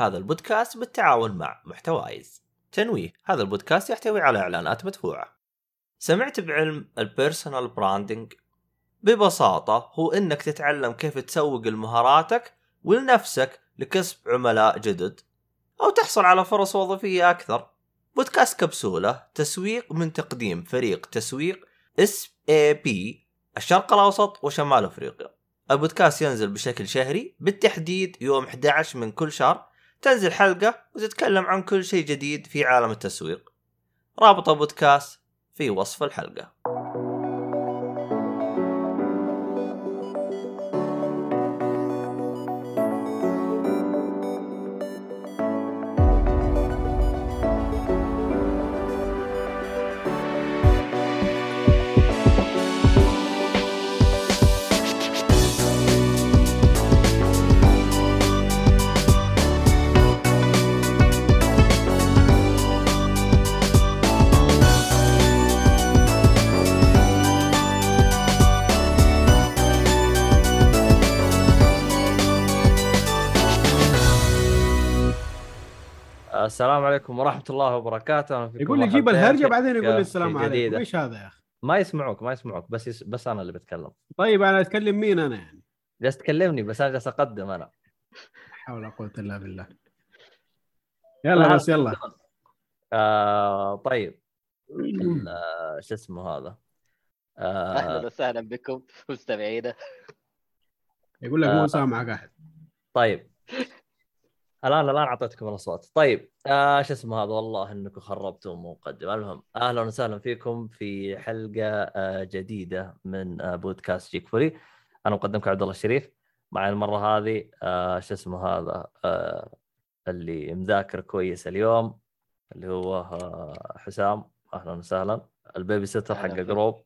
هذا البودكاست بالتعاون مع محتوايز. تنويه هذا البودكاست يحتوي على إعلانات مدفوعة. سمعت بعلم ال personal branding ببساطة هو إنك تتعلم كيف تسوق لمهاراتك ولنفسك لكسب عملاء جدد أو تحصل على فرص وظيفية أكثر. بودكاست كبسولة تسويق من تقديم فريق تسويق SAP الشرق الأوسط وشمال أفريقيا. البودكاست ينزل بشكل شهري بالتحديد يوم 11 من كل شهر تنزل حلقة وتتكلم عن كل شيء جديد في عالم التسويق. رابط البودكاست في وصف الحلقة. السلام عليكم ورحمة الله وبركاته. يقول لي جيب الهرجة بعدين يقول لي السلام عليكم. إيش هذا يا أخي؟ ما يسمعوك ما يسمعوك بس يس... بس أنا اللي بتكلم. طيب أنا أتكلم مين أنا يعني؟ جالس تكلمني بس أنا جالس أقدم أنا. حول ولا قوة إلا بالله. يلا بس يلا. آه طيب. شو اسمه هذا؟ آه أهلا وسهلا بكم مستمعينا. يقول لك مو آه سامعك أحد. طيب. الان الآن أعطيتكم الأصوات. طيب آه شو اسمه هذا؟ والله إنكم خربتوا مقدمه المهم. أهلا وسهلا فيكم في حلقة آه جديدة من آه بودكاست جيك فولي أنا مقدمكم عبد الله الشريف. معي المرة هذه آه شو اسمه هذا؟ آه اللي مذاكر كويس اليوم اللي هو آه حسام. أهلا وسهلا. ال babysitter حق group.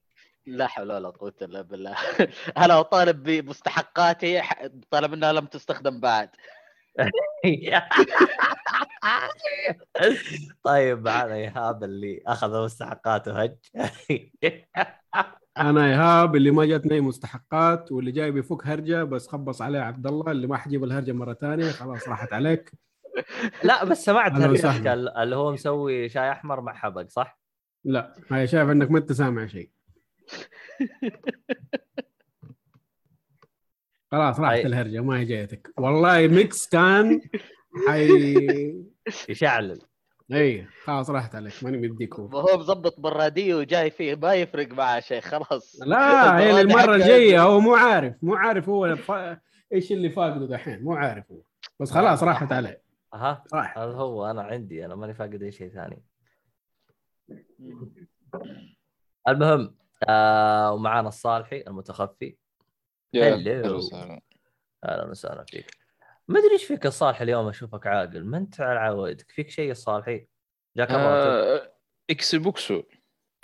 لا حول ولا قوة إلا بالله. أنا اطالب بمستحقاتي طالما إنها لم تستخدم بعد. طيب معنا إيهاب اللي أخذ مستحقاته هج. أنا إيهاب اللي ما جاتني مستحقات واللي جاي بيفك هرجة بس خبص عليه عبد الله اللي ما حجيب الهرجة مرة ثانية خلاص راحت عليك. لا بس سمعت اللي هو مسوي شاي أحمر مع حبق صح؟ لا هاي شايف إنك ما أنت سامع شيء. خلاص راحت أي... الهرجة ما هي جايتك. والله ميكس كان حي يشعلل. إي خلاص راحت عليك ماني مديك هو هو مظبط براديه وجاي فيه ما يفرق معه شيء خلاص. لا هي المره الجاية هو مو عارف مو عارف هو ف... إيش اللي فاقده دحين مو عارف هو. بس خلاص راحت عليه. أها. هذا هو أنا عندي أنا ماني فاقد أي شيء ثاني. المهم آه ومعانا الصالحي المتخفي. هلو أهلا وسهلا. فيك. ما أدري إيش فيك الصالح اليوم أشوفك عاقل. ما أنت على عوايدك فيك شيء الصالحي جاك آه إكس بوكسو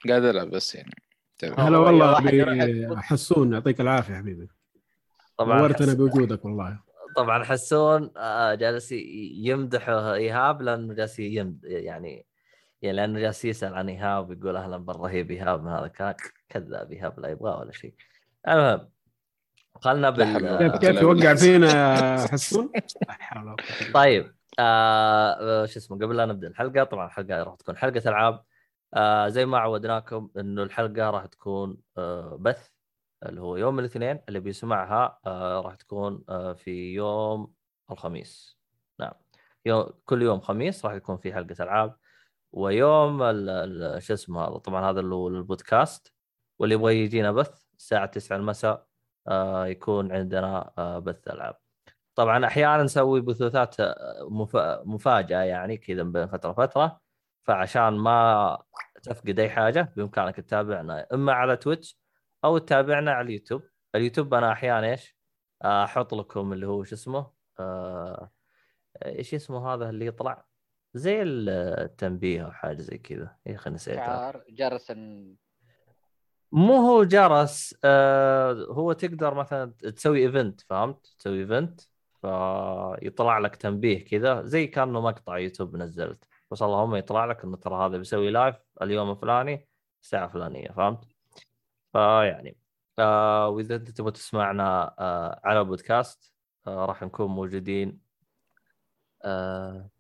قاعد ألعب بس يعني. هلا والله حسون يعطيك العافية حبيبي. طبعا نورتنا بوجودك والله. طبعا حسون آه، جالس يمدح إيهاب لأنه جالس يمد يعني يعني لأنه جالس يسأل عن إيهاب يقول أهلا بالرهيب ايهاب هذا كذاب إيهاب لا يبغاه ولا شيء. المهم خلنا بال كيف كيف يوقع فينا حسون؟ طيب آه شو اسمه قبل لا نبدأ الحلقة طبعا الحلقة راح تكون حلقة ألعاب. آه زي ما عودناكم إنه الحلقة راح تكون آه بث اللي هو يوم الاثنين اللي بيسمعها آه راح تكون آه في يوم الخميس. نعم يوم كل يوم خميس راح يكون في حلقة ألعاب. ويوم شو اسمه هذا؟ طبعا هذا اللي هو البودكاست. واللي يبغى يجينا بث الساعة 9 المساء آه، يكون عندنا آه، بث ألعاب. طبعا أحيانا نسوي بثوثات آه، مفاجأة يعني كذا بين فترة فتره فعشان ما تفقد أي حاجة بإمكانك تتابعنا إما على تويتش أو تتابعنا على اليوتيوب. اليوتيوب أنا أحيانا إيش؟ أحط لكم اللي هو شو اسمه إيش اسمه هذا اللي يطلع؟ زي التنبيه أو حاجة زي كذا. يا أخي نسيتها. جرس مو هو جرس آه هو تقدر مثلا تسوي event فهمت؟ تسوي event فيطلع لك تنبيه كذا زي كأنه مقطع يوتيوب نزلت بس اللهم يطلع لك إنه ترى هذا بيسوي live اليوم الفلاني الساعة الفلانية فهمت؟ فيعني آه وإذا أنت تبغى تسمعنا آه على بودكاست آه راح نكون موجودين آه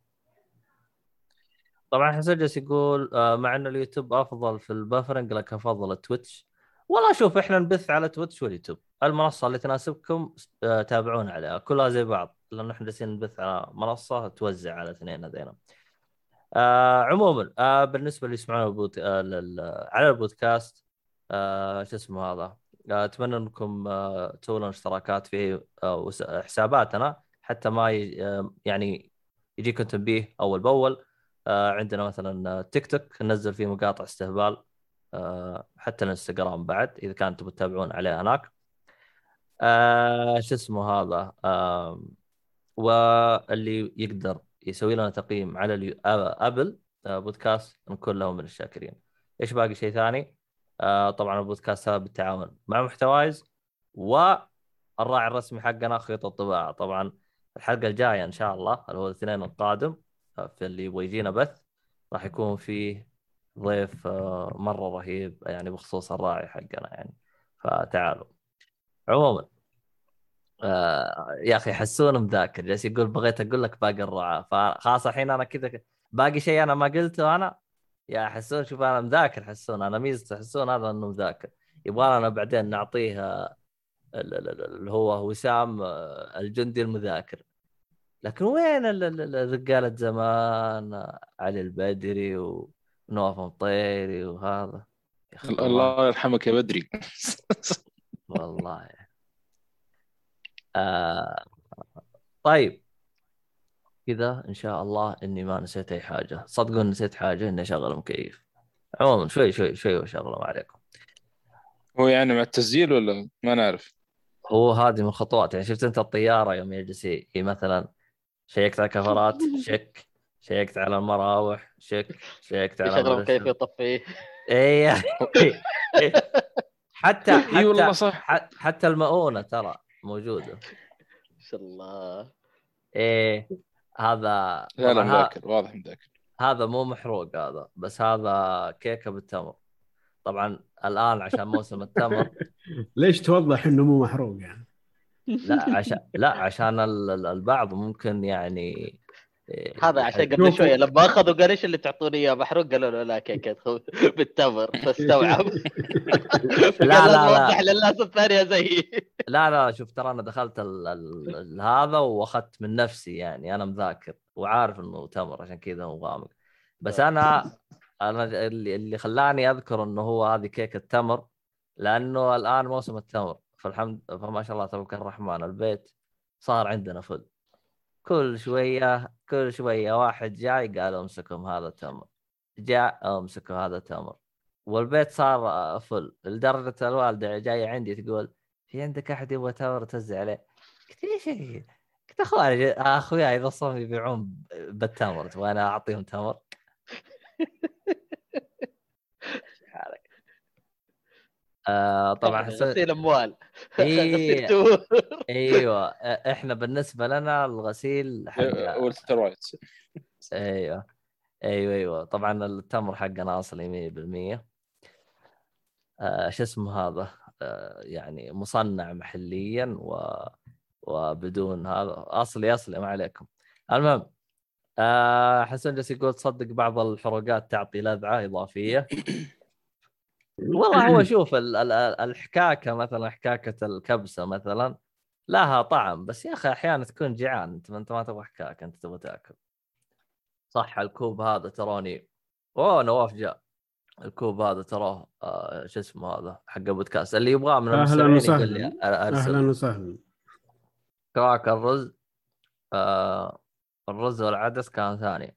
طبعا حسن جالس يقول آه مع ان اليوتيوب أفضل في ال buffering لكن أفضل تويتش والله شوف إحنا نبث على تويتش واليوتيوب. المنصة اللي تناسبكم آه تابعونا عليها. كلها زي بعض لأن إحنا جالسين نبث على منصة توزع على اثنين هذين آه عموما آه بالنسبة اللي يسمعون البود... آه لل... على البودكاست آه شو اسمه هذا؟ آه، أتمنى إنكم آه تسوون اشتراكات في آه حساباتنا حتى ما ي... آه يعني يجيكم تنبيه أول بأول. عندنا مثلا آه، تيك توك ننزل فيه مقاطع استهبال آه حتى الانستغرام بعد إذا كنتم تتابعون عليه هناك. آه شو اسمه هذا؟ آه واللي يقدر يسوي لنا تقييم على. آه، ابل آه بودكاست نكون له من الشاكرين. إيش باقي شيء ثاني؟ آه طبعا البودكاست هذا بالتعاون مع محتوايز والراعي الرسمي حقنا خيط الطباعة. طبعا الحلقة الجاية إن شاء الله اللي هو الاثنين القادم آه، في اللي يبغى يجينا بث راح يكون فيه ضيف آه، مرة رهيب يعني بخصوص الراعي حقنا يعني. فتعالوا. عموما آه يا أخي حسون مذاكر. جالس يقول بغيت أقول لك باقي الرعاة. فخلاص الحين أنا كذا باقي شيء أنا ما قلته أنا يا حسون شوف أنا مذاكر حسون. أنا ميزة حسون هذا إنه مذاكر. يبغى لنا بعدين نعطيه ال- ال- ال- اللي هو وسام آه، الجندي المذاكر. لكن وين ال- ال- ال- الرجالة زمان علي البدري ونواف مطيري وهذا؟ الله يرحمك يا بدري. والله. آه طيب. كذا إن شاء الله إني ما نسيت أي حاجة. صدقوا نسيت حاجة إني أشغل مكيف. عموما شوي شوي شوي وأشغله ما عليكم. هو يعني مع التسجيل ولا ما نعرف؟ هو هذه من الخطوات يعني شفت أنت الطيارة يوم يجلس مثلا شيكت على الكفرات شك شيكت على المراوح شك شيكت على مدري كيف. يطفيه إيه حتى اي والله حتى صح. حتى المؤونة ترى موجودة. ما شاء الله. إيه هذا لا لا مذاكر واضح مذاكر. هذا مو محروق هذا بس هذا كيكة بالتمر. طبعا الآن عشان موسم التمر. ليش توضح إنه مو محروق يعني؟ لا عشان لا عشان ال- ال- البعض ممكن يعني إيه، هذا عشان قبل. شوية لما أخذوا قال إيش اللي تعطوني إياه محروق قالوا له لا كيكه بالتمر فاستوعب. لا، لا. وضح للناس الثانية زيي. لا لا شوف ترى أنا دخلت ال ال ال هذا وأخذت من نفسي يعني أنا مذاكر وعارف إنه تمر عشان كذا هو غامق. بس أنا أنا اللي اللي خلاني أذكر إنه هو هذه كيكة تمر لأنه الآن موسم التمر. فالحمد فما شاء الله تبارك الرحمن البيت صار عندنا فل كل شوية كل شوية واحد جاي قال امسكهم هذا تمر جاء أمسكوا هذا تمر والبيت صار فل لدرجة الوالدة جاية عندي تقول في عندك أحد يبغى تمر توزع عليه؟ قلت إيش؟ قلت أخواني أخوياي اذا صاروا يبيعون بالتمر تبغى أنا أعطيهم تمر؟ آه طبعا حسن غسيل أموال. إيه. أيوه. إحنا بالنسبة لنا الغسيل حق وايت أيوه. أيوه أيوه. طبعا التمر حقنا أصلي 100% آه شو اسمه هذا؟ آه يعني مصنع محليا و وبدون هذا. أصلي أصلي ما عليكم. المهم آه حسن جالس يقول تصدق بعض الحروقات تعطي لذعة إضافية. والله هو شوف ال- ال- ال- الحكاكة مثلا حكاكة الكبسة مثلا لها طعم بس يا أخي أحيانا تكون جيعان أنت أنت ما تبغى حكاكة أنت تبغى تأكل. صح الكوب هذا تراني أوه نواف جاء. الكوب هذا تراه آه شو اسمه هذا حق بودكاست اللي يبغاه من لي وسهلاً. أهلا وسهلا. كراك الرز آه الرز والعدس كان ثاني.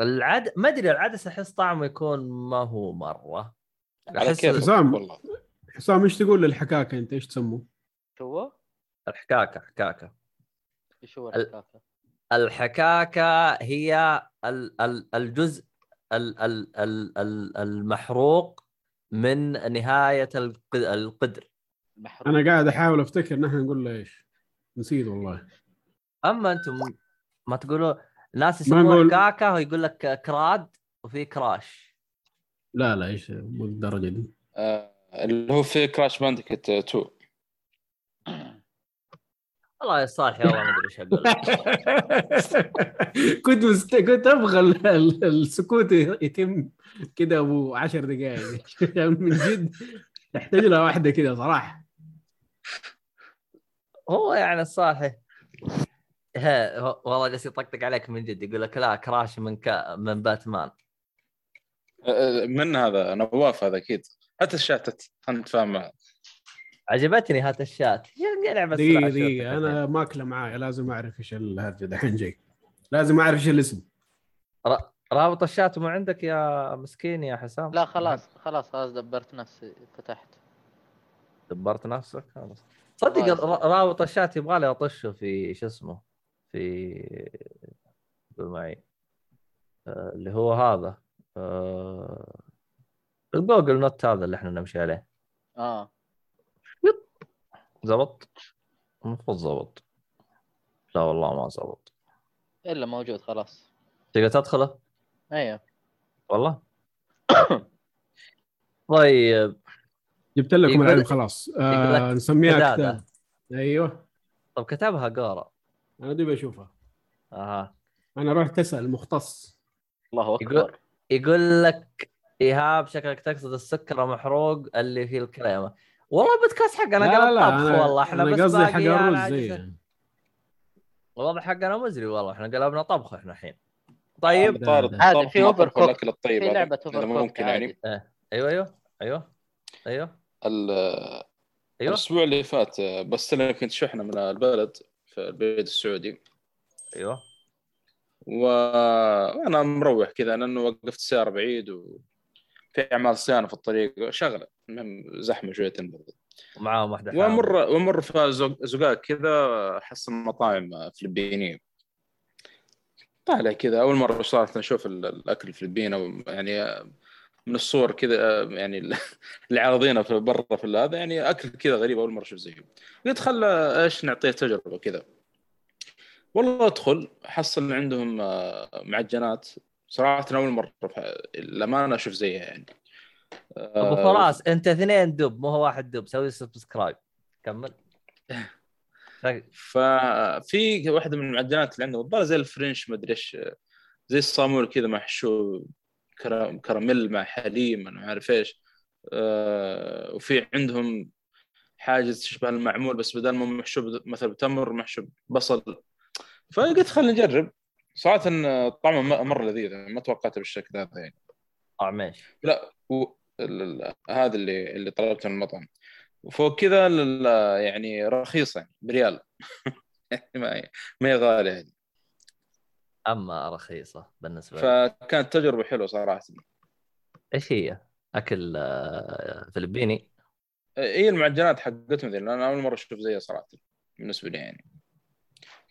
العد ما أدري العدس أحس طعمه يكون ما هو مرة. على احس كيف حسام. والله. حسام إيش تقول للحكاكة أنت؟ إيش تسموه؟ هو؟ الحكاكة حكاكة. إيش هو ال- الحكاكة؟ الحكاكة هي ال- ال- الجزء ال- ال- ال- ال- المحروق من نهاية الق- القدر. محروق أنا قاعد أحاول أفتكر نحن نقول له إيش. نسيت والله. أما أنتم ما تقولوا ناس يسمون نقول- كاكا ويقول لك كراد وفي Crash. لا لا إيش مو الدرجة دي. آه اللي هو في Crash Bandicoot 2 والله يا صالح والله ما أدري إيش أقول كنت مست... كنت أبغى ال- ال- السكوت يتم كده أبو 10 دقائق من جد تحتاج لها واحدة كده صراحة. هو يعني الصالح والله جالس يطقطق عليك من جد يقول لك لا كراش من ك... من باتمان من هذا؟ نواف هذا أكيد. حتى الشاتت خلينا نتفاهم معه. عجبتني هات الشات. يا لعبه دقيقة دقيقة. أنا ماكلة معايا لازم أعرف إيش الهرجه دحين جاي. لازم أعرف إيش الاسم. را- رابط الشات مو عندك يا مسكين يا حسام؟ لا خلاص خلاص خلاص دبرت نفسي فتحت. دبرت نفسك؟ خلاص. صدق رابط الشات يبغى لي أطشه في شو اسمه في قول معي. آه، اللي هو هذا. آه، ال Google note هذا اللي إحنا نمشي عليه. آه. زبط؟ المفروض زبط. لا والله ما زبط. إلا موجود خلاص. تقدر تدخله؟ أيوه. والله؟ طيب. جبت لكم العلم خلاص. آه نسميها. كتاب. أيوه. طب كتبها قورة أنا دي بشوفها. أها. أنا رحت أسأل المختص الله يقول- اكبر يقول لك إيهاب شكلك تقصد السكر محروق اللي فيه الكريمة. والله بودكاست حقنا قلب طبخ والله. إحنا أنا بس قصدي حق أنا الرز. زي الوضع حقنا مزري والله. إحنا قلبنا طبخ إحنا الحين. طيب. عادي، الطبخ في أوفر أكل الأكل كوك. الطيب في هذا. لعبة أوفر ممكن يعني. أيوه أيوه أيوه أيوه. ال- أيوه. الأسبوع اللي فات آه، بستلم كنت شحنة من البلد في البيت السعودي. أيوه. وأنا مروح كذا لأنه وقفت السياره بعيد وفي أعمال صيانة في الطريق شغلة المهم زحمة شويتين برضه ومعاهم واحدة. وامر وامر في زق- زقاق كذا أحس مطاعم فلبينية. طالع كذا أول مرة صارت نشوف ال- الأكل الفلبيني يعني من الصور كذا يعني ال- اللي عارضينها في برا في هذا يعني أكل كذا غريب أول مرة أشوف زيه قلت خل إيش نعطيه تجربة كذا. والله أدخل حصل عندهم آه، معجنات. صراحة أول مرة الامانه أشوف زيها يعني. أبو آه، فراس أنت اثنين دب مو هو واحد دب سوي سبسكرايب. كمل. ففي واحدة من المعجنات اللي عندهم الظاهر زي الفرنش ما أدري إيش زي الصامول كذا محشو كرا- كراميل مع حليب ما عارف إيش. آه، وفي عندهم حاجة تشبه المعمول بس بدل ما محشو مثلا بتمر محشو بصل. فقلت خلينا نجرب. صراحة إن طعمه مرة لذيذ ما توقعته بالشكل هذا يعني. طعميش لا و... ال... ال... هذا اللي اللي طلبته من المطعم. وفوق كذا ال... يعني رخيصة يعني بريال. يعني ما هي ما هي غالية يعني أما رخيصة بالنسبة لي. فكانت تجربة حلوة صراحة. إيش هي؟ أكل آه، فلبيني؟ هي المعجنات حقتهم ذي أنا أول مرة أشوف زيها صراحة بالنسبة لي يعني. و...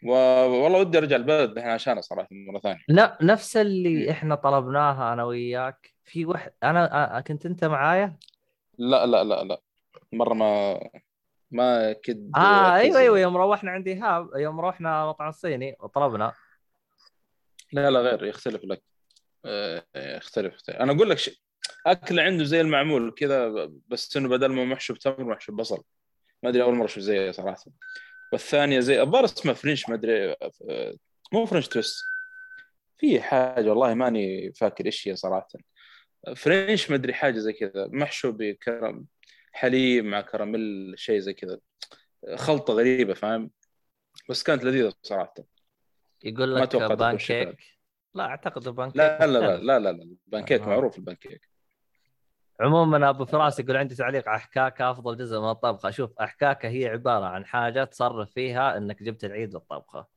والله ودي ارجع البلد الحين عشانها صراحة مرة ثانية. ن- نفس اللي إحنا طلبناها أنا وياك. في واحد أنا كنت أنت معايا؟ لا لا لا لا. مرة ما ما كد آه. أيوه أيوه يوم روحنا عند ايهاب يوم رحنا مطعم صيني وطلبنا. لا لا غير يختلف لك. آه، يختلف. يختلف. أنا أقول لك شيء أكل عنده زي المعمول كذا بس إنه بدل ما محشو بتمر محشو ببصل. ما أدري أول مرة أشوف زيها صراحة. والثانية زي الظاهر اسمها French ما أدري آه، مو French toast في حاجة والله ماني فاكر إيش هي صراحة French ما أدري حاجة زي كذا محشو بكريم حليب مع كراميل شيء زي كذا خلطة غريبة فاهم بس كانت لذيذة صراحة يقول لك توقعت pan بالشكل هذا. كيك لا أعتقد بان كيك لا لا لا مختلف. لا لا, لا. البانكيك آه. معروف البانكيك عموما أبو فراس يقول عندي تعليق على الحكاكة أفضل جزء من الطبخة. شوف الحكاكة هي عبارة عن حاجة تصرف فيها إنك جبت العيد للطبخة.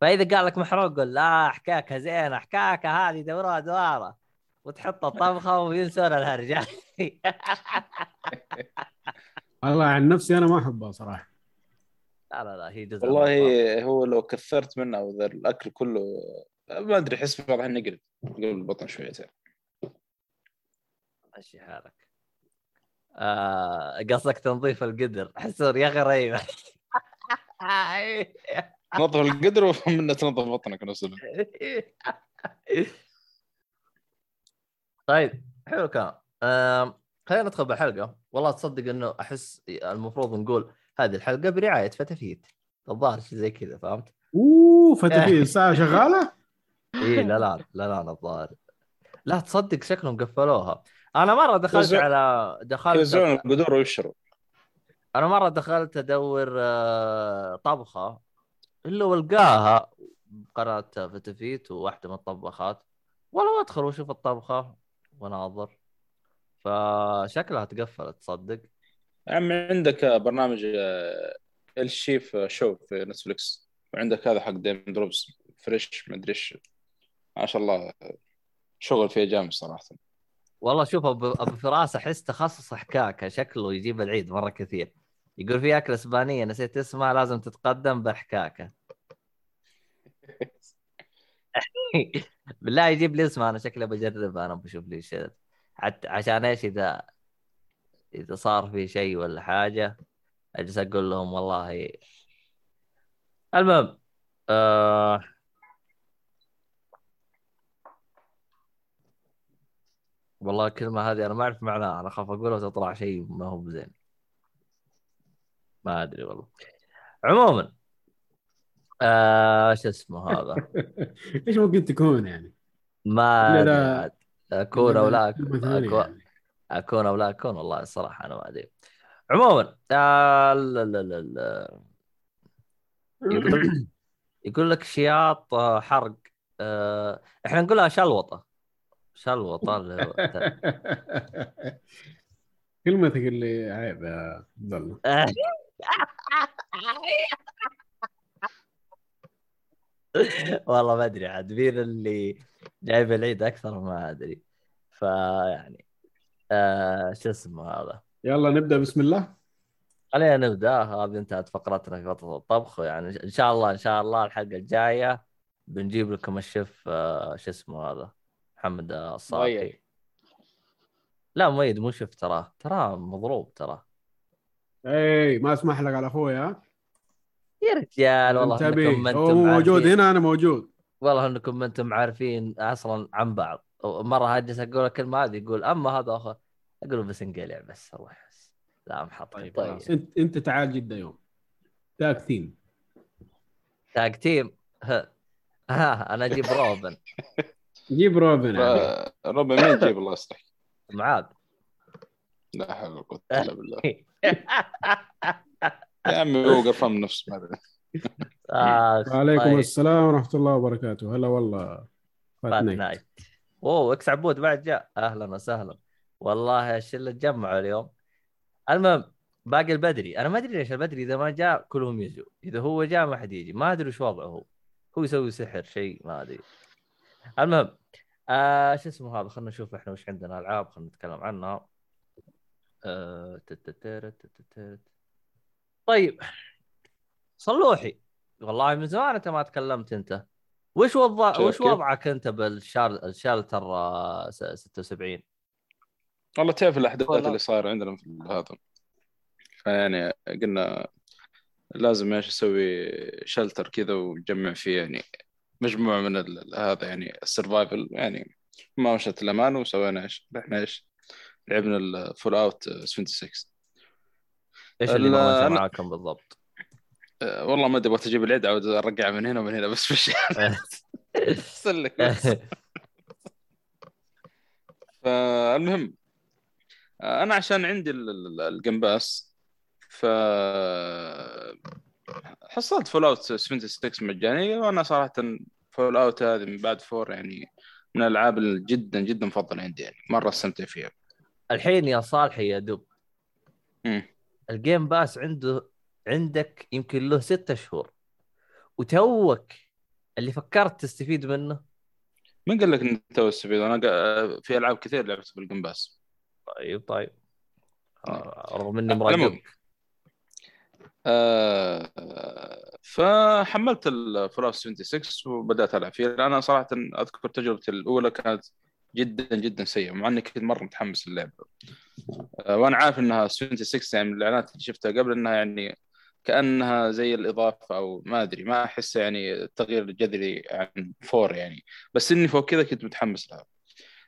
فإذا قال لك محروق قول لا احكاكه زينه احكاكه هذه دوروها دوارة. وتحط الطبخة وينسون الهرجة. والله عن نفسي أنا ما أحبها صراحة. لا لا لا هي جزء. والله هو لو كثرت منه أو الأكل كله ما أدري أحس بعض الحين نقلب قبل البطن شويتين مشي حالك. آه قصدك تنظيف القدر. حسون يا أخي رهيبة. تنظف القدر ومنه تنظف بطنك نفس. طيب حلو آم، خلينا ندخل بالحلقة. والله تصدق إنه أحس المفروض نقول هذه الحلقة برعاية فتافيت. الظاهر شيء زي كذا فهمت؟ أوه فتفي الساعة شغالة؟ إي لا لا لا لا الظاهر. لا تصدق شكلهم قفلوها. أنا مرة دخلت يوزعون- على دخلت يوزعون القدور ويشروا أنا مرة دخلت أدور آه، طبخة الا والقاها قناه فتفيت وواحدة من الطباخات. والله أدخل وأشوف الطبخة وأناظر. فشكلها تقفلت تصدق؟ عم عندك برنامج آه، الشيف شو في نتفلكس وعندك هذا حق ديم دروبز فريش مدري إيش. ما شاء الله شغل فيه جامد صراحة. والله شوف أبو أبو فراس أحس تخصص حكاكه شكله يجيب العيد مرة كثير. يقول في أكلة إسبانية نسيت اسمها لازم تتقدم بحكاكه بالله يجيب لي اسمها أنا شكلي بجربها أنا بشوف لي شيء. عشان إيش؟ إذا إذا صار في شيء ولا حاجة أجلس أقول لهم والله. المهم آه... والله الكلمة هذه أنا ما أعرف معناها أنا أخاف أقولها وتطلع شيء ما هو بزين ما أدري والله عموما آه... شو اسمه هذا إيش ممكن تكون يعني؟ ما لا،. أكون أو لا ثانية أكون. أكون أو لا أكون والله الصراحة أنا ما أدري عموما آه لا لا لا لا. يقول يقول لك شياط آه، حرق آه إحنا نقولها شلوطة اللي هو- كلمتك اللي عيب يا عبد الله. والله ما أدري عاد مين اللي جايب العيد أكثر ما أدري. فيعني آه شو اسمه هذا؟ يلا نبدأ بسم الله. خلينا نبدأ. هذه انتهت فقرتنا في فقره الطبخ. يعني إن شاء الله إن شاء الله الحلقة الجاية بنجيب لكم الشيف آه، شو اسمه هذا؟ محمد الصالحي مؤيد. لا مؤيد مو شيف تراه. تراه مضروب تراه. اي ما أسمح لك على أخوي ها؟ يا رجال والله إنكم ما هو أنتم موجود هنا أنا موجود. والله إنكم ما أنتم عارفين أصلا عن بعض. مرة اجلس أقول الكلمة هذه يقول أما هذا أخو أقول بس انقلع بس روح بس لا محط طيب طيب. أنت أنت تعال جدة يوم. تاك ثيم تاج تيم. ها، أنا أجيب روبن. جيب روبن. ر- ربع مين تجيب الله يصلحك معاذ لا حول ولا قوة إلا بالله. يا عمي هو قرفان من نفسه ما. آه وعليكم طيب. السلام ورحمة الله وبركاته. هلا والله فات نايت. نايت. أوه إكس عبود بعد جاء. أهلا وسهلا. والله الشله تجمعوا اليوم؟ المهم باقي البدري. أنا ما أدري ليش البدري إذا ما جاء كلهم يجوا. إذا هو جاء ما حد يجي. ما أدري وش وضعه. هو هو يسوي سحر شيء ما أدري. المهم آه شو اسمه هذا؟ خلينا نشوف إحنا وش عندنا. ألعاب خلينا نتكلم عنها. آه. طيب صلوحي. والله من زمان أنت ما تكلمت أنت. وش وضع وش؟ وضعك أنت بالشال الشالتر آه، س- 76 والله تعرف الأحداث والله. اللي صايرة عندنا في هذا. فيعني قلنا لازم إيش نسوي shelter كذا ونجمع فيه يعني. مجموعة من هذا يعني ال survival يعني ما مشت الأمان وسوينا إيش؟ رحنا إيش؟ لعبنا ال Fallout 76 إيش اللي ال- ما معاكم بالضبط؟ أه، والله ما أدري أبغى تجيب العيد عاود أرجع من هنا ومن هنا بس في سلك بس فالمهم آه، أنا عشان عندي ال- ال- Game Pass فحصلت Fallout 76 مجانية وأنا صراحة Fallout هذه من بعد four يعني من الألعاب جدا جدا مفضلة عندي يعني مرة استمتع فيها. الحين يا صالحي يا دب. ال Game Pass عنده عندك يمكن له ستة شهور. وتوك اللي فكرت تستفيد منه؟ من قال لك انت تو تستفيد أنا في ألعاب كثير لعبت بال Game Pass طيب طيب. آه، رغم إني. مراقب آه، فحملت ال Fallout 76 وبدأت ألعب. فيه أنا صراحة أذكر تجربتي الأولى كانت جدا جدا سيئة مع إني كنت مرة متحمس للعبه آه، وأنا عارف إنها 76 يعني من الإعلانات اللي شفتها قبل إنها يعني كأنها زي الإضافة أو ما أدري ما أحس يعني تغيير جذري عن four يعني. بس إني فوق كذا كنت متحمس لها.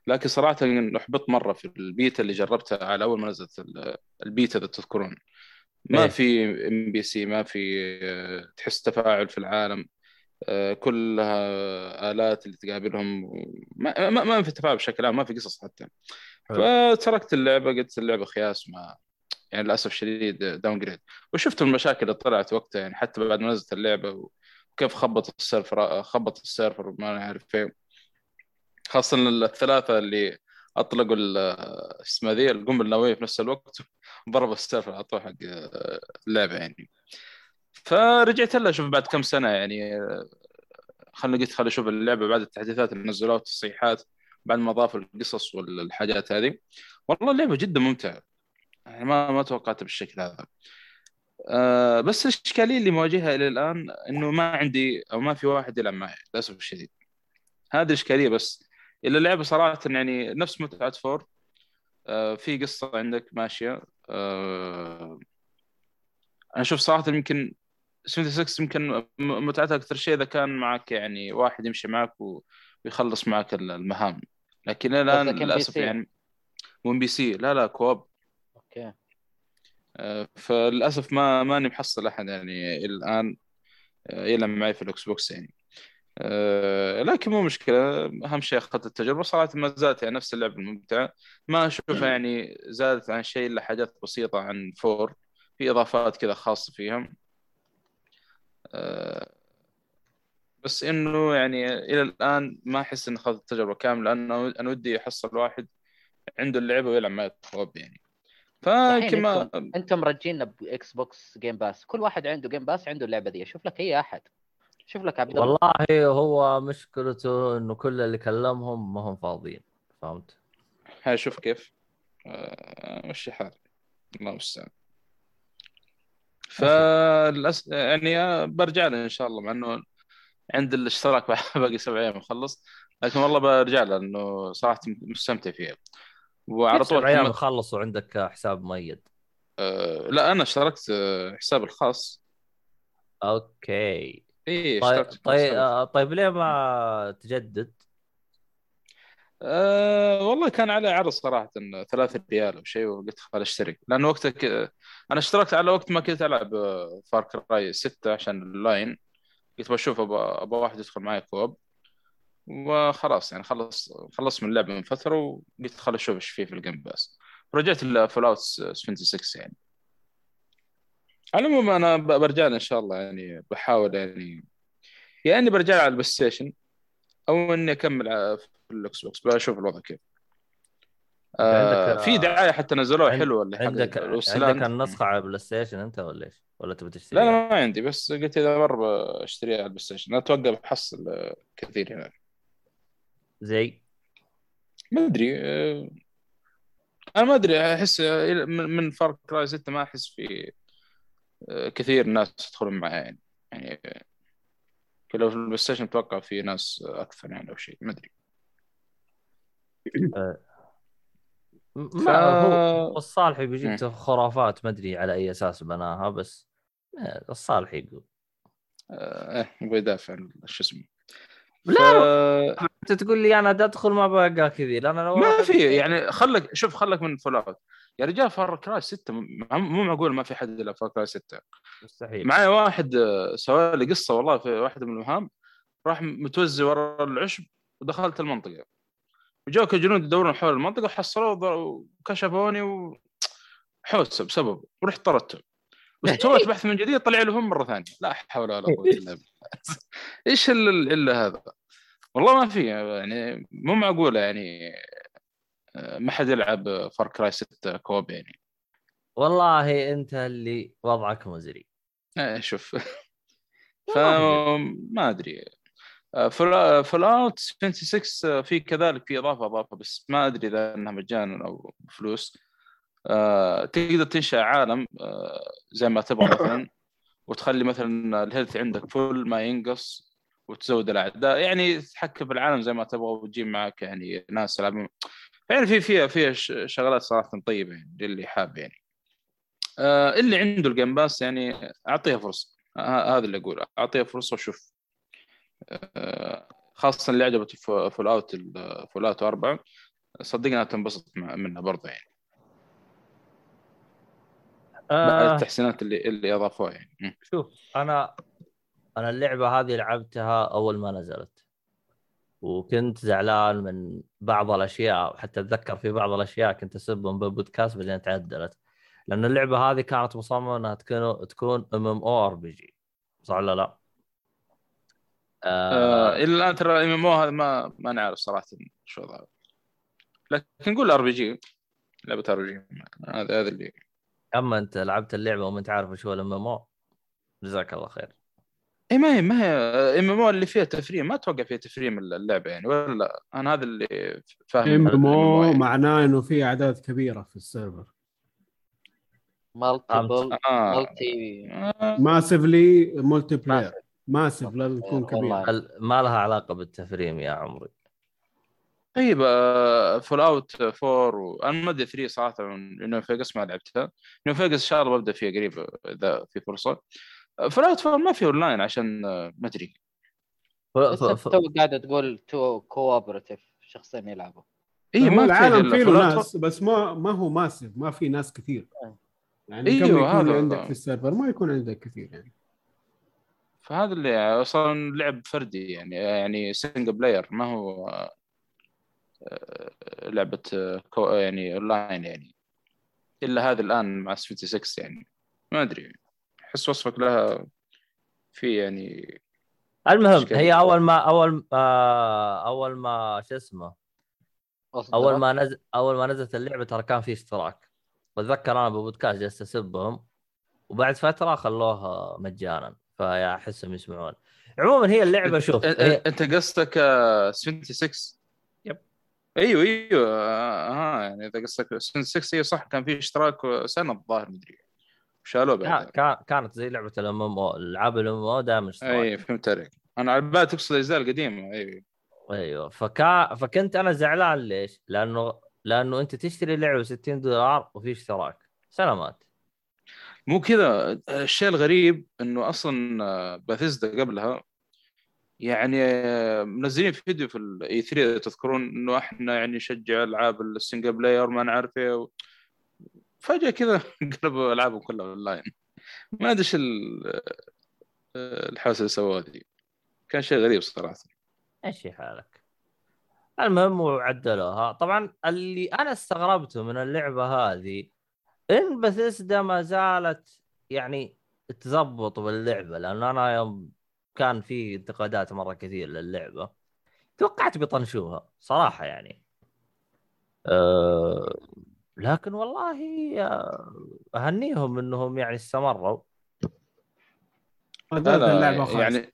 لكن صراحة أحبطت مرة في البيتا اللي جربتها على أول ما نزلت ال- البيتا اذا تذكرون. ما إيه. في NPC ما في آه، تحس تفاعل في العالم. آه، كلها آلات اللي تقابلهم. ما, ما, ما في تفاعل بشكل عام ما في قصص حتى. فتركت اللعبة قلت اللعبة خياس ما يعني للأسف شديد downgrade وشفت المشاكل اللي طلعت وقتها يعني حتى بعد ما نزلت اللعبة وكيف خبط ال server خبط ال server وما نعرف إيه. خاصة الثلاثة اللي أطلقوا اسمها ذي القنبله النووية في نفس الوقت ضرب ال server طول حق اللعبة يعني. فرجعت لها شوف بعد كم سنة يعني خلنا قلت خليني أشوف اللعبة بعد التحديثات اللي نزلوها والتصحيحات بعد ما ضافوا القصص والحاجات هذه. والله اللعبة جدا ممتعة. يعني ما ما توقعتها بالشكل هذا. آه بس الإشكالية اللي مواجهها إلى الآن إنه ما عندي أو ما في واحد يلعب معي للأسف الشديد. هذه الإشكالية بس. إلا اللعبه صراحة يعني نفس متعة فور. آه في قصة عندك ماشية. آه أنا أشوف صراحة يمكن 76 يمكن متعتها أكثر شيء إذا كان معك يعني واحد يمشي معك ويخلص معك ال- المهام. لكن الآن قصدك للأسف. يعني مو PC. لا لا co-op. Okay. آه، فللأسف ما ماني محصل أحد يعني الآن يلعب معي في ال Xbox يعني. آه، لكن مو مشكلة. أهم شيء أخذت التجربة صراحة ما زالت يعني نفس اللعبه الممتعه ما أشوفها يعني زادت عن شيء إلا حاجات بسيطة عن four. في إضافات كذا خاصه فيها آه، بس إنه يعني إلى الآن ما أحس إني أخذت التجربة كاملة. لأنه أنا ودي احصل واحد عنده اللعبة ويلعب معي co-op يعني. الحين فيمكن ما أنتم أنتم مرجينا ب Xbox Game Pass كل واحد عنده Game Pass عنده اللعبة دي. شوف لك أي أحد. شوف لك عبد الله. والله هو مشكلته إنه كل اللي كلمهم ما هم فاضيين فهمت؟ هاي شوف كيف. آه، مشي حالي الله المستعان. فللأسف يعني برجع له إن شاء الله مع إنه عند الاشتراك باقي سبع أيام اخلص لكن والله برجع له لأنه صراحة مستمتع فيها. وعلى طول سبع أيام كم- خلص وعندك حساب مؤيد آه، لا أنا اشتركت حسابي الخاص. أوكي. اي طيب طيب. آه، طيب ليه ما تجدد؟ أه والله كان عليه عرض صراحة ثلاثة ريال أو شيء وقلت خل أشترك لأن وقتها ك... أنا اشتركت على وقت ما كنت ألعب Far Cry 6 عشان اللاين. قلت بشوف أبغى واحد يدخل معي co-op. وخلاص يعني خلص خلصت من اللعبة من فترة وقلت خل أشوف إيش فيه في ال Game Pass رجعت ل Fallout 76 يعني. على العموم أنا ب- برجع إن شاء الله يعني بحاول يعني يا إني برجع على ال PlayStation أو إني أكمل على- في ال Xbox بشوف الوضع كيف آه في دعاية حتى نزلوها عند- حلوة اللي عندك. عندك النسخة على ال PlayStation أنت ولا إيش؟ ولا تبي تشتري؟ لا لا ما عندي بس قلت إذا مره أشتريها على ال PlayStation أتوقع بحصل آه، كثير هنا زي ما أدري آه، أنا ما أدري أحس من Far Cry 6 ما أحس في كثير ناس يدخلون معي يعني. يعني آه، لو في ال PlayStation أتوقع في ناس آه، أكثر يعني أو شيء ما أدري. ما هو الصالحي. بيجيك خرافات ما أدري على أي أساس بناها بس آه، الصالحي يقول. آه، إيه يبغى يدافع عن شو اسمه. لا، ف- أنت تقول لي أنا أدخل ما بقى كذي لأن أنا ما في يعني خلك شوف خلك من Fallout يا رجال Far Cry 6 مو معقول ما في حد يلعب Far Cry 6 مستحيل. معي واحد آه، سوى لي قصة والله في واحدة من المهام راح متوزي ورا العشب ودخلت المنطقة. وجوك الجنود يدورون حول المنطقة وحصلوا وضر- وكشفوني و حوسة بسبب ورحت طردتهم. بس سويت بحث من جديد طلع لهم مرة ثانية. لا حول ولا قوة إلا بالله. إيش ال- إلا هذا؟ والله ما في يعني مو معقولة يعني. ما حد يلعب Far Cry 6 co-op يعني. والله انت اللي وضعك مزري. آه، شوف. فما أدري. Fall Fallout 26 في كذلك في إضافة إضافة بس ما أدري إذا إنها مجانا أو بفلوس. آه، تقدر تنشأ عالم آه، زي ما تبغى مثلا. وتخلي مثلا ال health عندك full ما ينقص. وتزود الأعداء. يعني تتحكم في العالم زي ما تبغى وتجيب معك يعني ناس يلعبون. يعني في فيها فيها شغلات صراحة طيبه يعني للي حاب يعني. آه، اللي عنده ال Game Pass يعني اعطيها فرصة. ه- هذا اللي أقوله. اعطيها فرصة وشوف. آه، خاصة اللي عجبته Fallout Fallout 4 صدقني تنبسط منها برضه يعني. آه. التحسينات اللي اللي أضافوها يعني. شوف أنا أنا اللعبة هذه لعبتها أول ما نزلت. وكنت زعلان من بعض الأشياء وحتى أتذكر في بعض الأشياء كنت أسبهم بالبودكاست بعدين تعدلت. لأن اللعبة هذه كانت مصممة إنها تكون تكون إم إم أو آر بي جي. صح ولا لا؟ آه آه. إلى الآن ترى ال MMO هذا ما ما نعرف صراحة شو وضعه لكن نقول آر بي جي لعبة آر بي جي. هذا هذا اللي أما أنت لعبت اللعبة وما أنت عارف وش هو ال MMO جزاك الله خير. اي ما هي ما هي MMO اللي فيها تفريم ما أتوقع فيها تفريم اللعبة يعني ولا لا أنا هذا اللي فاهم MMO. معناه إنه في أعداد كبيرة في ال server. multiple آه. multi آه. massively multiplayer massive لازم تكون كبير. ما لها علاقة بالتفريم يا عمري. طيب Fallout 4 وأنا ما أدري 3 صراحة New Vegas ما لعبتها. New Vegas إن شاء الله ببدأ فيها قريب إذا في فرصة. Fallout 4 ما في اون لاين عشان آه، ما أدري. تو قاعد تقول two cooperative شخصين يلعبوا. اي إيه، ما العالم في فيه Fallout 4 ناس بس ما ما هو massive ما في ناس كثير. آه. يعني أيوه، كم يكون هذا- عندك في ال server؟ ما يكون عندك كثير يعني. فهذا اللي أصلا لعب فردي يعني يعني single player ما هو آه، آه، لعبة آه، co يعني اونلاين يعني. إلا هذا الآن مع 76 يعني. ما أدري. احس وصفك لها في يعني المهم. هي أول ما أول آه أول ما شو اسمه؟ أول ما نزل أول ما نزلت اللعبة ترى كان في اشتراك. وأتذكر أنا بالبودكاست جلست أسبهم وبعد فترة خلوها مجانا فيا احسهم يسمعون. عموما هي اللعبة شوف هي... أنت قصدك آه، 76 يب. أيوه أيوه آه آه، يعني إذا قصدك 76 اي صح كان في اشتراك سنة الظاهر مدري. شالوه. بعد كان- كانت زي لعبة الأم إم أو ألعاب الأم إم أو دائما اي فهمت عليك أنا على بالي تقصد الأجزاء القديمة أيوه أيوه فكا... فكنت أنا زعلان ليش؟ لأنه لأنه أنت تشتري لعبة 60 دولار وفي اشتراك سلامات مو كذا الشيء الغريب إنه أصلا باثيزدا قبلها يعني آه، منزلين فيديو في ال E3 تذكرون إنه إحنا يعني نشجع ألعاب ال single player ما نعرف إيه. فجأة كذا قلبوا ألعابهم كلها أونلاين. ما أدري إيش ال- الحوسة اللي سووها ذي كان شيء غريب صراحة. إيش حالك. المهم وعدلوها طبعا اللي أنا استغربته من اللعبة هذه إن بثيسدا ما زالت يعني تزبط باللعبة لأن أنا يوم كان في انتقادات مرة كثير للعبة. توقعت بيطنشوها صراحة يعني. أه لكن والله آه، أهنيهم إنهم يعني استمروا. يعني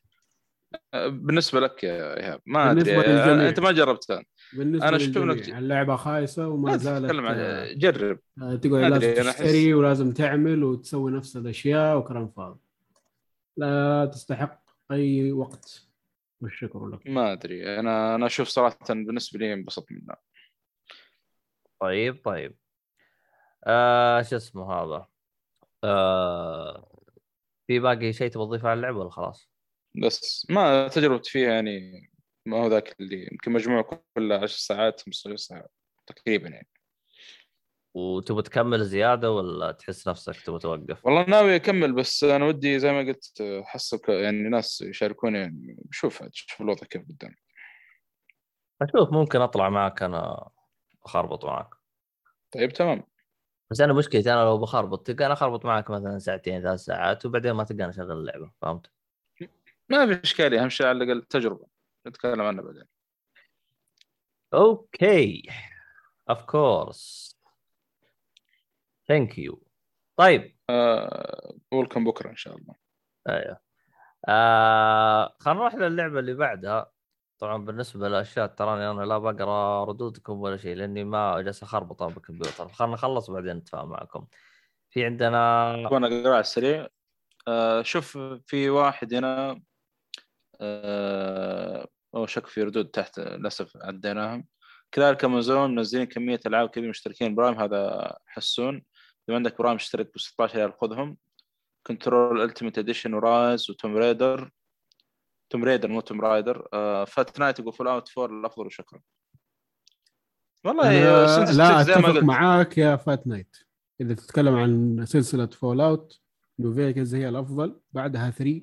آه، بالنسبة لك يا إيهاب ما أدري آه،. أنت ما جربتها. بالنسبة أنا شفت لك- اللعبة خايسة وما زالت تتكلم عن جرب. تقعد لازم تشتري ولازم تعمل وتسوي نفس الأشياء وكلام فاضي. لا تستحق أي وقت. والشكر لك. ما أدري أنا أنا أشوف صراحة بالنسبة لي انبسطت منها. طيب طيب. آه شو اسمه هذا؟ آه في باقي شيء تبغى تضيفه على اللعبة ولا خلاص؟ بس ما تجربتي فيها يعني ما هو ذاك اللي يمكن مجموع كله 10 ساعات 15 ساعة تقريبا يعني. وتبغى تكمل زيادة ولا تحس نفسك تبغى توقف؟ والله ناوي أكمل بس أنا ودي زي ما قلت احصل يعني ناس يشاركوني يعني بشوف شوف الوضع كيف قدام. أشوف ممكن أطلع معك أنا أخربط معك. طيب تمام. بس أنا مشكلتي أنا لو بخربط تلقى أنا أخربط معك مثلا ساعتين ثلاث ساعات وبعدين ما تلقاني اشغل اللعبة فهمت؟ ما في إشكالية أهم شيء على الأقل تجربة نتكلم عنها بعدين. OK of course thank you طيب. آه ولكم بكرة إن شاء الله. أيوه. آه خلينا نروح للعبة اللي بعدها. طبعا بالنسبة للأشياء تراني أنا لا بقرأ ردودكم ولا شيء لأني ما جالس أخربط أنا بالكمبيوتر. خلينا نخلص وبعدين نتفاهم معكم. في عندنا وأنا أقرأ على السريع. آه شوف في واحد هنا آه هو شك في ردود تحت للأسف عديناهم. كذلك أمازون منزلين كمية ألعاب كبيرة مشتركين. Prime هذا حسون. اذا عندك Prime اشترك ب 16 ريال خذهم. Control Ultimate Edition و Rise of Tomb Raider. Tomb Raider مو Tomb Rider. آه فات نايت يقول Fallout 4 الافضل وشكرا. والله سنس لا أتفق معاك يا فات نايت. إذا تتكلم عن سلسلة Fallout New Vegas هي الأفضل. بعدها 3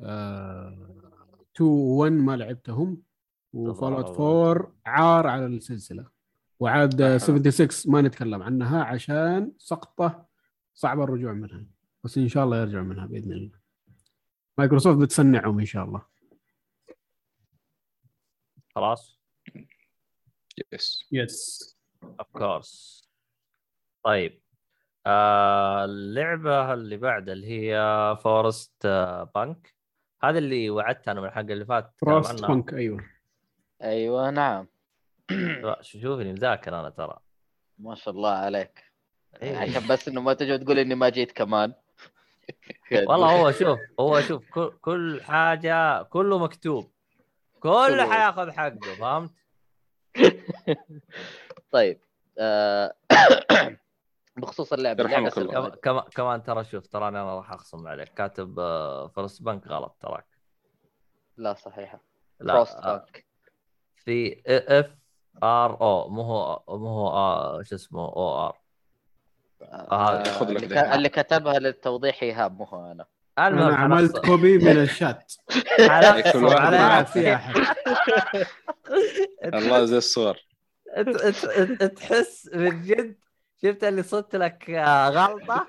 آه 2 1 ما لعبتهم. و Fallout 4 عار على السلسلة. وعاد أها. 76 ما نتكلم عنها عشان سقطة صعب الرجوع منها. بس إن شاء الله يرجع منها بإذن الله. مايكروسوفت بتصنعهم إن شاء الله. خلاص؟ yes yes of course طيب. آه اللعبة اللي بعدها اللي هي Frost آه بانك هذا اللي وعدت أنا من الحلقة اللي فاتت. عنها. بانك أيوه. أيوه نعم. شوفني مذاكر أنا ترى. ما شاء الله عليك. إيه. عشان بس إنه ما تجي تقول إني ما جيت كمان. والله هو شوف هو شوف كل, كل حاجة كله مكتوب. كله. حياخذ حقه فهمت؟ طيب آه، بخصوص اللعبة اللعبة. كم- كمان كمان ترى شوف تراني أنا راح أخصم عليك. كاتب آه، Forst Punk غلط تراك. لا صحيحة. لا Frost آه، بانك في F R O. مو هو مو هو آه، شو اسمه O R. آه، اللي, كتبها للتوضيح إيهاب مو هو أنا. أنا عملت كوبي من الشات. عاد فيها احد الله زي الصور. تحس من جد شفت اللي صدت لك آه، غلطة؟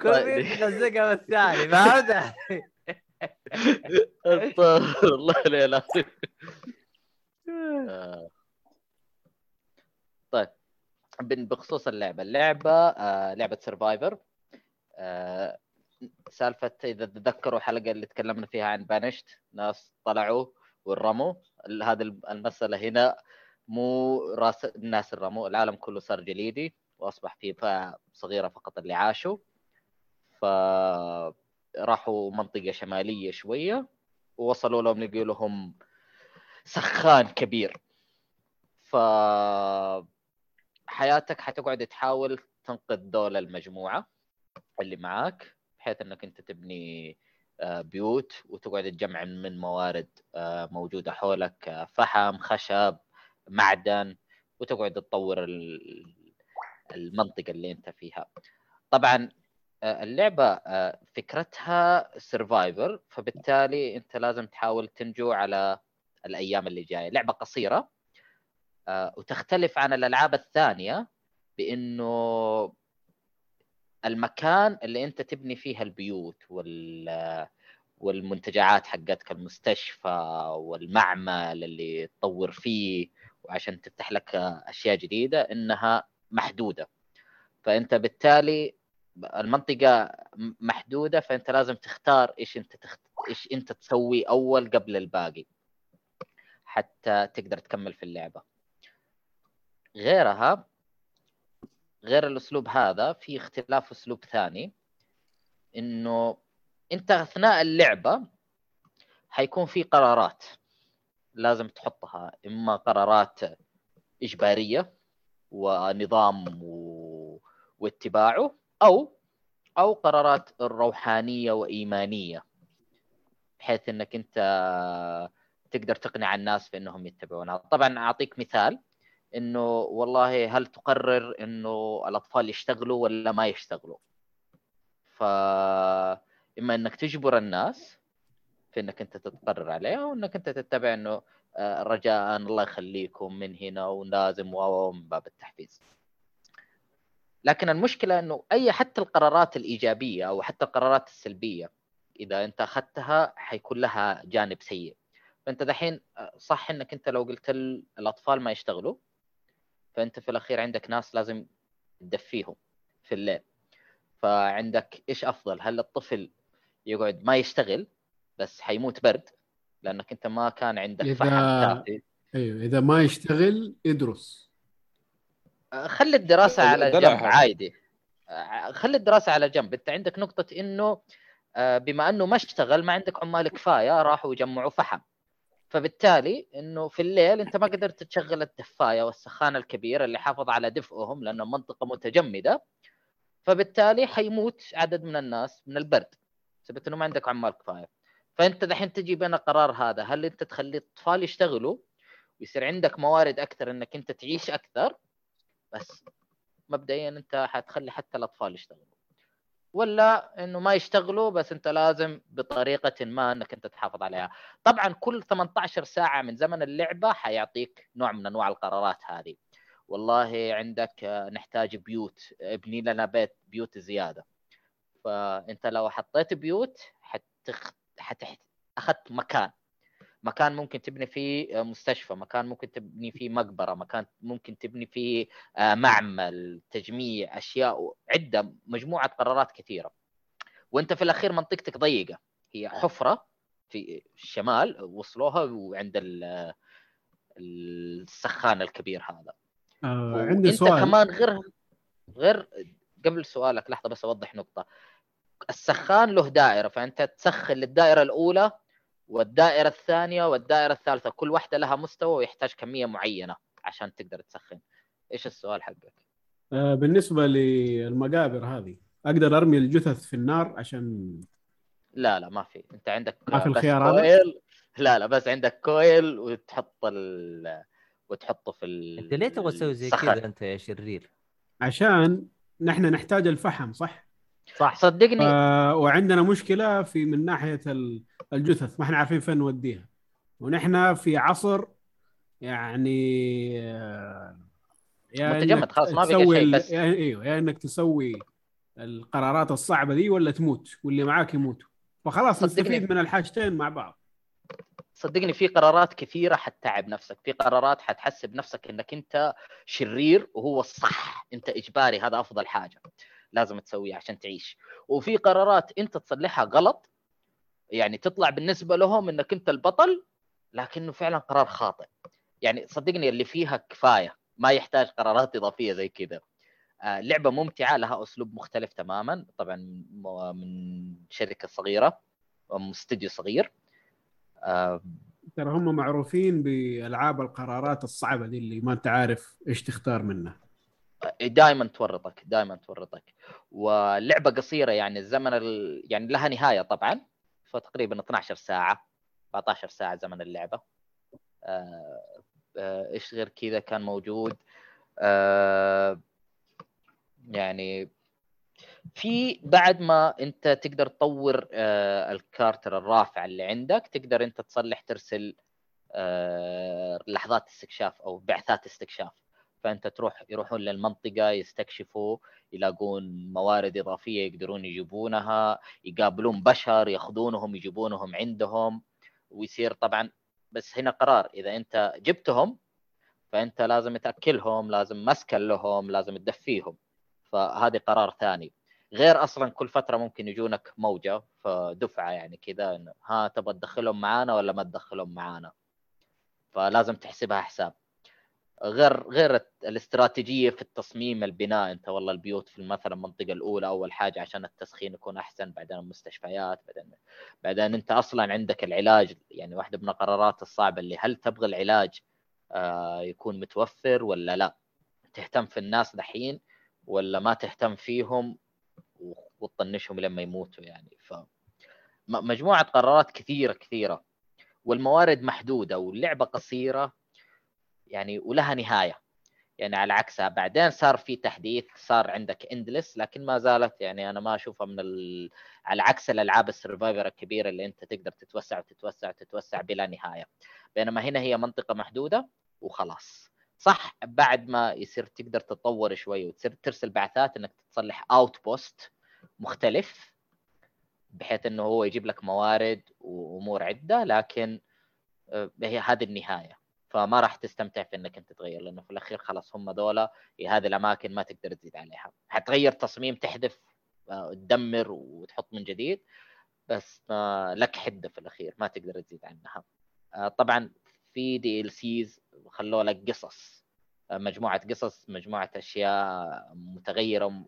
طيب. مين تلزقها بالثاني فهمت؟ استغفر الله لا لا آه. طيب. بن- بخصوص اللعبة. اللعبة آه لعبة سرفايفر سالفة إذا تتذكروا الحلقة اللي تكلمنا فيها عن بانشت ناس طلعوا والرموا ال- هذه الم- المسألة هنا مو راس الناس الرموا العالم كله صار جليدي وأصبح فيه فئة صغيرة فقط اللي عاشوا. فراحوا منطقة شمالية شوية ووصلوا لهم لقوا لهم سخان كبير. ف حياتك حتقعد تحاول تنقذ دول المجموعة اللي معاك. بحيث إنك أنت تبني آه، بيوت وتقعد تجمع من موارد آه، موجودة حولك آه، فحم خشب معدن وتقعد تطور ال- المنطقة اللي أنت فيها. طبعا اللعبة فكرتها سرفايفر فبالتالي أنت لازم تحاول تنجو على الأيام اللي جاية. لعبة قصيرة وتختلف عن الألعاب الثانية بإنه المكان اللي أنت تبني فيها البيوت وال والمنتجعات حقتك المستشفى والمعمل اللي تطور فيه وعشان تفتح لك أشياء جديدة إنها محدودة. فأنت بالتالي المنطقة محدودة فأنت لازم تختار إيش أنت تخت... إيش أنت تسوي أول قبل الباقي حتى تقدر تكمل في اللعبة. غيرها غير الأسلوب هذا في اختلاف أسلوب ثاني إنه أنت أثناء اللعبة حيكون في قرارات لازم تحطها إما قرارات إجبارية ونظام و... واتباعه أو أو قرارات روحانية وإيمانية بحيث إنك أنت تقدر تقنع الناس في انهم يتبعونها. طبعا أعطيك مثال. إنه والله هل تقرر إنه الأطفال يشتغلوا ولا ما يشتغلوا؟ ف إما إنك تجبر الناس في إنك أنت تتقرر عليها وإنك أنت تتبع إنه آه، رجاء الله يخليكم من هنا ولازم و من باب التحفيز. لكن المشكلة إنه أي حتى القرارات الإيجابية أو حتى القرارات السلبية إذا أنت أخذتها حيكون لها جانب سيء. فأنت دحين آه، صح إنك أنت لو قلت ال- الأطفال ما يشتغلوا فأنت في الأخير عندك ناس لازم تدفيهم في الليل. فعندك إيش أفضل؟ هل الطفل يقعد ما يشتغل بس حيموت برد؟ لأنك أنت ما كان عندك إذا- فحم كافي أيوه إذا ما يشتغل يدرس. آه، خلي الدراسة على جنب. عادي. آه، خلي الدراسة على جنب. أنت عندك نقطة إنه آه، بما إنه ما اشتغل ما عندك عمال كفاية راحوا يجمعوا فحم. فبالتالي إنه في الليل أنت ما قدرت تشغل الدفاية والسخان الكبير اللي حافظ على دفئهم لأنه منطقة متجمدة. فبالتالي حيموت عدد من الناس من البرد. بسبب إنه ما عندك عمال كفاية. فأنت دحين تجي بين القرار هذا هل أنت تخلي الأطفال يشتغلوا ويصير عندك موارد أكثر إنك أنت تعيش أكثر؟ بس مبدئيا أنت حتخلي حتى الأطفال يشتغلوا. ولا إنه ما يشتغلوا بس أنت لازم بطريقة ما إنك أنت تحافظ عليها. طبعا كل 18 ساعة من زمن اللعبة حيعطيك نوع من أنواع القرارات هذه. والله عندك آه، نحتاج بيوت. ابني لنا بيت بيوت زيادة. فأنت لو حطيت بيوت حتخ... حتح... أخذت مكان. مكان ممكن تبني فيه مستشفى مكان ممكن تبني فيه مقبرة مكان ممكن تبني فيه آه، معمل تجميع أشياء عدة مجموعة قرارات كثيرة. وأنت في الأخير منطقتك ضيقة. هي حفرة في الشمال وصلوها وعند السخان الكبير هذا. آه عندي سؤال. كمان غير غير قبل سؤالك لحظة بس أوضح نقطة. السخان له دائرة فأنت تسخن للدائرة الأولى والدائرة الثانية والدائرة الثالثة كل واحدة لها مستوى ويحتاج كمية معينة عشان تقدر تسخن إيش السؤال حقك آه بالنسبة للمقابر هذه أقدر أرمي الجثث في النار عشان لا لا ما في أنت عندك ما في الخيار هذا؟ كويل لا لا بس عندك كويل وتحط ال وتحطه في ال أنت ليه تبغى تسوي زي. كذا أنت يا شرير؟ عشان نحن نحتاج الفحم صح؟ صح. صدقني. آه وعندنا مشكلة في من ناحية ال- الجثث ما إحنا عارفين فين نوديها. ونحن في عصر يعني آه، يا متجمد، خلاص ما بقى شيء بس. يا إيوه يا إنك تسوي القرارات الصعبة دي ولا تموت واللي معاك يموتوا فخلاص. نستفيد من الحاجتين مع بعض. صدقني في قرارات كثيرة حتتعب نفسك. في قرارات حتحسب نفسك إنك أنت شرير وهو الصح أنت إجباري هذا أفضل حاجة. لازم تسويها عشان تعيش. وفي قرارات انت تصلحها غلط يعني تطلع بالنسبة لهم إنك أنت البطل لكنه فعلا قرار خاطئ. يعني صدقني اللي فيها كفاية ما يحتاج قرارات إضافية زي كذا. آه، لعبة ممتعة لها أسلوب مختلف تماما. طبعا من شركة صغيرة استوديو صغير. آه، ترى هم معروفين بألعاب القرارات الصعبة دي اللي ما أنت عارف إيش تختار منها. دائما تورطك دائما تورطك. واللعبة قصيرة يعني الزمن ال... يعني لها نهاية طبعا فتقريبا 12 ساعة 14 ساعة زمن اللعبة. آه، آه، إيش غير كذا كان موجود؟ آه، يعني في بعد ما أنت تقدر تطور الكارتر الرافع اللي عندك تقدر أنت تصلح ترسل لحظات استكشاف أو بعثات استكشاف. فأنت تروح يروحون للمنطقة يستكشفوا يلاقون موارد إضافية يقدرون يجيبونها يقابلون بشر ياخذونهم يجيبونهم عندهم ويصير طبعا بس هنا قرار إذا أنت جبتهم فأنت لازم تأكلهم لازم مسكن لهم لازم تدفيهم. فهذه قرار ثاني. غير أصلا كل فترة ممكن يجونك موجة فدفعة يعني كذا إنه ها تبغى تدخلهم معانا ولا ما تدخلهم معانا؟ فلازم تحسبها حساب. غير غير الاستراتيجية في التصميم البناء. انت والله البيوت في مثلا المنطقة الأولى أول حاجة عشان التسخين يكون أحسن بعدين المستشفيات بعدين بعدين انت أصلا عندك العلاج. يعني واحدة من القرارات الصعبة اللي هل تبغى العلاج آه يكون متوفر ولا لا؟ تهتم في الناس دحين ولا ما تهتم فيهم وتطنشهم لما يموتوا يعني. ف مجموعة قرارات كثيرة كثيرة. والموارد محدودة واللعبة قصيرة يعني ولها نهاية. يعني على عكسها بعدين صار في تحديث صار عندك endless لكن ما زالت يعني أنا ما أشوفها من ال... على عكس الألعاب ال survivor الكبيرة اللي أنت تقدر تتوسع وتتوسع وتتوسع بلا نهاية. بينما هنا هي منطقة محدودة وخلاص. صح بعد ما يصير تقدر تتطور شوي وتصير ترسل بعثات إنك تصلح outpost مختلف بحيث إنه هو يجيب لك موارد وأمور عدة لكن آه، هي هذه النهاية. فما راح تستمتع في إنك أنت تغير لأنه في الأخير خلاص هم ذولا هذه الأماكن ما تقدر تزيد عليها. حتغير تصميم تحذف آه، تدمر وتحط من جديد بس لك حدة في الأخير ما تقدر تزيد عنها. آه، طبعا في دي ال سيز خلوا لك قصص آه، مجموعة قصص مجموعة أشياء متغيرة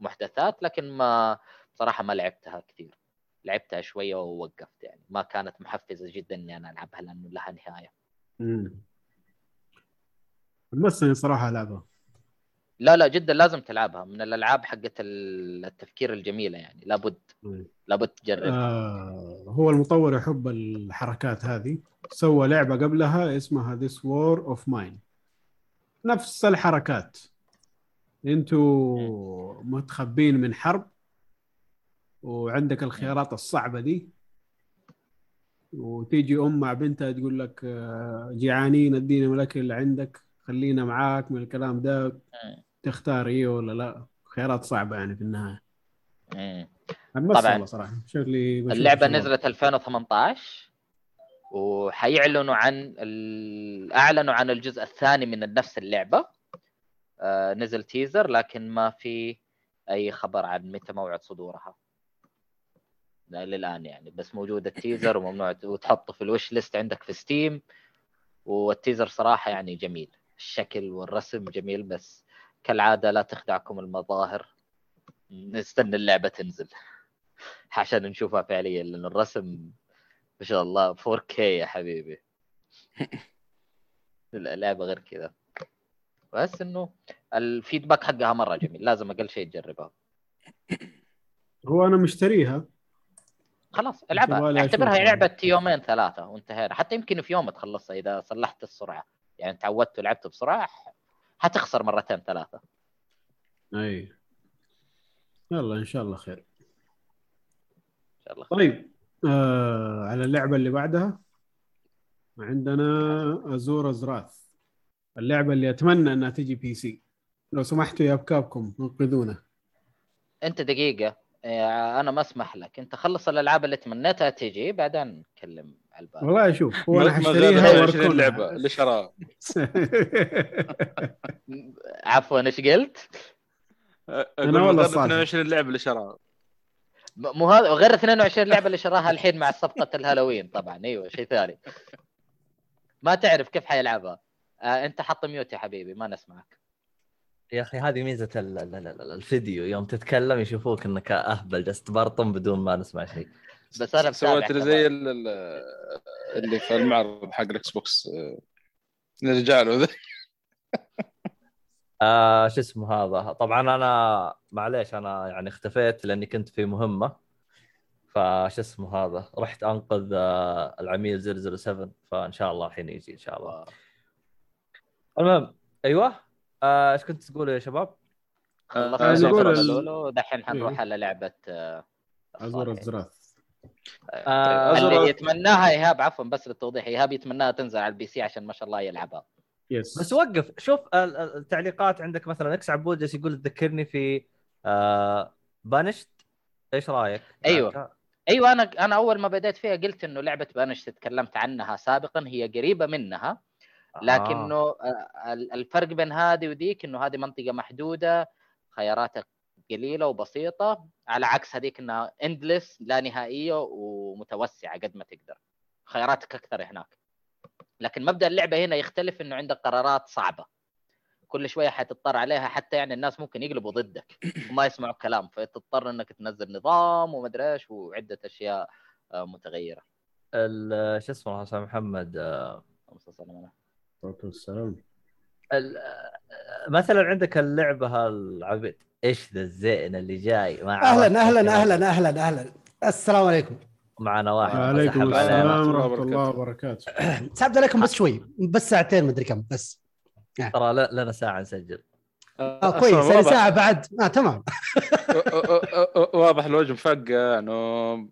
محدثات لكن ما بصراحة ما لعبتها كثير. لعبتها شوية ووقفت يعني. ما كانت محفزة جدا إني أنا ألعبها لأنه لها نهاية. مم. حمسني صراحة لعبة. لا لا جدا لازم تلعبها. من الألعاب حقت ال- التفكير الجميلة يعني. لابد. مم. لابد تجربها آه هو المطور يحب الحركات هذه. سوى لعبة قبلها اسمها This War of Mine. نفس الحركات. أنتوا متخبين من حرب وعندك الخيارات الصعبة دي. وتيجي أم مع بنتها تقول لك آه، جيعانين ادينا من الأكل اللي عندك خلينا معاك من الكلام ده. تختار إيه ولا لا خيارات صعبة يعني في النهاية. طبعا. صراحة شكلي اللعبة. نزلت 2018 وحيعلنوا عن أعلنوا عن الجزء الثاني من نفس اللعبة آه نزل teaser لكن ما في أي خبر عن متى موعد صدورها للآن يعني. بس موجود ال teaser وممكن وتحطه في ال wishlist عندك في Steam. وال teaser صراحة يعني جميل. الشكل والرسم جميل بس كالعادة لا تخدعكم المظاهر. نستنى اللعبة تنزل. عشان نشوفها فعليا لأن الرسم ما شاء الله 4K يا حبيبي. اللعبه غير كذا. بس إنه الفيدباك حقها مرة جميل. لازم أقل شيء تجربها. هو أنا مشتريها. خلاص العبها اعتبرها. لعبة يومين ثلاثة وانتهينا. حتى يمكن في يوم تخلصها إذا صلحت السرعة. يعني تعودت ولعبت بسرعة حتخسر مرتين ثلاثة. أي. يلا إن شاء الله خير. إن شاء الله طيب آه على اللعبة اللي بعدها عندنا أزور أزراث. اللعبة اللي أتمنى إنها تجي بي سي لو سمحتوا يا أبكابكم انقذونا. أنت دقيقة. أنا ما أسمح لك. أنت خلص الألعاب اللي تمنيتها تجي بعدين نتكلم على الباقي. والله شوف هو أنا حشتريها زالت 20 واركنها لعبة اللي شراها عفوا إيش قلت؟ أقول والله صادق. 22 لعبة اللي شراها مو هذا غير 22 لعبة اللي شراها الحين مع صفقة الهالوين طبعا. أيوه شيء ثاني. ما تعرف كيف حيلعبها. آه أنت حط mute يا حبيبي ما نسمعك. يا أخي هذه ميزة ال- ال- ال- ال- الفيديو يوم تتكلم يشوفوك إنك أهبل جالس تبرطم بدون ما نسمع شيء. بس أنا سويت. زي ال- ال- اللي في المعرض حق ال Xbox آه، نرجع له. ذا آه شو اسمه هذا؟ طبعا أنا معليش أنا يعني اختفيت لأني كنت في مهمة. فش اسمه هذا؟ رحت أنقذ آه العميل 007 فإن شاء الله الحين يجي إن شاء الله. المهم أيوه؟ آه، إيش كنت تقولوا يا شباب؟ خلصنا آه، الأولى ودحين حنروح إيه. على لعبة آه، أزور. ازراث آه، اللي يتمناها إيهاب عفوا بس للتوضيح إيهاب يتمناها تنزل على البي سي عشان ما شاء الله يلعبها yes بس وقف شوف ال- ال- التعليقات عندك مثلا إكس عبود جالس يقول تذكرني في آه Banished إيش رأيك؟ أيوة. أيوه أنا أنا أول ما بديت فيها قلت إنه لعبة Banished تكلمت عنها سابقا هي قريبة منها لكنه آه، ال- الفرق بين هذه وذيك إنه هذه منطقة محدودة خياراتك قليلة وبسيطة على عكس هذيك إنها endless لا نهائية ومتوسعة قد ما تقدر. خياراتك أكثر هناك. لكن مبدأ اللعبة هنا يختلف إنه عندك قرارات صعبة. كل شوية حتضطر عليها حتى يعني الناس ممكن يقلبوا ضدك وما يسمعوا كلام فتضطر إنك تنزل نظام ومدري إيش وعدة أشياء آه، متغيرة. ال- شو اسمه محمد آه، اللهم صل وسلم على- الصلاة والسلام ال- آه، مثلا عندك اللعبة هالعبيد إيش ذا الزين اللي جاي؟ ما أهلا أهلا. أهلا أهلا أهلا. السلام عليكم. معنا واحد. وعليكم سحب علينا. السلام ورحمة الله. وبركاته. سحبت عليكم بس شوي بس ساعتين مدري كم بس. ترى ل- لنا ساعة نسجل. آه كويس. يعني ساعة بعد. آه تمام. واضح الوجه مفقع نوم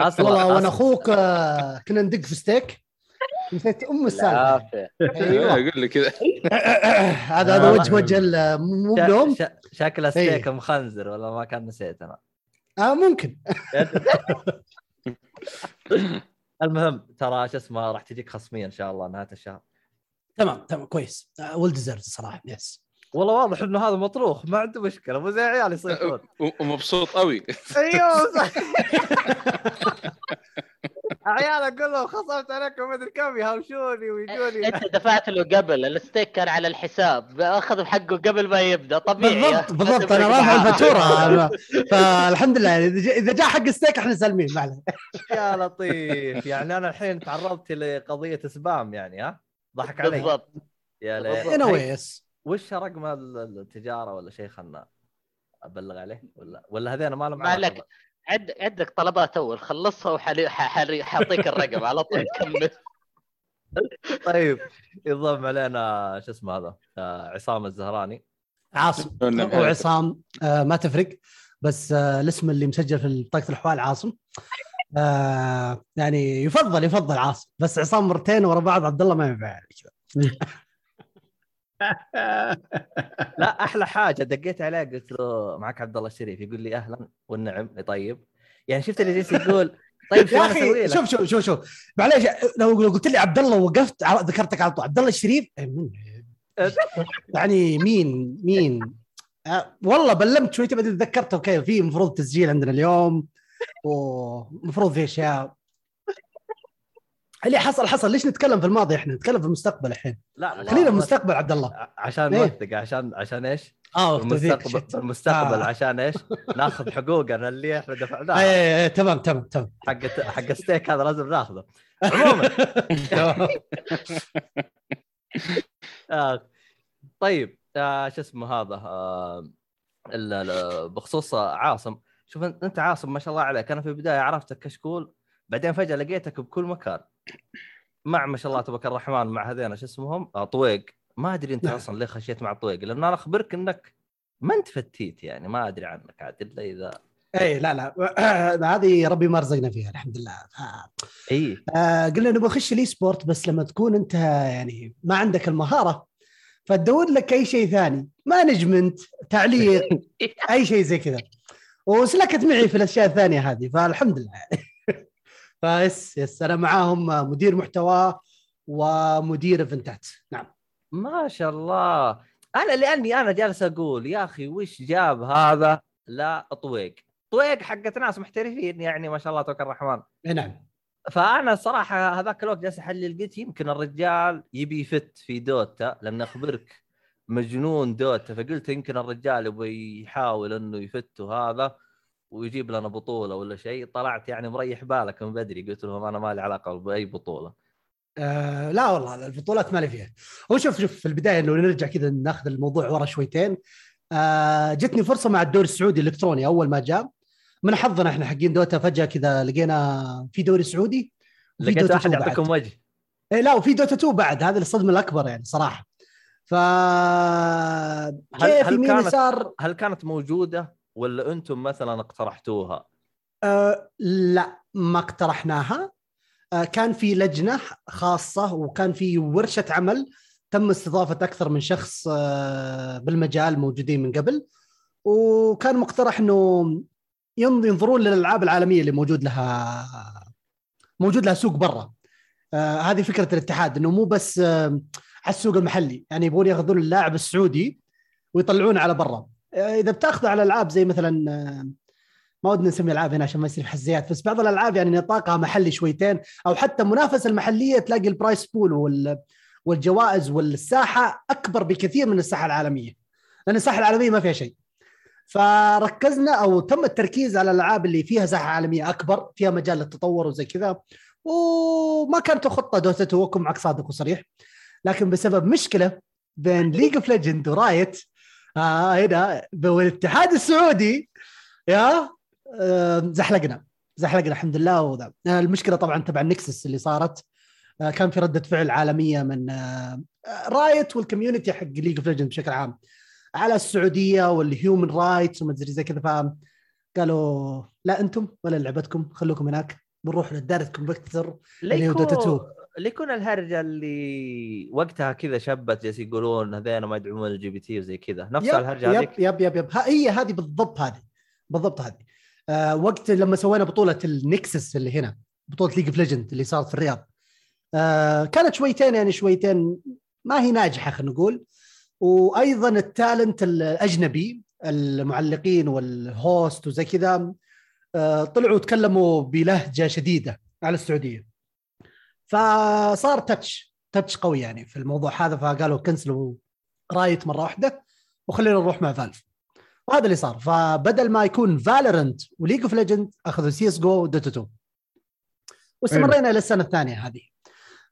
أصلا والله وأنا أخوك آه، كنا ندق في ستيك. نسيت أم السالفة. أيوه. قول لي كذا. هذا هذا وجه وجه ال- مو بلوم شكله ستيك مخنزر ولا ما كان نسيت أنا. آه ممكن. المهم ترى شو اسمه راح تجيك خصمية إن شاء الله نهاية الشهر. تمام تمام كويس. ويل ديزيرف الصراحه يس والله واضح إنه هذا مطروخ ما عنده مشكلة مو زي عيال يصيحون ومبسوط قوي. أيوه صح. عيال أقول لهم خصمت عليكم مدري كم يهاوشوني ويجوني. أنت دفعت له قبل الستيك كان على الحساب أخذ حقه قبل ما يبدأ طبيعي. بالضبط بالضبط أنا رافع الفاتورة فالحمد لله إذا جاء- إذا جاء حق ستيك إحنا سالمين ما يا لطيف يعني أنا الحين تعرضت لقضية spam يعني ها؟ ضحك علي. بالضبط. يا yes وش رقم ال- التجارة ولا شيء خلنا أبلغ عليه؟ ولا ولا هذين ما لهم ما عليك. عد عندك طلبات أول خلصها وحالي حالي- حاعطيك الرقم على طول كمل. طيب ينضم علينا شو اسمه هذا؟ آه، عصام الزهراني. عاصم. عليك. وعصام آه ما تفرق بس آه الاسم اللي مسجل في بطاقه الحوال عاصم. آه يعني يفضل يفضل عاصم بس عصام مرتين ورا بعض عبد الله ما ينفع. كذا. لا أحلى حاجة دقيت عليه قلت له معك عبد الله الشريف يقول لي أهلا والنعم. طيب. يعني شفت اللي جالس يقول طيب شو أخي؟ شوف شوف شوف شوف. معليش لو قلت لي عبد الله ووقفت ع- ذكرتك على طول. عبد الله الشريف؟ إيه، يعني مين مين؟ آه، والله بلمت شوي بعدين تذكرت أوكي في المفروض تسجيل عندنا اليوم ومفروض في أشياء. اللي حصل حصل ليش نتكلم في الماضي إحنا نتكلم في المستقبل الحين لا خلينا في المستقبل عبد الله عشان إيه. نوثق عشان عشان إيش؟ آه المستقبل. المستقبل آه. عشان إيش؟ ناخذ حقوقنا اللي إحنا دفعناها إيه، إيه، تمام تمام تمام حق حق الستيك هذا لازم ناخذه عموما. آه. طيب آه شو اسمه هذا آه بخصوص عاصم شوف أنت- أنت عاصم ما شاء الله عليك أنا في البداية عرفتك كشكول بعدين فجأة لقيتك بكل مكان مع ما شاء الله تبارك الرحمن مع هذين شو اسمهم؟ آه طويق. ما أدري أنت نعم. أصلا ليه خشيت مع طويق لأن أنا أخبرك إنك ما انت فتيت يعني ما أدري عنك عاد إلا إذا اي لا لا. هذه ربي ما رزقنا فيها الحمد لله. ف- إي. آه قلنا نبغى نخش ال esports بس لما تكون أنت يعني ما عندك المهارة فتدور لك أي شيء ثاني. management تعليق أي شيء زي كذا. وسلكت معي في الأشياء الثانية هذه فالحمد لله. ف yes yes أنا معاهم مدير محتوى ومدير إيفنتات. نعم. ما شاء الله. أنا لأني أنا جالس أقول يا أخي وش جاب هذا؟ لا طويق. طويق حقت ناس محترفين يعني ما شاء الله تبارك الرحمن. نعم. فأنا صراحة هذاك الوقت جالس أحلل قلت يمكن الرجال يبي يفت في دوتا لأن أخبرك مجنون دوتا. فقلت يمكن الرجال يبغى يحاول إنه يفت هذا ويجيب لنا بطولة ولا شيء طلعت يعني مريح بالك من بدري قلت لهم أنا ما لي علاقة بأي بطولة. آه لا والله البطولات مالي فيها. هو شوف شوف في البداية إنه نرجع كذا ناخذ الموضوع ورا شويتين. آه جتني فرصة مع الدوري السعودي الإلكتروني أول ما جاء. من حظنا إحنا حقين دوتا فجأة كذا لقينا في دوري سعودي لقيت دوتا واحد 2 بعد. يعطيكم وجه. إيه لا وفي دوتا 2 بعد. هذا الصدمة الأكبر يعني صراحة. ف هل يمين كانت- يسار؟ هل كانت موجودة؟ ولا أنتم مثلا اقترحتوها؟ آه لا ما اقترحناها. آه كان في لجنة خاصة وكان في ورشة عمل تم استضافة أكثر من شخص آه بالمجال موجودين من قبل. وكان مقترح إنه ين- ينظرون للألعاب العالمية اللي موجود لها موجود لها سوق برا. آه هذه فكرة الاتحاد إنه مو بس آه على السوق المحلي. يعني يبغون يأخذون اللاعب السعودي ويطلعونه على برا. إذا بتاخذ على العاب زي مثلا آه ما ودنا نسمي ألعاب هنا عشان ما يصير حزيات بس بعض الألعاب يعني نطاقها محلي شويتين أو حتى المنافسة المحلية تلاقي البرايس بول وال والجوائز والساحة أكبر بكثير من الساحة العالمية لأن الساحة العالمية ما فيها شيء. فركزنا أو تم التركيز على الألعاب اللي فيها ساحة عالمية أكبر فيها مجال للتطور وزي كذا وما كانت خطه دوتا 2 اكون معك صادق وصريح لكن بسبب مشكلة بين League of Legends و Riot آه هنا والاتحاد السعودي يا آه، زحلقنا زحلقنا الحمد لله وذا. المشكلة طبعا تبع ال Nexus اللي صارت آه، كان في ردة فعل عالمية من آه، آه، Riot وال community حق League of Legends بشكل عام على السعودية وال human rights وما أدري زي كذا فقالوا لا أنتم ولا لعبتكم خلوكم هناك بنروح لل direct competitor اللي هو Dota 2 اللي يكون الهرجة اللي وقتها كذا شبت جالس يقولون هذين ما يدعمون ال LGBT وزي كذا. نفس الهرجة yep هذيك؟ yep yep yep. ها- هي هذه بالضبط هذه بالضبط هذه. آه وقت لما سوينا بطولة ال Nexus اللي هنا بطولة League of Legends اللي صارت في الرياض. آه كانت شويتين يعني شويتين ما هي ناجحة خلينا نقول. وأيضا ال talent الأجنبي المعلقين وال host وزي كذا آه طلعوا تكلموا بلهجة شديدة على السعودية. فصار touch touch قوي يعني في الموضوع هذا فقالوا كنسلوا Riot مرة واحدة وخلينا نروح مع Valve وهذا اللي صار. فبدل ما يكون Valorant و League of Legends أخذوا CSGO و Dota 2 واستمرينا إلى السنة الثانية هذه.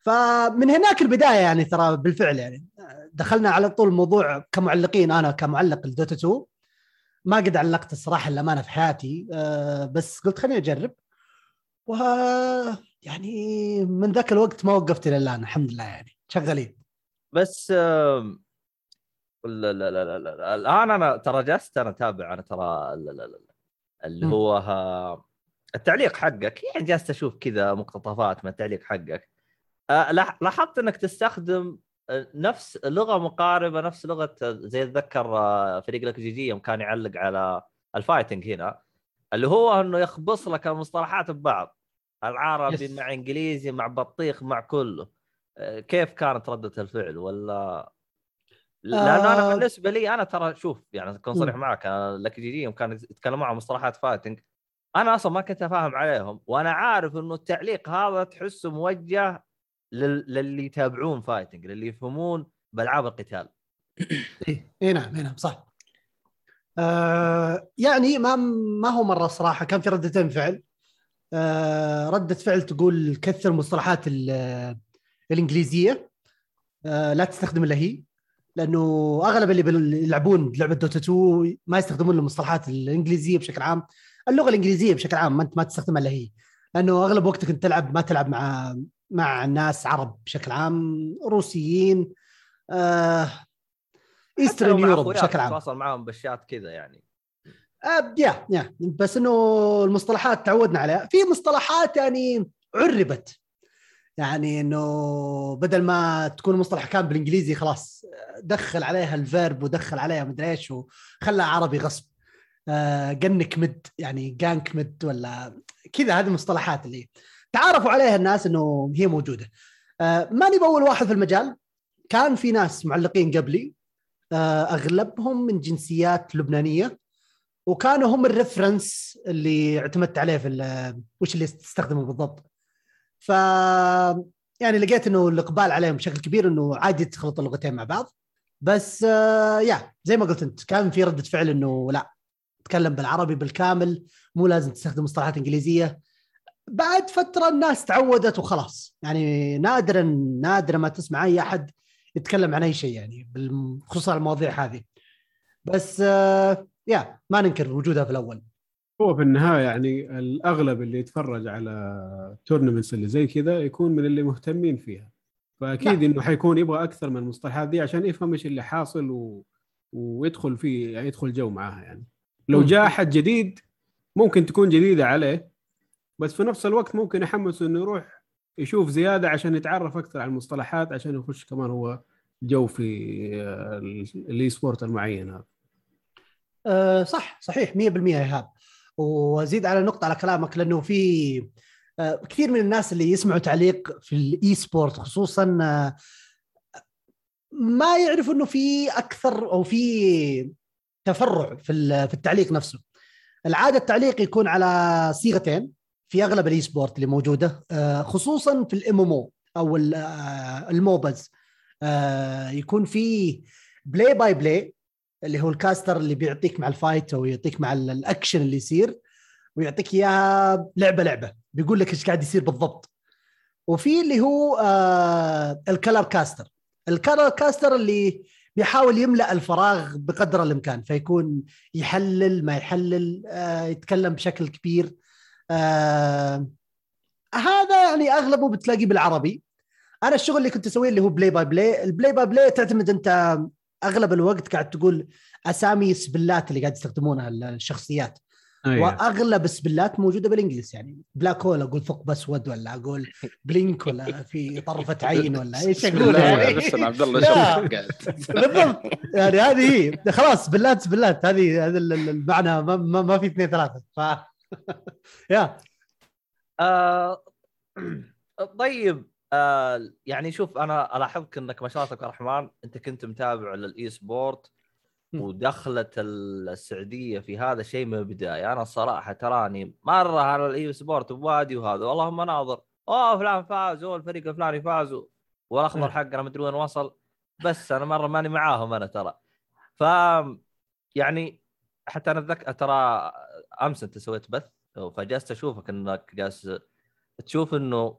فمن هناك البداية يعني ترى بالفعل يعني. دخلنا على طول الموضوع كمعلقين أنا كمعلق ال Dota 2 ما قد علقت الصراحة الأمانة في حياتي أه بس قلت خليني أجرب. و يعني من ذاك الوقت ما وقفت إلى الآن الحمد لله يعني شغالين بس لا لا لا لا, لا. الآن أنا ترى جلست أنا أتابع أنا ترى لا لا لا. اللي. هو ها التعليق حقك يعني جالس أشوف كذا مقتطفات من التعليق حقك آه، لاح- لاحظت إنك تستخدم آه، نفس لغة مقاربة نفس لغة آه، زي أتذكر آه، فريق لك جي جي يوم كان يعلق على ال fighting هنا اللي هو إنه يخبص لك المصطلحات ببعض العربي yes. مع إنجليزي مع بطيخ مع كله كيف كانت ردة الفعل ولا لأنه أنا آه. بالنسبة لي أنا ترى شوف يعني أكون صريح. معك أنا لك جي جي يوم كانوا يتكلمون عن مصطلحات fighting أنا أصلا ما كنت افهم عليهم وأنا عارف إنه التعليق هذا تحسه موجه لل... للي يتابعون fighting للي يفهمون بألعاب القتال اي إي نعم اي نعم صح آه يعني ما ما هو مرة صراحة كان في ردتين فعل. آه ردة فعل تقول كثر المصطلحات ال- الإنجليزية. آه لا تستخدم إلا هي لأنه أغلب اللي بال- يلعبون لعبة دوتا 2 ما يستخدمون المصطلحات الإنجليزية بشكل عام. اللغة الإنجليزية بشكل عام ما انت ما تستخدمها إلا هي لأنه أغلب وقتك أنت تلعب ما تلعب مع مع ناس عرب بشكل عام روسيين. آه Eastern Europe بشكل عام. تواصل معهم بالشات كذا يعني. آه yeah yeah. بس إنه المصطلحات تعودنا عليها. في مصطلحات يعني عربت. يعني إنه بدل ما تكون المصطلح كان بالإنجليزي خلاص دخل عليها ال verb ودخل عليها مدري إيش وخلها عربي غصب. آه gank mid يعني gank mid ولا كذا. هذه المصطلحات اللي تعارفوا عليها الناس إنه هي موجودة. آه ماني بأول واحد في المجال. كان في ناس معلقين قبلي. أغلبهم من جنسيات لبنانية وكانوا هم الريفرنس اللي اعتمدت عليه في وش اللي تستخدمه بالضبط. ف يعني لقيت إنه الإقبال عليهم بشكل كبير إنه عادي تخلط اللغتين مع بعض. بس آه يا زي ما قلت أنت كان في ردة فعل إنه لا تكلم بالعربي بالكامل مو لازم تستخدم مصطلحات إنجليزية. بعد فترة الناس تعودت وخلاص. يعني نادرا نادرا ما تسمع أي أحد. يتكلم عن أي شيء يعني خصوصا المواضيع هذه. بس آه yeah ما ننكر وجودها في الأول. هو في النهاية يعني الأغلب اللي يتفرج على tournaments اللي زي كذا يكون من اللي مهتمين فيها. فأكيد إنه حيكون يبغى أكثر من المصطلحات دي عشان يفهم إيش اللي حاصل و... ويدخل فيه يعني يدخل جو معاها يعني. لو. جاء أحد جديد ممكن تكون جديدة عليه بس في نفس الوقت ممكن يحمسه إنه يروح يشوف زيادة عشان يتعرف أكثر على المصطلحات عشان يخش كمان هو جو في آه، ال- ال esports المعين هذا. أه صح صحيح 100% ايهاب وازيد على نقطة على كلامك لأنه في أه كثير من الناس اللي يسمعوا تعليق في ال esports خصوصا ما يعرفوا إنه في أكثر أو في تفرع في في التعليق نفسه. العادة التعليق يكون على صيغتين. في أغلب ال esports اللي موجودة أه خصوصا في ال MMO أو آه، ال MOBAs أه يكون في play by play اللي هو ال caster اللي بيعطيك مع ال fight أو يعطيك مع ال- الأكشن اللي يصير ويعطيك إياها لعبة لعبة. بيقول لك إيش قاعد يصير بالضبط. وفي اللي هو آه ال color caster ال color caster اللي بيحاول يملأ الفراغ بقدر الإمكان فيكون يحلل ما يحلل آه يتكلم بشكل كبير. آه هذا يعني أغلبه بتلاقيه بالعربي. أنا الشغل اللي كنت أسويه اللي هو play by play ال play by play تعتمد أنت أغلب الوقت قاعد تقول أسامي سبلات اللي قاعد يستخدمونها الشخصيات. وأغلب السبلات موجودة بالإنجليزي. يعني black hole أقول ثقب أسود ولا أقول blink ولا في طرفة عين ولا إيش أقول يعني عبد الله بالضبط. يعني هذه هي. خلاص سبلات سبلات. هذه هذا ال- ال- المعنى ما, ما, ما في اثنين ثلاثة. ف yeah آه طيب آه يعني شوف أنا ألاحظك إنك ما شاء الله تبارك الرحمن أنت كنت متابع لل esports. ودخلت السعودية في هذا شيء من البداية أنا الصراحه تراني مرة على ال esports بوادي وهذا اللهم ناظر أوه فلان فاز أوه الفريق الفلاني فازوا والأخضر. حقنا مدري وين وصل بس أنا مرة ماني معاهم أنا ترى ف يعني حتى أنا اتذكر ترى امس انت سويت بث فجلست اشوفك انك جالس تشوف انه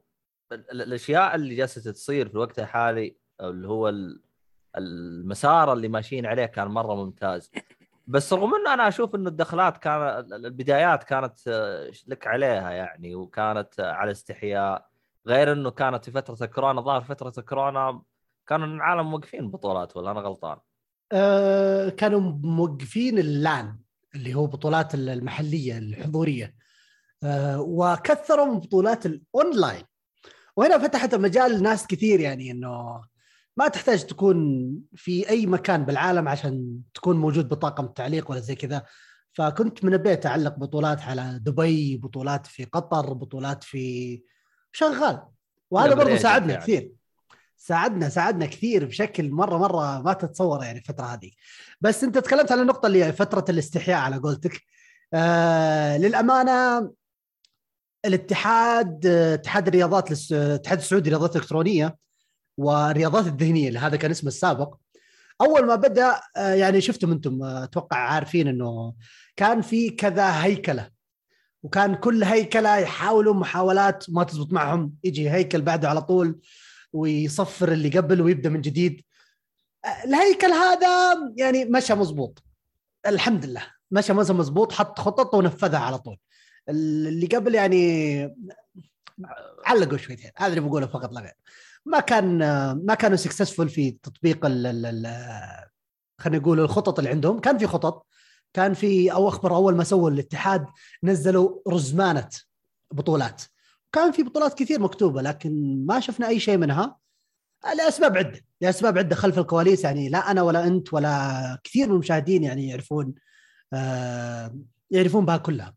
ال- ال- الاشياء اللي جالسة تصير في الوقت الحالي اللي هو ال- المسار اللي ماشيين عليه كان مرة ممتاز. بس رغم إنه أنا أشوف إنه الدخلات كان ال- البدايات كانت لك عليها يعني وكانت على استحياء. غير إنه كانت في فترة الكورونا ظهر فترة الكورونا كانوا العالم موقفين بطولات ولا أنا غلطان؟ آه كانوا موقفين اللان اللي هو بطولات المحلية الحضورية. آه وكثروا من بطولات الاونلاين وهنا فتحت المجال لناس كثير يعني إنه ما تحتاج تكون في أي مكان بالعالم عشان تكون موجود بطاقم تعليق ولا زي كذا. فكنت من البيت أعلق بطولات على دبي بطولات في قطر بطولات في شغال. وهذا برضه يعني. ساعدنا كثير. ساعدنا ساعدنا كثير بشكل مرة مرة ما تتصور يعني الفترة هذه. بس أنت تكلمت على النقطة اللي فترة الاستحياء على قولتك. آه للأمانة الاتحاد اتحاد الرياضات الاتحاد السعودي للرياضات الإلكترونية والرياضات الذهنية اللي هذا كان اسمه السابق أول ما بدأ آه، يعني شفتم أنتم آه، أتوقع عارفين إنه كان في كذا هيكلة. وكان كل هيكلة يحاولوا محاولات ما تزبط معهم. يجي هيكل بعده على طول. ويصفر اللي قبل ويبدأ من جديد. الهيكل هذا يعني مشى مزبوط الحمد لله. مشى مشى مزبوط حط خطط ونفذها على طول. اللي قبل يعني علقوا شويتين. هذا اللي بقوله فقط لا غير. ما كان ما كانوا سكسسفول في تطبيق خلينا نقول الخطط اللي عندهم. كان في خطط. كان في أو أخبر أول ما سووا الاتحاد نزلوا رزمانة بطولات. كان في بطولات كثير مكتوبة لكن ما شفنا أي شيء منها. لأسباب عدة لأسباب عدة خلف الكواليس يعني لا أنا ولا أنت ولا كثير من المشاهدين يعني يعرفون آه يعرفون بها كلها.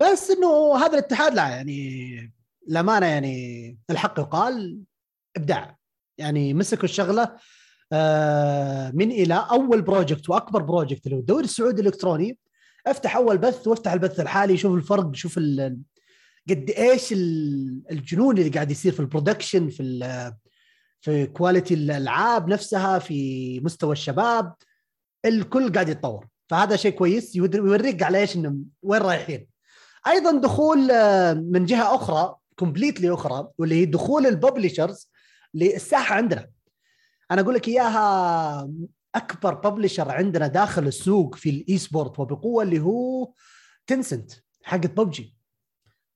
بس إنه هذا الاتحاد لا يعني الامانه يعني الحق يقال إبداع. يعني مسكوا الشغلة آه، من إلى أول project وأكبر project اللي هو الدوري السعودي الإلكتروني. افتح أول بث وافتح البث الحالي شوف الفرق شوف ال- قد إيش ال- الجنون اللي قاعد يصير في ال production في في quality الألعاب نفسها في مستوى الشباب الكل قاعد يتطور. فهذا شيء كويس يوريك على إيش إنه وين رايحين. أيضا دخول آه، من جهة أخرى completely أخرى واللي هي دخول ال publishers للساحة عندنا. أنا أقول لك إياها أكبر publisher عندنا داخل السوق في ال esport وبقوة اللي هو Tencent حقت ببجي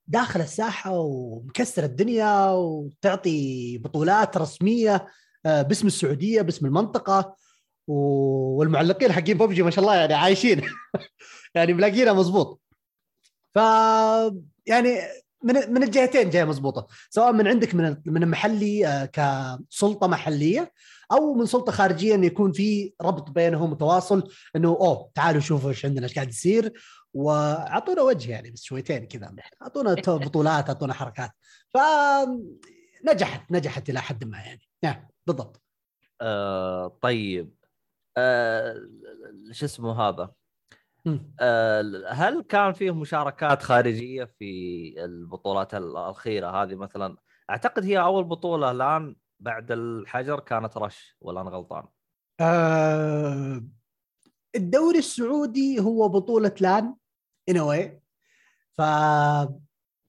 داخل الساحة ومكسر الدنيا وتعطي بطولات رسمية آه، باسم السعودية باسم المنطقة. والمعلقين حقين ببجي ما شاء الله يعني عايشين. يعني ملاقينها مزبوط. ف يعني من من الجهتين جاية مضبوطه سواء من عندك من من المحلي آه، كسلطة محلية أو من سلطة خارجية انه يكون في ربط بينهم وتواصل إنه أوه تعالوا شوفوا إيش عندنا إيش قاعد يصير. وأعطونا وجه يعني بس شويتين كذا. أعطونا بطولات أعطونا حركات. فنجحت نجحت إلى حد ما يعني. نعم بالضبط. آه طيب. آه شو اسمه هذا. آه هل كان فيه مشاركات خارجية في البطولات الأخيرة؟ هذه مثلا أعتقد هي أول بطولة الآن بعد الحجر كانت رش ولا أنا غلطان؟ آه الدوري السعودي هو بطولة لأن ان واي ف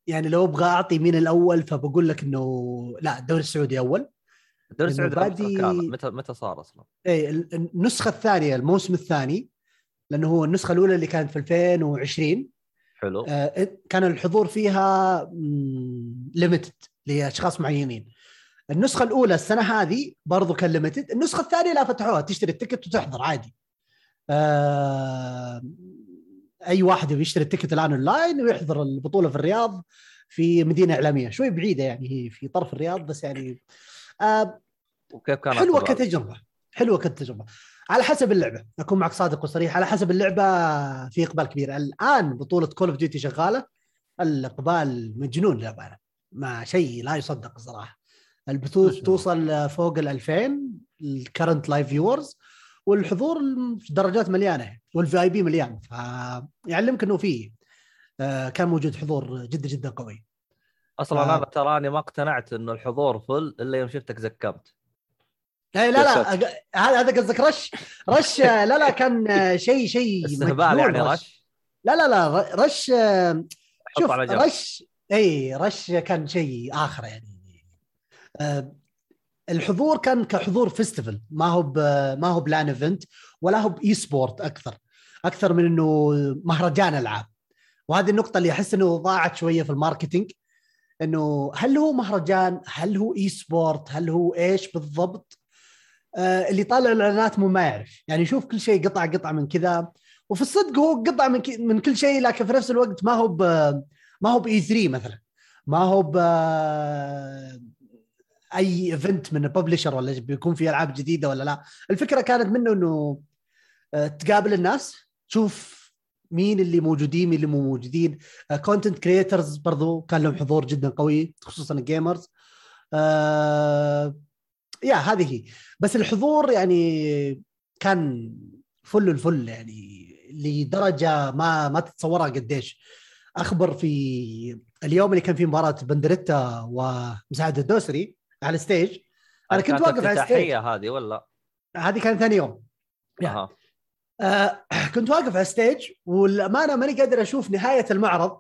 يعني لو أبغى أعطي مين الأول فبقول لك إنه لا الدوري السعودي أول. الدوري السعودي المبادئ- متى متى صار أصلا؟ اي ال- النسخة الثانية الموسم الثاني لأنه هو النسخة الأولى اللي كانت في 2020 حلو. آه، كان الحضور فيها limited لأشخاص معينين. النسخة الأولى السنة هذه برضو كان limited النسخة الثانية لا فتحوها تشتري ال ticket وتحضر عادي. آه، أي واحد يشتري ال ticket الآن أونلاين ويحضر البطولة في الرياض في مدينة إعلامية. شوي بعيدة يعني هي في طرف الرياض بس يعني آه، وكيف كان حلوة؟ كتجربة حلوة كتجربة. على حسب اللعبة أكون معك صادق وصريح على حسب اللعبة في إقبال كبير. الآن بطولة Call of Duty شغالة الإقبال مجنون للامانه ما شيء لا يصدق الصراحه البثوث. توصل فوق ال 2000 ال current live viewers والحضور درجات مليانة وال VIP مليان فيعلمك إنه في آه، كان موجود حضور جدا جدا قوي. أصلا آه. أنا تراني ما اقتنعت إنه الحضور full إلا يوم شفتك زكمت اي لا لا هذا هذا قصدك Rush؟ Rush لا لا كان آه، شيء شيء استهبال يعني Rush. لا لا لا R- Rush آه، شوف على جنب. Rush اي Rush كان شيء آخر يعني. آه، الحضور كان كحضور festival ما هو ما هو plan event ولا هو ب esport أكثر أكثر من إنه مهرجان ألعاب. وهذه النقطة اللي أحس إنه ضاعت شوية في ال marketing إنه هل هو مهرجان؟ هل هو esport هل هو إيش بالضبط؟ آه، اللي طالع الإعلانات مو ما يعرف. يعني يشوف كل شيء قطعه قطعه من كذا وفي الصدق هو قطعه من من كل شيء لكن في نفس الوقت ما هو ما هو ب E3 مثلا. ما هو أي event من ال publisher ولا بيكون في ألعاب جديدة ولا لا. الفكرة كانت منه إنه آه، تقابل الناس تشوف مين اللي موجودين مين اللي مو موجودين. content creators برضو كان لهم حضور جدا قوي خصوصا ال gamers آه yeah هذه هي. بس الحضور يعني كان full الfull يعني لدرجة ما ما تتصورها قديش. أخبر في اليوم اللي كان فيه مباراة بندريتا ومساعد الدوسري. على ال stage أنا كنت واقف على ال stage هذه ولا؟ هذه كانت ثاني يوم. yeah. أها. آه كنت واقف على ال stage والامانه ماني قادر أشوف نهاية المعرض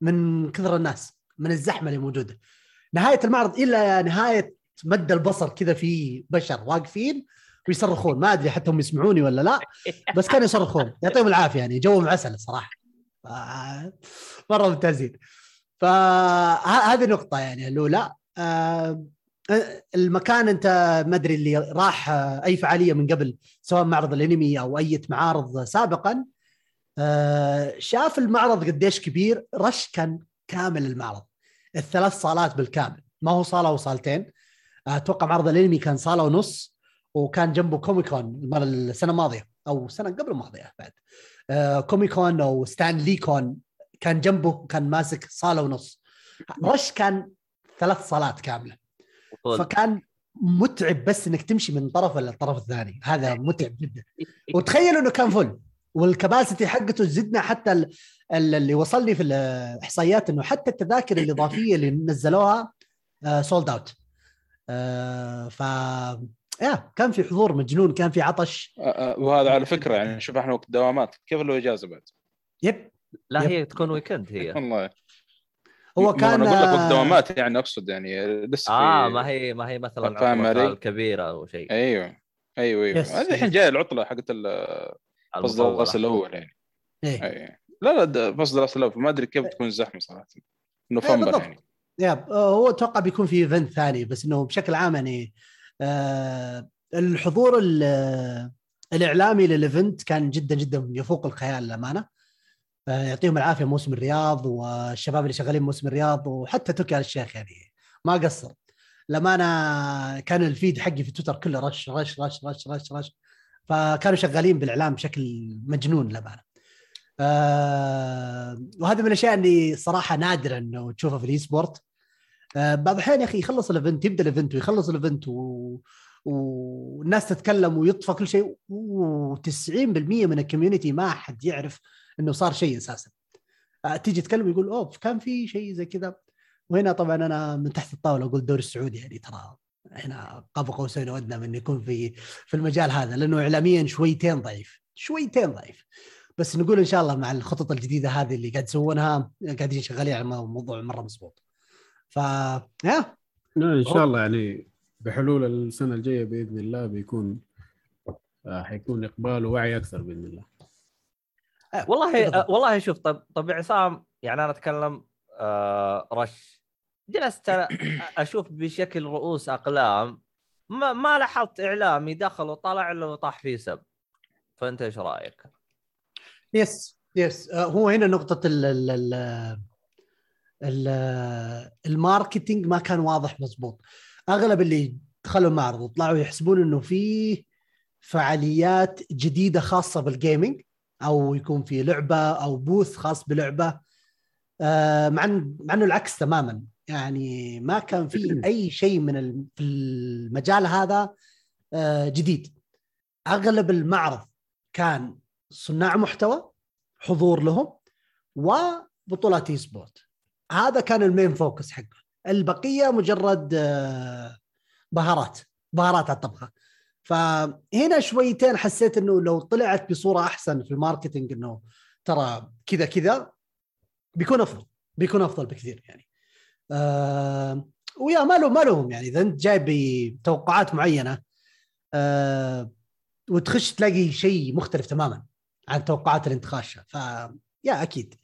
من كثر الناس من الزحمة اللي موجودة. نهاية المعرض إلا نهاية مد البصر كذا في بشر واقفين ويصرخون. ما أدري حتى هم يسمعوني ولا لا بس كانوا يصرخون. يعطيهم العافية يعني جوهم عسل الصراحه آه، مرة ممتازين. فهذه نقطة يعني الأولى. آه، المكان انت ما ادري اللي راح آه، أي فعالية من قبل سواء معرض الانمي أو أي معارض سابقا آه، شاف المعرض قديش كبير رش كان كامل المعرض. الثلاث صالات بالكامل. ما هو صالة وصالتين. أتوقع معرض الانمي كان صالة ونص وكان جنبه كوميكون السنة الماضية أو السنة قبل الماضية بعد. آه، Comic Con أو ستان لي كون كان جنبه كان ماسك صالة ونص. Rush كان ثلاث صالات كاملة. طول. فكان متعب بس إنك تمشي من طرف للطرف الثاني هذا متعب جدا. وتخيل إنه كان full وال capacity حقته زدنا حتى ال- ال- اللي وصلني في الإحصائيات إنه حتى التذاكر الإضافية اللي نزلوها sold out ف يا كان في حضور مجنون كان في عطش. آه، آه، وهذا على فكرة يعني شوف إحنا وقت دوامات كيف لو اجازه بعد؟ يب. لا يب. هي تكون ويكند هي. والله. هو كان أنا أقول لك وقت آه، دوامات يعني أقصد يعني لسه آه ما هي ما هي مثلا فاهم علي؟ الكبيرة أو شيء أيوه أيوه أيوه هذه الحين. جاية العطلة حقت ال- فصل. الدراسه الأول يعني إيه. أي. لا لا ده فصل الدراسه الأول ما أدري كيف تكون الزحمة صراحة نوفمبر إيه، بالضبط. يعني آه، هو أتوقع بيكون في event ثاني بس إنه بشكل عام يعني آه الحضور ال- الإعلامي لل event كان جدا جدا يفوق الخيال للأمانة آه يعطيهم العافية موسم الرياض والشباب اللي شغالين موسم الرياض وحتى تركي آل الشيخ يعني. ما قصر. للامانه كان ال feed حقي في تويتر كله Rush Rush Rush Rush Rush Rush. فكانوا شغالين بالإعلام بشكل مجنون للامانه آه وهذا من الأشياء اللي صراحة نادرة إنه تشوفها في ال esport آه بعض الأحيان يا أخي يخلص ال event يبدأ ال event ويخلص ال event و... والناس تتكلم ويطفى كل شيء. و90% من ال community ما حد يعرف إنه صار شيء أساسا. آه تيجي تتكلم يقول اوه كان في شيء زي كذا. وهنا طبعا أنا من تحت الطاولة أقول الدوري السعودي يعني ترى إحنا قاب قوسين وادنى من يكون في في المجال هذا لأنه اعلاميا شويتين ضعيف شويتين ضعيف. بس نقول إن شاء الله مع الخطط الجديدة هذه اللي قاعد يسوونها قاعدين شغالين على موضوع مرة مضبوط. ف لا إن شاء الله يعني بحلول السنة الجاية بإذن الله بيكون آه، حيكون إقبال ووعي أكثر بإذن الله. والله بالضبط. آه، والله شوف طب طب عصام يعني أنا أتكلم آه رش. جلست أشوف بشكل رؤوس أقلام ما, ما لاحظت إعلامي دخل وطلع له وطاح فيه سب. فأنت إيش رأيك؟ yes yes آه، هو هنا نقطة ال ال ال ال ال marketing ما كان واضح مضبوط. أغلب اللي دخلوا المعرض وطلعوا يحسبون إنه في فعاليات جديدة خاصة بال gaming أو يكون في لعبة أو booth خاص بلعبة. آه، مع إنه العكس تماما. يعني ما كان في أي شيء من في المجال هذا آه، جديد. أغلب المعرض كان صناع محتوى حضور لهم وبطولات esport هذا كان ال main focus حقه. البقية مجرد آه، بهارات. بهارات على الطبخة. فهنا شويتين حسيت إنه لو طلعت بصورة أحسن في ال marketing إنه ترى كذا كذا بيكون أفضل بيكون أفضل بكثير يعني. آه ويا ما له ما لهم يعني. إذا أنت جايب بتوقعات معينة آه وتخش تلاقي شيء مختلف تماما عن التوقعات اللي انت خاشها ف يا أكيد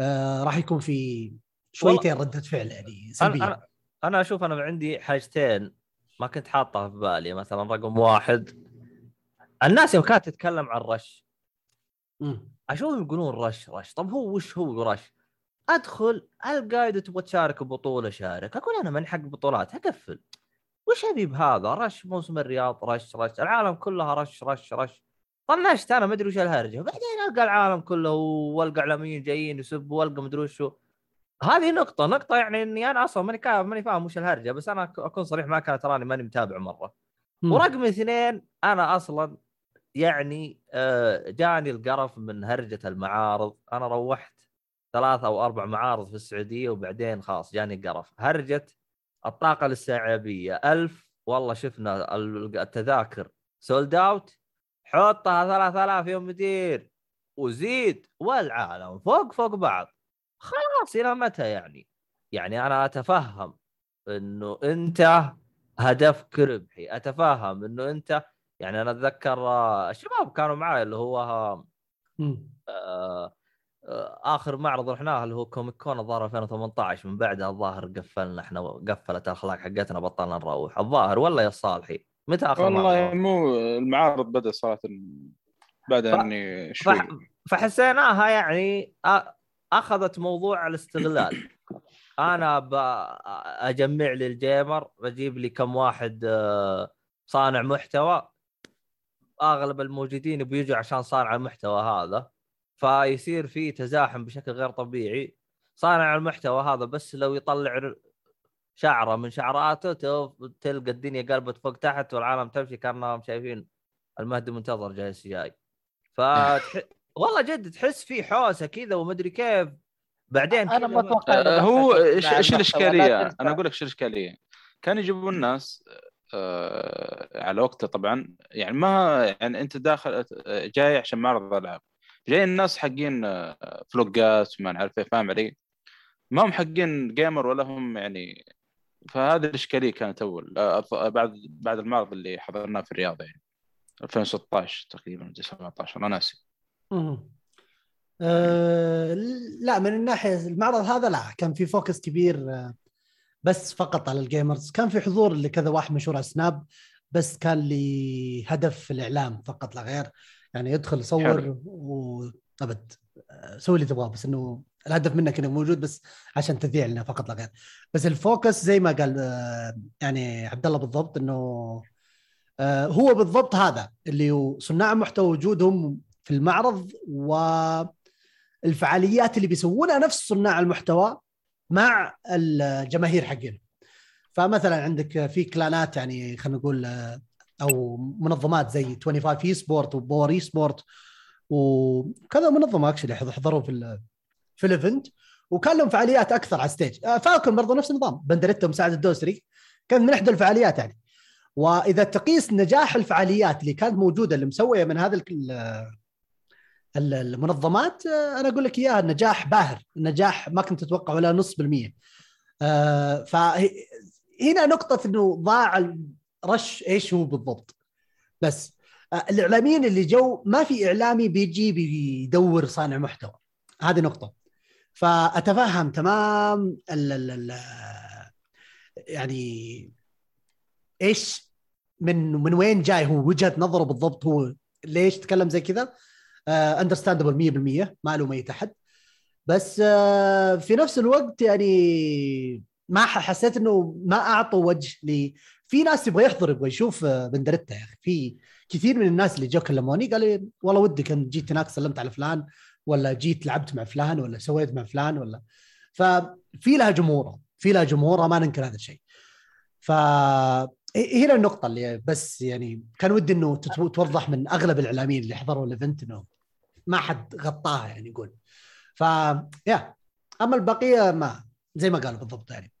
آه راح يكون في شويتين ردة فعل يعني سلبية. أنا أشوف أنا عندي حاجتين ما كنت حاطها في بالي مثلا رقم واحد. الناس يوم كانت تتكلم عن رش. أشوفهم يقولون رش رش. طب هو وش هو رش؟ أدخل القى اذا تبغى تشارك ببطوله شارك. أقول أنا من حق بطولات أقفل. وش أبي بهذا؟ رش موسم الرياض رش رش. العالم كلها رش رش رش. طنشت أنا ما أدري وش الهرجة. وبعدين ألقى العالم كله وألقى إعلاميين جايين يسبوا وألقى مدري وشو. هذه نقطة، نقطة يعني إني أنا أصلا ماني ماني فاهم وش الهرجة بس أنا أكون صريح معك أنا تراني ماني متابع مرة. مم. ورقم اثنين أنا أصلا يعني آه، جاني القرف من هرجة المعارض، أنا روحت ثلاث أو أربع معارض في السعودية وبعدين خلاص جاني قرف، هرجة الطاقة الاستيعابية. ألف والله شفنا ال- التذاكر. sold out حطها 3000 يوم مدير. وزيد والعالم فوق فوق بعض. خلاص إلى متى يعني؟ يعني أنا أتفهم إنه أنت هدفك ربحي، أتفهم إنه أنت يعني أنا أتذكر آه، الشباب كانوا معي اللي هو آه،. آه، آه، آخر معرض رحناه اللي هو كوميك كون الظاهر 2018 من بعدها الظاهر قفلنا إحنا قفلت الأخلاق حقتنا بطلنا نروح الظاهر ولا يا صالحي متى آخر والله معرض؟ مو المعارض بدأ صراحة بعد ف- اني شوي فح- فحسيناها يعني أ- أخذت موضوع الاستغلال. أنا أجمع لي الجيمر بجيب لي كم واحد آه، صانع محتوى. أغلب الموجودين بيجوا عشان صانع المحتوى هذا. فيصير في تزاحم بشكل غير طبيعي. صانع المحتوى هذا بس لو يطلع شعره من شعراته تلقى الدنيا قلبت فوق تحت والعالم تمشي كأنهم شايفين المهدي منتظر جالس جاي. فتح... والله جد تحس في حوسة كذا ومدري كيف بعدين أنا متوقع إنه آه، هو إيش الإشكالية؟ أنا أقول لك إيش الإشكالية؟ كانوا يجيبون الناس آه، على وقته طبعا يعني ما يعني أنت داخل آه، جاي عشان معرض العاب جاي الناس حقين آه، فلوقات وما نعرف إيه فاهم علي؟ ما هم حقين جيمر ولا هم يعني فهذه الإشكالية كانت أول آه، بعد بعد المعرض اللي حضرناه في الرياض يعني 2016 تقريبا 17 أنا ناسي. أه لا من الناحية المعرض هذا لا كان في focus كبير آه، بس فقط على ال gamers. كان في حضور لكذا واحد مشهور على سناب بس كان لهدف الإعلام فقط لا غير. يعني يدخل يصور. وابد آه، سوي اللي تبغاه بس إنه الهدف منك إنه موجود بس عشان تذيع لنا فقط لا غير. بس ال focus زي ما قال آه، يعني عبد الله بالضبط إنه آه، هو بالضبط هذا اللي صناع محتوى وجودهم في المعرض والفعاليات اللي بيسوونها نفس صناع المحتوى مع الجماهير حقنا فمثلا عندك في كلانات يعني خلينا نقول أو منظمات زي 25 esport و Power esport وكذا منظمة actually حضروا في في ال event وكان لهم فعاليات أكثر على ال stage Falcon برضو نفس النظام. بندريتا ومساعد الدوسري. كان من إحدى الفعاليات يعني. وإذا تقيس نجاح الفعاليات اللي كانت موجودة اللي مسوية من هذا المنظمات آه، أنا أقول لك إياها نجاح باهر نجاح ما كنت تتوقع ولا نص بالمية. آه، فهنا نقطة إنه ضاع الرش إيش هو بالضبط. بس آه، الإعلاميين اللي جو ما في إعلامي بيجي بيدور صانع محتوى. هذه نقطة. فأتفهم تمام ال ال ال يعني إيش من من وين جاي هو وجهة نظره بالضبط هو ليش تكلم زي كذا؟ understandable 100% ما ألوم اي أحد. بس آه، في نفس الوقت يعني ما حسيت إنه ما أعطوا وجه لي. في ناس يبغى يحضر يبغى يشوف آه، بندريتا يا أخي. في كثير من الناس اللي جو كلموني قال لي والله ودي كان جيت هناك سلمت على فلان ولا جيت لعبت مع فلان ولا سويت مع فلان ولا. ففي لها جمهورها في لها جمهورها ما ننكر هذا الشيء. ف هنا النقطة اللي بس يعني كان ودي إنه توضح من أغلب الإعلاميين اللي حضروا ال event إنه ما حد غطاها يعني يقول. ف يا أما البقية ما زي ما قالوا بالضبط يعني.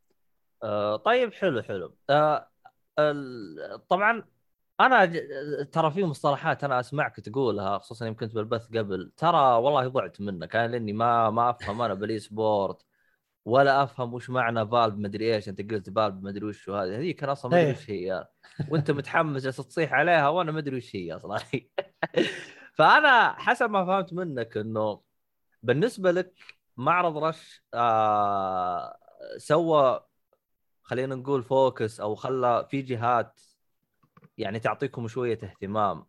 آه، طيب حلو حلو. آه، طبعا أنا ترى في مصطلحات أنا أسمعك تقولها خصوصا يوم كنت بالبث قبل. ترى والله ضعت منك أنا لأني ما ما أفهم أنا بال esport ولا أفهم وش معنى Valve مدري إيش. أنت قلت Valve مدري وش هذه. هذيك أنا أصلا ما أدري إيه. وش هي. وأنت متحمس جالس تصيح عليها وأنا ما أدري وش هي أصلا. فأنا حسب ما فهمت منك إنه بالنسبة لك معرض Rush آه سوى خلينا نقول focus أو خلى في جهات يعني تعطيكم شوية اهتمام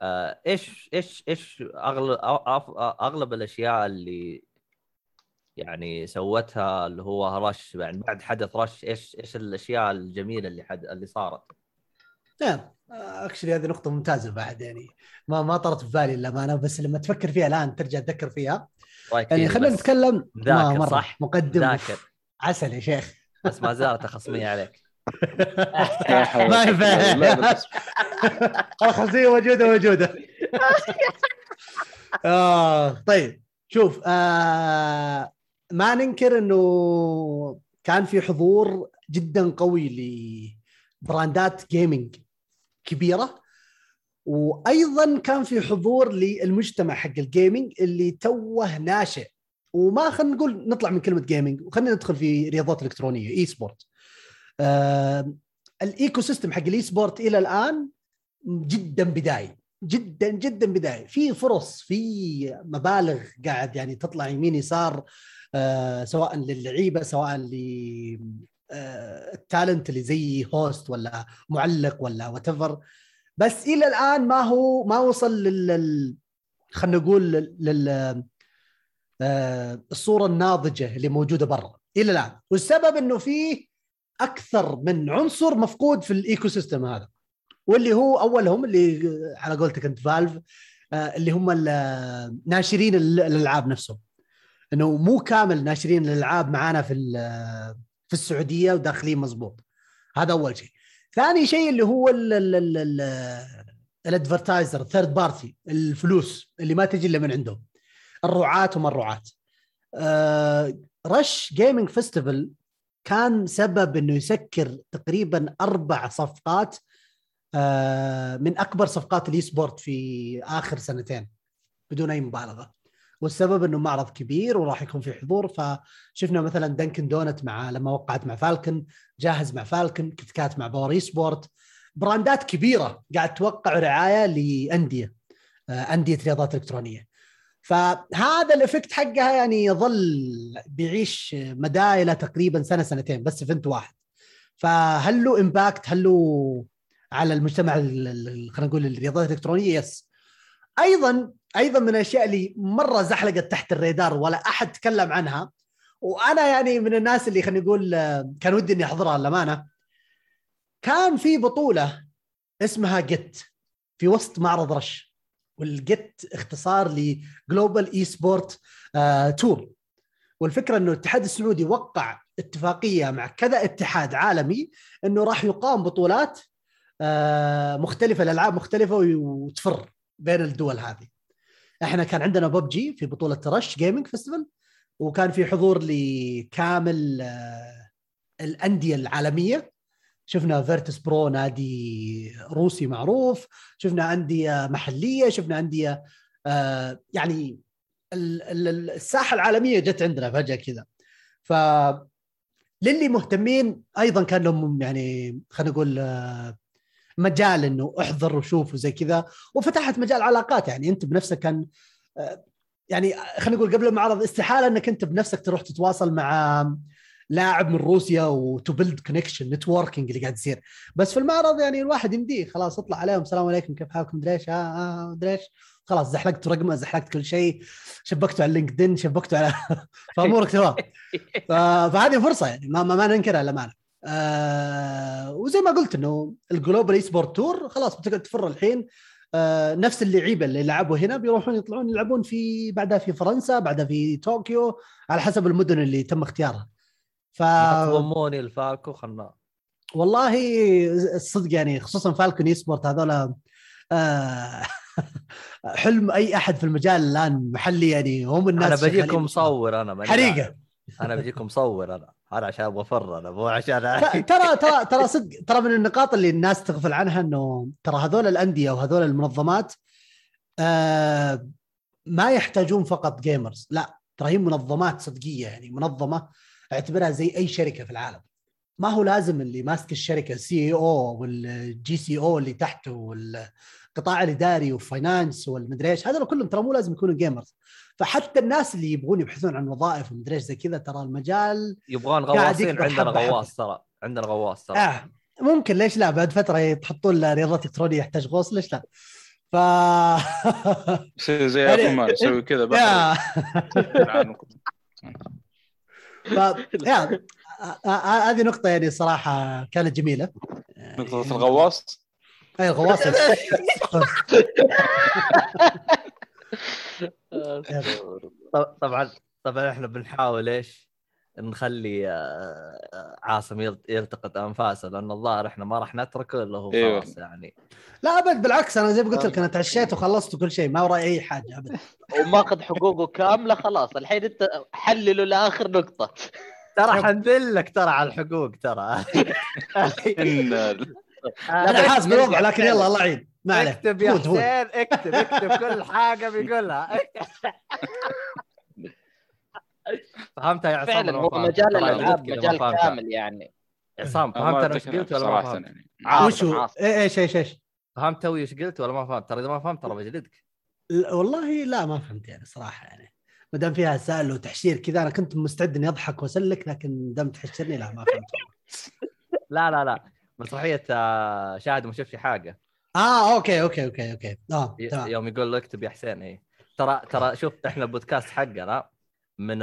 آه، إيش إيش إيش اغلب أغلب الأشياء اللي يعني سوتها اللي هو Rush يعني بعد حدث Rush إيش إيش الأشياء الجميلة اللي حد اللي صارت؟ نعم. actually هذه نقطة ممتازة بعد يعني. ما ما طرت في بالي للأمانة بس لما تفكر فيها الآن ترجع تذكر فيها. يعني خلينا نتكلم ما مرة. صح؟ مقدم. ذاكر. عسل يا شيخ. بس ما زالت خصمية عليك. ما ينفع. الخصمية موجودة موجودة. آه طيب. شوف آه ما ننكر إنه كان في حضور جدا قوي لبراندات جيمنج كبيرة. وأيضا كان في حضور للمجتمع حق ال gaming اللي توه ناشئ. وما خلينا نقول نطلع من كلمة gaming وخلينا ندخل في رياضات إلكترونية esport آه ال ecosystem حق ال esport إلى الآن جدا بداي جدا جدا بدايه في فرص في مبالغ قاعد يعني تطلع يمين يسار آه سواء للعيبة سواء ال talent اللي زي host ولا معلق ولا what بس إلى الآن ما هو ما وصل لل خلينا نقول لل آه الصورة الناضجة اللي موجودة برا. إلى الآن. والسبب إنه في أكثر من عنصر مفقود في ال ecosystem هذا. واللي هو أولهم اللي على قولتك أنت Valve آه، اللي هم ناشرين الألعاب نفسهم. إنه مو كامل ناشرين الألعاب معانا في في السعودية وداخلين مزبوط هذا أول شيء. ثاني شيء اللي هو ال advertiser third party الفلوس اللي ما تجي إلا من عندهم. الرعاة وما الرعاة. Rush Gaming Festival كان سبب إنه يسكر تقريبا أربع صفقات آه من أكبر صفقات ال esport في آخر سنتين بدون أي مبالغة. والسبب إنه معرض كبير وراح يكون في حضور. فشفنا مثلا Dunkin' Donuts مع لما وقعت مع Falcon جاهز مع Falcon KitKat مع Power esport براندات كبيرة قاعد توقع رعاية لأندية آه، أندية رياضات إلكترونية. فهذا ال effect حقها يعني يظل بيعيش مدى إلى تقريبا سنة سنتين بس event واحد. فهل له impact هل له على المجتمع خلينا نقول الرياضات الإلكترونية؟ yes أيضا أيضا من الأشياء اللي مرة زحلقت تحت الريدار ولا أحد تكلم عنها. وأنا يعني من الناس اللي خلينا نقول كان ودي إني أحضرها للأمانة. كان في بطولة اسمها GET في وسط معرض Rush. وال GET اختصار ل Global Esport Tour والفكرة إنه الاتحاد السعودي وقع اتفاقية مع كذا اتحاد عالمي إنه راح يقام بطولات آه، مختلفة الألعاب مختلفة وتفر بين الدول هذه. إحنا كان عندنا ببجي في بطولة Rush Gaming Festival وكان في حضور لكامل آه، الأندية العالمية. شفنا Virtus.pro نادي روسي معروف. شفنا أندية محلية شفنا أندية آه، يعني الساحة العالمية جت عندنا فجأة كذا. ف للي مهتمين أيضا كان لهم يعني خلينا نقول آه، مجال إنه أحضر وشوف وزي كذا وفتحت مجال علاقات يعني أنت بنفسك كان آه، يعني خلينا نقول قبل المعرض استحالة إنك أنت بنفسك تروح تتواصل مع لاعب من روسيا و to build connection networking اللي قاعد يصير. بس في المعرض يعني الواحد يمديه خلاص اطلع عليهم السلام عليكم كيف حالكم؟ مدري إيش آه آه مدري إيش خلاص زحلقت رقمه زحلقت كل شيء شبكته على LinkedIn شبكته على فأمورك تمام. فهذه فرصة يعني ما, ما, ما ننكرها للأمانة. آه وزي ما قلت إنه ال global esports tour خلاص بتقدر تفر الحين آه نفس اللعيبة اللي لعبوا هنا بيروحون يطلعون يلعبون في بعدها في فرنسا بعدها في طوكيو على حسب المدن اللي تم اختيارها. ف ضموني ال Falcon خلنا. والله الصدق يعني خصوصا Falcon Esports هذول آه حلم أي أحد في المجال الآن محلي يعني هم الناس أنا بجيكم مصور أنا حريقة. أنا بجيكم مصور أنا. أنا عشان أبغى افر أنا مو عشان ترى ترى ترى صدق ترى من النقاط اللي الناس تغفل عنها إنه ترى هذول الأندية وهذول المنظمات آه ما يحتاجون فقط gamers لا ترى هي منظمات صدقية يعني منظمة أعتبرها زي أي شركة في العالم. ما هو لازم اللي ماسك الشركة ال CEO وال GCO اللي تحته والقطاع الإداري وال finance والمدري إيش هذول كلهم ترى مو لازم يكونوا gamers فحتى الناس اللي يبغون يبحثون عن وظائف ومدري إيش زي كذا ترى المجال يبغون غواصين عندنا. غواص ترى عندنا غواص ترى. آه ممكن ليش لا؟ بعد فترة تحطون له رياضات إلكترونية يحتاج غوص ليش لا؟ ف زي اخو مان يسوي كذا بحر. ف... يا آه، آه، هذه نقطة يعني صراحة كانت جميلة. نقطة الغواص؟ أي الغواص. طبعا طبعا إحنا بنحاول إيش؟ نخلي آه، عاصم يلت- يلتقط أنفاسه لأن الظاهر إحنا ما راح نتركه إلا هو أيوة. خلاص يعني. لا أبد بالعكس أنا زي ما قلت لك أنا تعشيت وخلصت كل شيء ما وراي أي حاجة أبد. وماخذ حقوقه كاملة خلاص. الحين أنت حلله لآخر نقطة. ترى حنذلك ترى على الحقوق ترى. ان أنا حاسب الوضع لكن يلا الله يعين. ما عليه. اكتب يا. حسين اكتب اكتب كل حاجة بيقولها. فهمتها يا عصام فعلا هو فهمت؟ مجال الالعاب مجال. كامل يعني. عصام فهمت أنا إيش قلت ولا ما فهمت؟ يعني. عاصم وشو عاصم. إيه، إيش إيش إيش؟ فهمت توي إيش قلت ولا ما فهمت؟ ترى إذا ما فهمت ترى بجلدك. والله لا ما فهمت يعني صراحة يعني. ما دام فيها سأل وتحشير كذا أنا كنت مستعد إني أضحك وأسلك لكن دام تحشرني لا ما فهمت. لا لا لا. مسرحيه آه، شاهد ما شافش حاجة. آه okay okay okay okay آه تمام يوم يقول له اكتب يا حسين اي ترى ترى شوف إحنا البودكاست حقنا من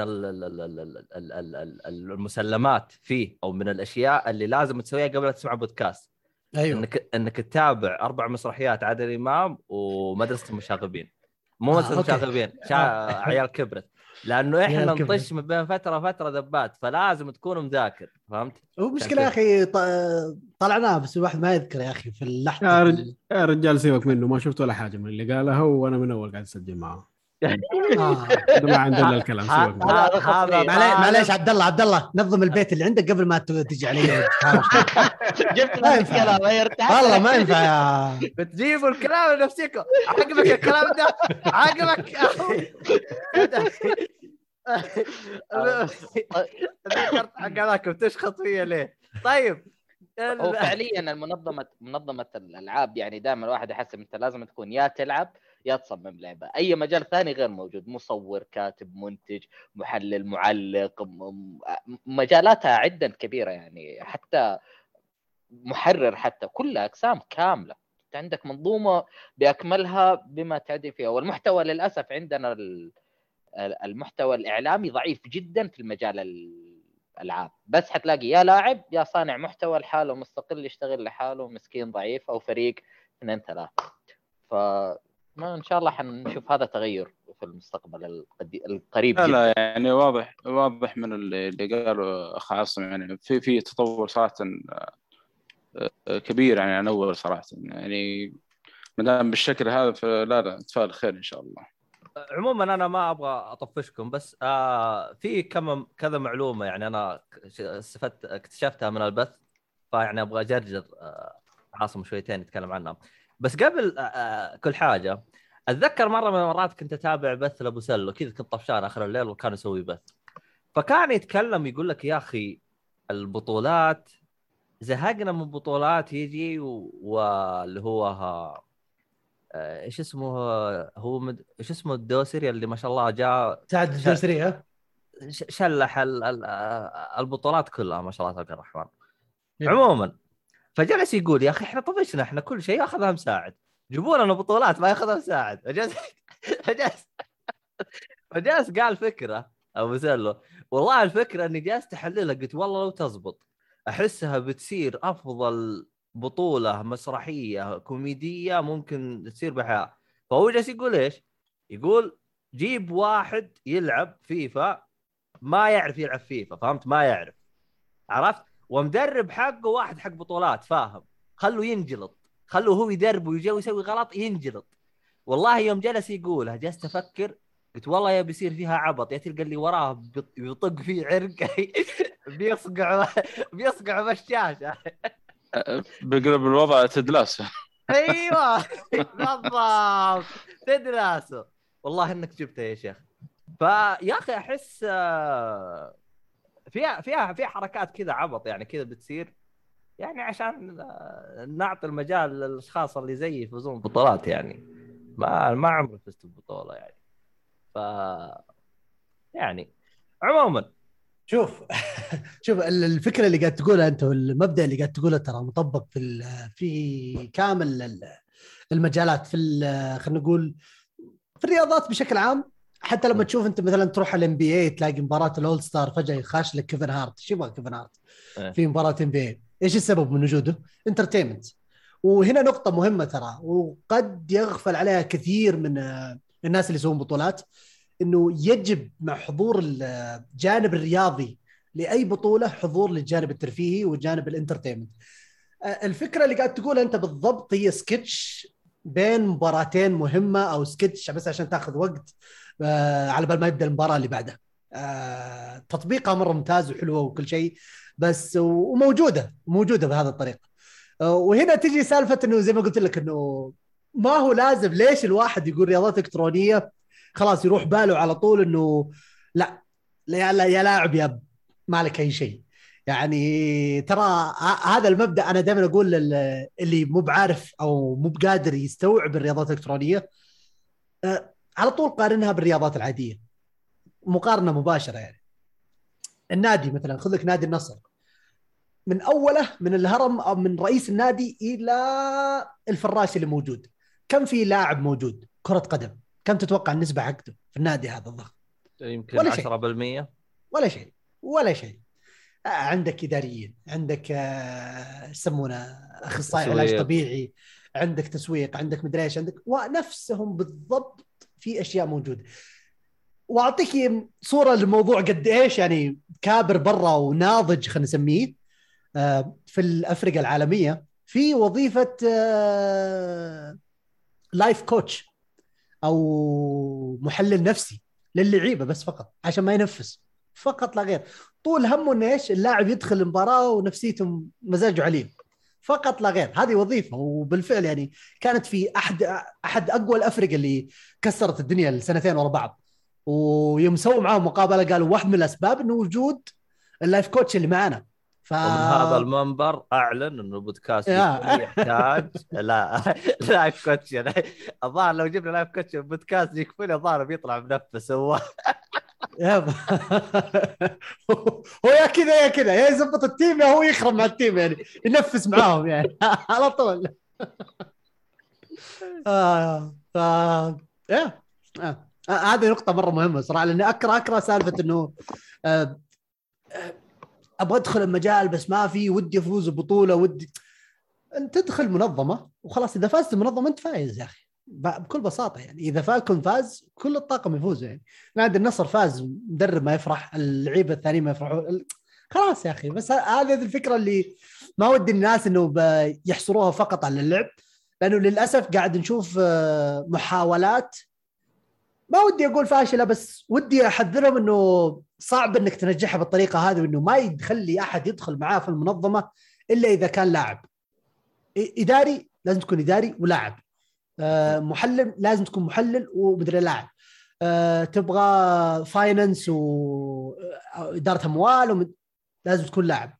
المسلمات فيه أو من الاشياء اللي لازم تسويها قبل لا تسمع بودكاست أيوه انك انك تتابع أربع مسرحيات عادل امام ومدرسه المشاغبين مو مدرسه آه، المشاغبين شا... عيال كبرت لأنه إحنا. نطش من بين فترة وفترة دبات فلازم تكون مذاكر فهمت؟ هو مشكلة يا أخي طلعناه بس الواحد ما يذكر يا أخي في اللحظة يا رجل يا رجال سيبك منه ما شفت ولا حاجة من اللي قالها وأنا من أول قاعد أسجل معاه ما عندنا الكلام هذا معليش عبد الله عبد الله نظم البيت اللي عندك قبل ما تجي علي. جبت ما لك ينفع. الكلام والله ما ينفع يا بتجيبوا الكلام لنفسكم عجبك الكلام ده عجبك ذكرت حق هذاك بتشخط فيا ليه؟ طيب هو فعليا المنظمة منظمة الألعاب يعني دائما الواحد يحسب أنت لازم تكون يا تلعب يا تصمم لعبة. أي مجال ثاني غير موجود. مصور كاتب منتج محلل معلق مجالاتها عدا كبيرة يعني. حتى محرر حتى. كلها أقسام كاملة. أنت عندك منظومة بأكملها بما تعدي فيها. والمحتوى للأسف عندنا ال- المحتوى الإعلامي ضعيف جدا في المجال الألعاب. بس حتلاقي يا لاعب يا صانع محتوى لحاله مستقل يشتغل لحاله مسكين ضعيف أو فريق اثنين ثلاثة. ف ما إن شاء الله حنشوف هذا تغير في المستقبل القريب لا جدا. لا يعني واضح واضح من اللي اللي قاله اخ عاصم يعني في في تطور صراحة آه، كبير يعني عن أول صراحة. يعني ما دام بالشكل هذا فلا لا نتفائل خير إن شاء الله. عموما أنا ما أبغى أطفشكم بس آه في كم كذا معلومة يعني أنا ش- استفدت اكتشفتها من البث فيعني أبغى أجرجر آه عاصم شويتين يتكلم عنها. بس قبل آه آه كل حاجة أتذكر مرة من المرات كنت أتابع بث لأبو سلو كذا كنت طفشان آخر الليل وكان يسوي بث. فكان يتكلم يقول لك يا أخي البطولات زهقنا من بطولات يجي و- واللي هو ها آه، إيش اسمه هو مد... إيش اسمه الدوسري اللي ما شاء الله جاء سعد الدوسري ها؟ شلح ال... ال... البطولات كلها ما شاء الله تبارك الرحمن. إيه. عموما فجلس يقول يا أخي إحنا طفشنا إحنا كل شيء ياخذها مساعد. جيبوا لنا بطولات ما يأخذها مساعد. فجلس فجلس فجلس قال فكرة أبو سلو والله الفكرة إني جالس أحللها قلت والله لو تزبط أحسها بتصير أفضل بطولة مسرحية كوميدية ممكن تصير بحياة. فهو جالس يقول إيش؟ يقول جيب واحد يلعب فيفا ما يعرف يلعب فيفا فهمت؟ ما يعرف. عرفت؟ ومدرب حقه واحد حق بطولات فاهم؟ خلوا ينجلط خلوا هو يدرب ويجي ويسوي غلط ينجلط. والله يوم جلس يقولها جلست أفكر قلت والله يا بيصير فيها عبط يا تلقى اللي وراه بيط- بيطق فيه عرق بيصقع بيصقع بالشاشه بقلب الوضع تدلاس أيوه بالضبط تدراسه والله إنك جبته يا شيخ. فيا أخي أحس آه، فيها فيها فيها حركات كذا عبط يعني كذا بتصير. يعني عشان آه، نعطي المجال للأشخاص اللي زيي يفوزون ببطولات يعني. ما ما عمري فزت ببطولة يعني. ف يعني عموما. شوف شوف الفكرة اللي قاعد تقولها أنت والمبدأ اللي قاعد تقوله ترى مطبق في في كامل ال- المجالات في خلينا نقول في الرياضات بشكل عام. حتى لما. تشوف انت مثلا تروح على NBA تلاقي مباراة ال All-Star فجأة يخش لك كيفن هارت إيش يبغى كيفن هارت إيه. في مباراة NBA إيش السبب من وجوده؟ entertainment وهنا نقطة مهمة ترى وقد يغفل عليها كثير من آه، الناس اللي يسوون بطولات إنه يجب مع حضور الجانب الرياضي لأي بطولة حضور للجانب الترفيهي والجانب الإنترتينمنت آه، الفكرة اللي قاعد تقولها أنت بالضبط هي سكتش بين مباراتين مهمة أو سكتش بس عشان تاخذ وقت آه، على بال ما يبدأ المباراة اللي بعدها آه، تطبيقها مره ممتاز وحلوة وكل شيء بس وموجودة موجودة بهذه الطريقة آه، وهنا تجي سالفة إنه زي ما قلت لك إنه ما هو لازم ليش الواحد يقول رياضات إلكترونية؟ خلاص يروح باله على طول إنه لا لا يا, لا يا لاعب يا مالك أي شيء. يعني ترى هذا المبدأ أنا دائما أقول لل- اللي مو بعارف أو مو بقادر يستوعب الرياضات الإلكترونية آه، على طول قارنها بالرياضات العادية. مقارنة مباشرة يعني. النادي مثلا خذ لك نادي النصر. من أوله من الهرم أو من رئيس النادي إلى الفراش اللي موجود. كم في لاعب موجود؟ كرة قدم. كم تتوقع النسبة حقته في النادي هذا الضخم يمكن ولا شيء. 10% ولا شيء. ولا شيء. عندك إداريين. عندك آه، يسمونه أخصائي علاج. طبيعي. عندك تسويق. عندك مدري إيش. عندك ونفسهم بالضبط في أشياء موجودة. واعطيك صورة للموضوع قد إيش يعني كابر برا وناضج خلينا نسميه آه، في الافرقه العالمية. في وظيفة آه، لايف كوتش أو محلل نفسي للعيبة بس فقط عشان ما ينفس. فقط لا غير. طول همه إنه إيش؟ اللاعب يدخل المباراة ونفسيته مزاجه عليه فقط لا غير. هذه وظيفة وبالفعل يعني كانت في أحد أحد أقوى الافرقه اللي كسرت الدنيا السنتين ورا بعض. ويوم سووا معاهم مقابلة قالوا واحد من الأسباب إنه وجود ال life coach اللي معانا. ف... ومن هذا المنبر أعلن إنه بودكاست يا. يكفي يحتاج لا life coach. الظاهر لو جبنا life coach بودكاست يكفي الظاهر بيطلع منفس هو yep. هو يا كذا يا كذا يا يزبط ال team يا هو يخرب مع ال team يعني ينفس معاهم يعني على طول آه ف يا آه. آه. هذه نقطة مرة مهمة صراحة لأني أكره أكره سالفة إنه آه آه أبغى أدخل المجال بس ما في ودي أفوز ببطولة ودي أنت تدخل منظمة وخلاص إذا فازت المنظمة أنت فايز يا أخي ب- بكل بساطة يعني إذا فالكون فاز كل الطاقم يفوزوا يعني. نادي النصر فاز مدرب ما يفرح اللعيبة الثانيين ما يفرحوا خلاص يا أخي. بس هذه الفكرة اللي ما ودي الناس إنه يحصروها فقط على اللعب لأنه للأسف قاعد نشوف آه، محاولات. ما ودي أقول فاشلة بس ودي أحذرهم إنه صعب إنك تنجحها بالطريقة هذه وإنه ما يخلي أحد يدخل معاه في المنظمة إلا إذا كان لاعب. إداري لازم تكون إداري ولاعب. محلل لازم تكون محلل ومدري لاعب آه، تبغى finance واداره أموال ومد... لازم تكون لاعب.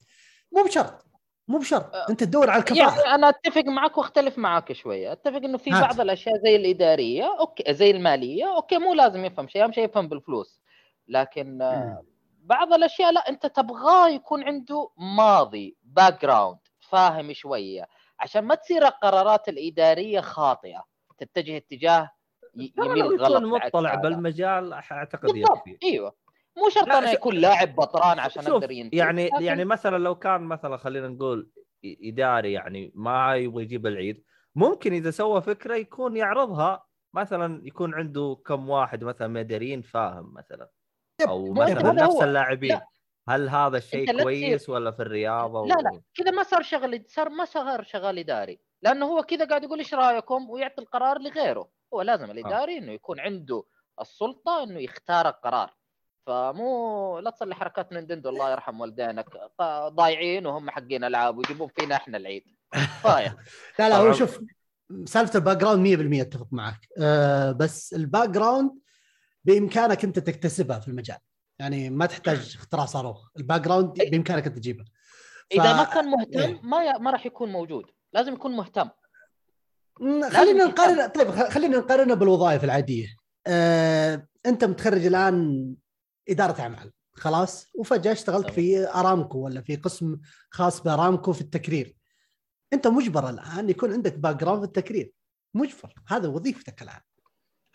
مو بشرط مو بشرط. أنت تدور على الكفاءة. يعني أنا أتفق معك وأختلف معك شوية. أتفق إنه في هات. بعض الأشياء زي الإدارية okay زي المالية okay مو لازم يفهم شيء أهم شيء يفهم بالفلوس. لكن آه، بعض الأشياء لا أنت تبغاه يكون عنده ماضي background فاهم شوية. عشان ما تصير القرارات الإدارية خاطئة تتجه اتجاه يميل غلط يكون مطلع. بالمجال أعتقد بالضبط يكفي إيوه مو شرط انه يكون لاعب بطران عشان أقدر ينتج يعني لكن- يعني مثلا لو كان مثلا خلينا نقول إداري يعني ما يبغى يجيب العيد ممكن إذا سوى فكرة يكون يعرضها مثلا يكون عنده كم واحد مثلا مدرين فاهم مثلا أو مثلا نفس. اللاعبين لا. هل هذا الشيء كويس ولا في الرياضة لا لا. كذا ما صار شغل صار ما صار شغال إداري. لأنه هو كذا قاعد يقول إيش رأيكم؟ ويعطي القرار لغيره. هو لازم الإداري إنه يكون عنده السلطة إنه يختار القرار. فمو لا تصلي حركات نينتندو الله يرحم والدينك. ضايعين وهم حقين ألعاب ويجيبون فينا إحنا العيد. لا لا. هو شوف سالفة ال background 100% أتفق معك. أه بس ال background بإمكانك أنت تكتسبها في المجال. يعني ما تحتاج اختراع صاروخ. ال background بامكانك أنت تجيبه. إذا ف- ما كان مهتم إيه. ما ي... ما راح يكون موجود. لازم يكون مهتم. خلينا نقارن طيب خلينا نقارنه بالوظائف العادية. آه، أنت متخرج الآن إدارة أعمال. خلاص؟ وفجأة اشتغلت. في أرامكو ولا في قسم خاص بأرامكو في التكرير. أنت مجبر الآن يكون عندك background في التكرير. مجبر. هذا وظيفتك الآن.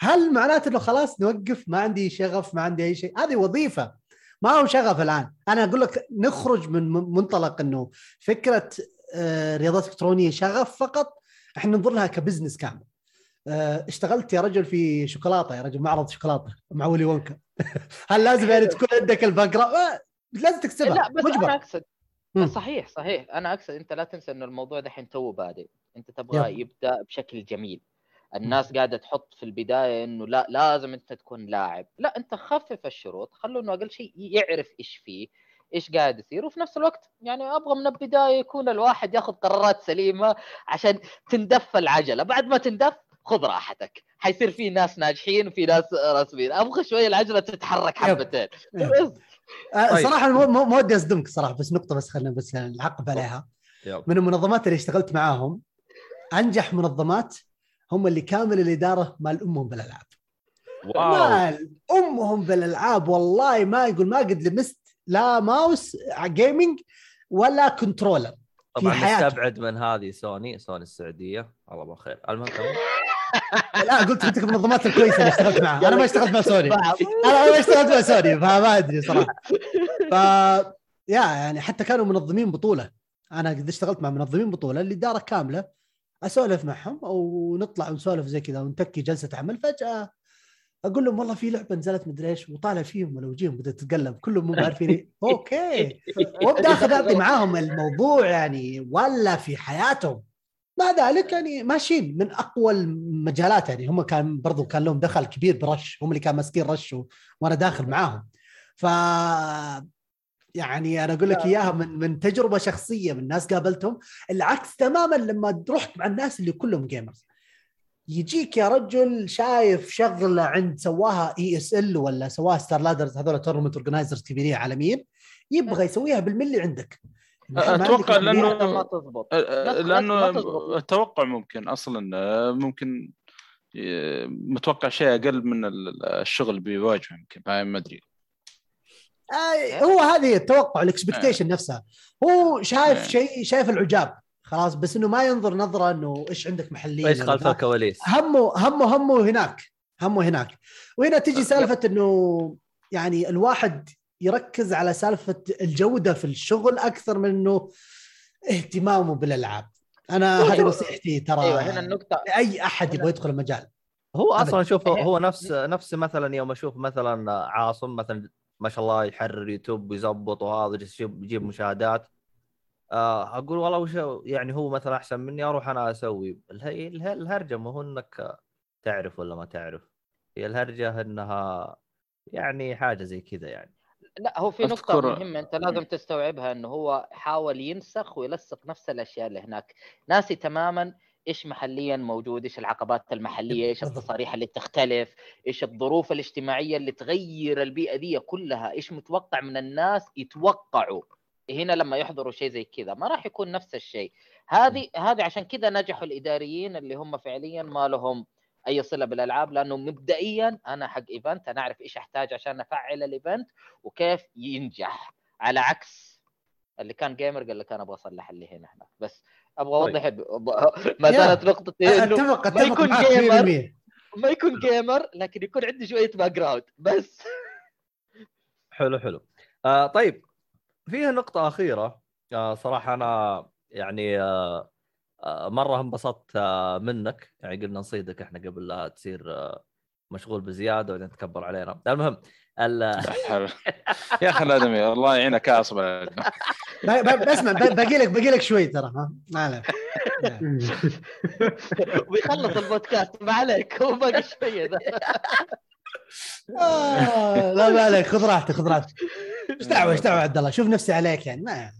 هل معناته إنه خلاص نوقف؟ ما عندي شغف ما عندي أي شيء. هذه وظيفة. ما هو شغف الآن. أنا أقول لك نخرج من من- منطلق إنه فكرة آه، رياضات إلكترونية شغف فقط إحنا ننظر لها ك business كامل. آه، اشتغلت يا رجل في شوكولاتة يا رجل معرض شوكولاتة مع Willy Wonka هل لازم يعني تكون عندك ال back آه، لازم تكسبها. لا بس أنا مجبر اقصد مم. صحيح صحيح. أنا أقصد أنت لا تنسى إنه الموضوع دحين تو بادئ. أنت تبغى يب. يبدأ بشكل جميل. الناس قاعدة تحط في البداية إنه لا لازم أنت تكون لاعب لا أنت خفف الشروط خلوا إنه أقل شيء يعرف إيش فيه إيش قاعد يصير وفي نفس الوقت يعني أبغى من البداية يكون الواحد ياخذ قرارات سليمة عشان تندف العجلة بعد ما تندف خذ راحتك حيصير في ناس ناجحين وفي ناس راسبين أبغى شوية العجلة تتحرك. حبتين yep. بس. آه، طيب. صراحة مو مو- ما ودي أصدمك صراحة بس نقطة بس خلينا بس نعقب عليها. من المنظمات اللي اشتغلت معاهم أنجح منظمات هم اللي كامل الإدارة ما لهم بالألعاب. wow. مال أمهم بالألعاب والله ما يقول ما قد لمست لا mouse gaming ولا controller طبعا. نستبعد من هذه Sony Sony السعودية. الله بالخير المهم. لا قلت قلت لك المنظمات الكويسة اللي اشتغلت معها. أنا ما اشتغلت مع سوني. أنا ما اشتغلت مع سوني فما أدري صراحة. ف يا يعني حتى كانوا منظمين بطولة. أنا قد اشتغلت مع منظمين بطولة. الإدارة كاملة أسولف معهم ونطلع ونسولف زي كذا ونتكي جلسة عمل. فجأة أقول لهم والله في لعبة نزلت مدري إيش وطالع فيهم ولا وجيهم بدات تتقلب كلهم مو عارفين إيه. okay. وأبدأ أخذ أعطي معاهم الموضوع يعني ولا في حياتهم. مع ذلك يعني ماشيين من أقوى المجالات يعني. هم كان برضو كان لهم دخل كبير برش. هم اللي كانوا ماسكين رش و... وأنا داخل معاهم. ف يعني أنا أقول لك إياها من من تجربة شخصية من ناس قابلتهم. العكس تماما لما رحت مع الناس اللي كلهم gamers يجيك يا رجل شايف شغلة عند سواها ESL ولا سواها StarLadder هذول tournament organizers كبيرين عالميين يبغى يسويها بالملي عندك. أتوقع. لأنه ما تزبط لأنه. التوقع ممكن أصلا ممكن متوقع شيء أقل من ال- الشغل بيواجهه يمكن ما أدري. هو هذه التوقع الاكسبكتيشن نفسها هو شايف آه. شيء شايف العجاب خلاص بس إنه ما ينظر نظرة إنه إيش عندك محليا إيش خلف. الكواليس همه همه همه هناك همه هناك وهنا تجي سالفة إنه يعني الواحد يركز على سالفة الجودة في الشغل أكثر من إنه اهتمامه بالألعاب أنا هذه نصيحتي ترى أيوه هنا النقطة لأي أحد يبغى يدخل المجال هو. أصلا شوف إيه. هو نفس نفس مثلا يوم أشوف مثلا عاصم مثلا ما شاء الله يحرر يوتيوب ويظبط وهذا يجيب يجيب مشاهدات. آه، أقول والله وش يعني هو مثلا أحسن مني أروح أنا أسوي؟ اله- اله- الهرجة ما هو إنك تعرف ولا ما تعرف. هي الهرجة إنها يعني حاجة زي كذا يعني. لا هو في نقطة أذكر- مهمة أنت لازم تستوعبها أنه هو حاول ينسخ ويلصق نفس الأشياء اللي هناك. ناسي تماما إيش محليا موجود؟ إيش العقبات المحلية؟ إيش بالضبط. التصاريح اللي تختلف؟ إيش الظروف الاجتماعية اللي تغير البيئة دي كلها؟ إيش متوقع من الناس يتوقعوا؟ هنا لما يحضروا شيء زي كذا ما راح يكون نفس الشيء. هذه هذه عشان كذا نجحوا الإداريين اللي هم فعليا ما لهم أي صلة بالألعاب لأنه مبدئيا أنا حق event أنا أعرف إيش أحتاج عشان أفعل ال event وكيف ينجح. على عكس اللي كان gamer قال لك أنا أبغى أصلح اللي هنا هناك. بس أبغى طيب. أوضح ما زالت نقطتي إنه أتفق ما يكون gamer 100% ما يكون gamer لكن يكون عنده شوية background بس. حلو حلو. آه طيب. فيها نقطة أخيرة. آه صراحة أنا يعني آه آه مرة انبسطت آه منك. يعني قلنا نصيدك إحنا قبل لا تصير آه مشغول بزيادة وبعدين تكبر علينا. المهم ال- يا أخي الادمي الله يعينك يا اصبر ب- ب- بسمع ب- باقي لك باقي لك شوي ترى ها؟ ما عليك. ويخلص البودكاست ما عليك هو باقي شوية ذا آه، لا ما عليك خذ راحتك خذ راحتك. إيش دعوة إيش دعوة عبد الله شوف نفسي عليك يعني ما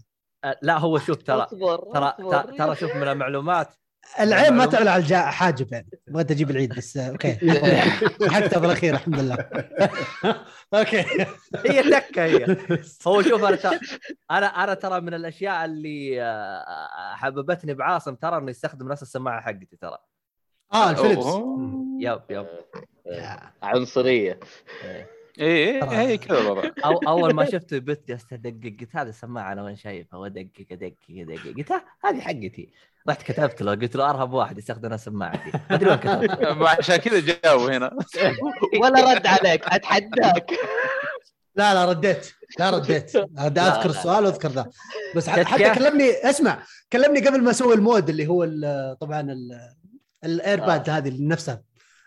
آه لا هو شوف ترى ترى ترى شوف من المعلومات العين ما تعلى على حاجب يعني. بغيت أجيب العيد بس. okay. لحقتها بالاخير الحمد لله. okay. هي تكه هي. هو شوف أنا ترى أنا أنا ترى من الأشياء اللي آه، حببتني بعاصم ترى انه يستخدم نفس السماعة حقتي ترى. آه الفيليبس أوه. yep يب. عنصرية. إيه إيه هي كذا الوضع. أو أول ما شفته بت جلست ادقق قلت هذه السماعة أنا وين شايفها؟ وادقق ادقق ادقق قلت ها، هذه حقتي. رحت كتبت له قلت له أرهب واحد يستخدم سماعتي. ما أدري وين كتبت. ما عشان كذا جاوب هنا. ولا رد عليك أتحداك. لا لا رديت. لا رديت. أذكر السؤال وأذكر ذا. بس حتى؟ كلمني اسمع كلمني قبل ما أسوي ال mod اللي هو ال- طبعا ال- ال earpad هذه نفسها.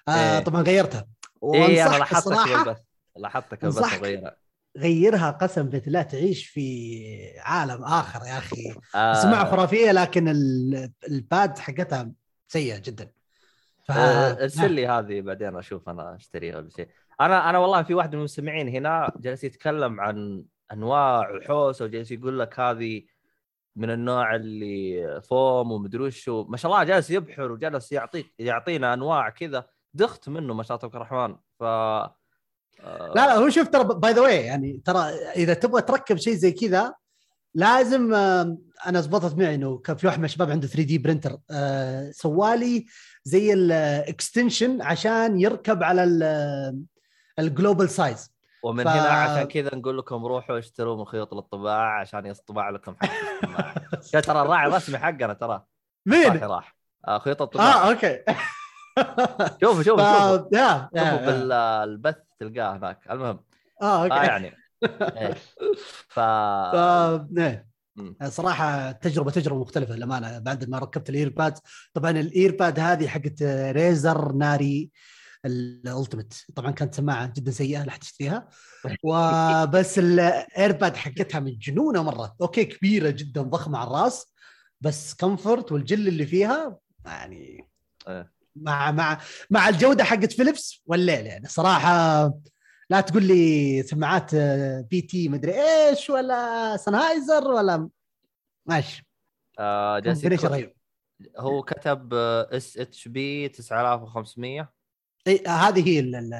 آه إيه. طبعا غيرتها. أنا وأنصحك الصراحة لاحظتك أنصحك. صغيره غيرها قسم بالله تعيش في عالم آخر يا أخي. آه، سماعه خرافية لكن ال- ال pad حقتها سيئة جدا. ف... آه، ارسل لي هذه بعدين أشوف أنا أشتريها ولا شيء. أنا أنا والله في واحد من المستمعين هنا جالس يتكلم عن أنواع الحوسه وجالس يقول لك هذه من النوع اللي فوم ومدري وش هو. ما شاء الله جالس يبحر وجالس يعطيك يعطينا أنواع كذا دخت منه ما شاء الله تبارك الرحمن. ف آه، لا لا هو شوف ترى by the way يعني ترى إذا تبغى تركب شيء زي كذا لازم آه، أنا زبطت معي إنه كان في واحد من الشباب عنده 3D printer آه، سوالي زي ال extension عشان يركب على ال global size ومن ف- هنا عشان كذا نقول لكم روحوا اشتروا من خيوط الطباعه عشان يطبع لكم حق ترى الراعي الرسمي حقنا ترى. مين؟ راح آه، خيوط الطباعه آه okay. شوفوا شوفوا شوفوا. شوفوا بالبث. تلقاه هناك. المهم. آه آه okay. يعني إيه. ف ف... إيه. صراحة تجربة تجربة مختلفة للأمانة. بعد ما ركبت ال earpad طبعا ال earpad هذه حقت Razer Nari ال Ultimate طبعا كانت سماعة جدا سيئة لا تشتريها وبس ال earpad حقتها مجنونة مرة. okay كبيرة جدا ضخمة على الراس. بس comfort والجل اللي فيها يعني إيه. مع مع مع الجودة حقت فيليبس والليل يعني صراحة لا تقول لي سماعات DT مدري إيش ولا Sennheiser ولا ماشي. آه رهيب. هو كتب SHP 9500 إي هذه هي ال- ال-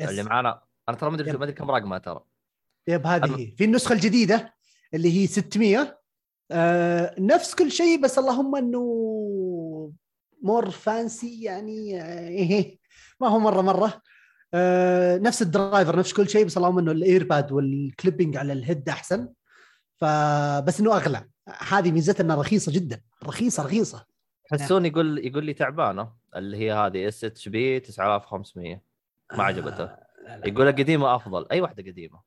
اللي. معانا. أنا ترى ما أدري. ما أدري كم رقمها ترى. yep هذه هي. في النسخة الجديدة اللي هي 600 آه نفس كل شيء بس اللهم إنه more fancy يعني إيه ما هو مرة مرة. آه نفس ال driver نفس كل شيء بس اللهم إنه ال earpad وال clamping على ال head أحسن. فبس إنه أغلى. هذه ميزتها إنها رخيصة جدا. رخيصة رخيصة. حسون يقول يقول لي تعبانة. اللي هي هذه SHP 9500 ما عجبته آه. يقول القديمة أفضل. أي واحدة قديمة؟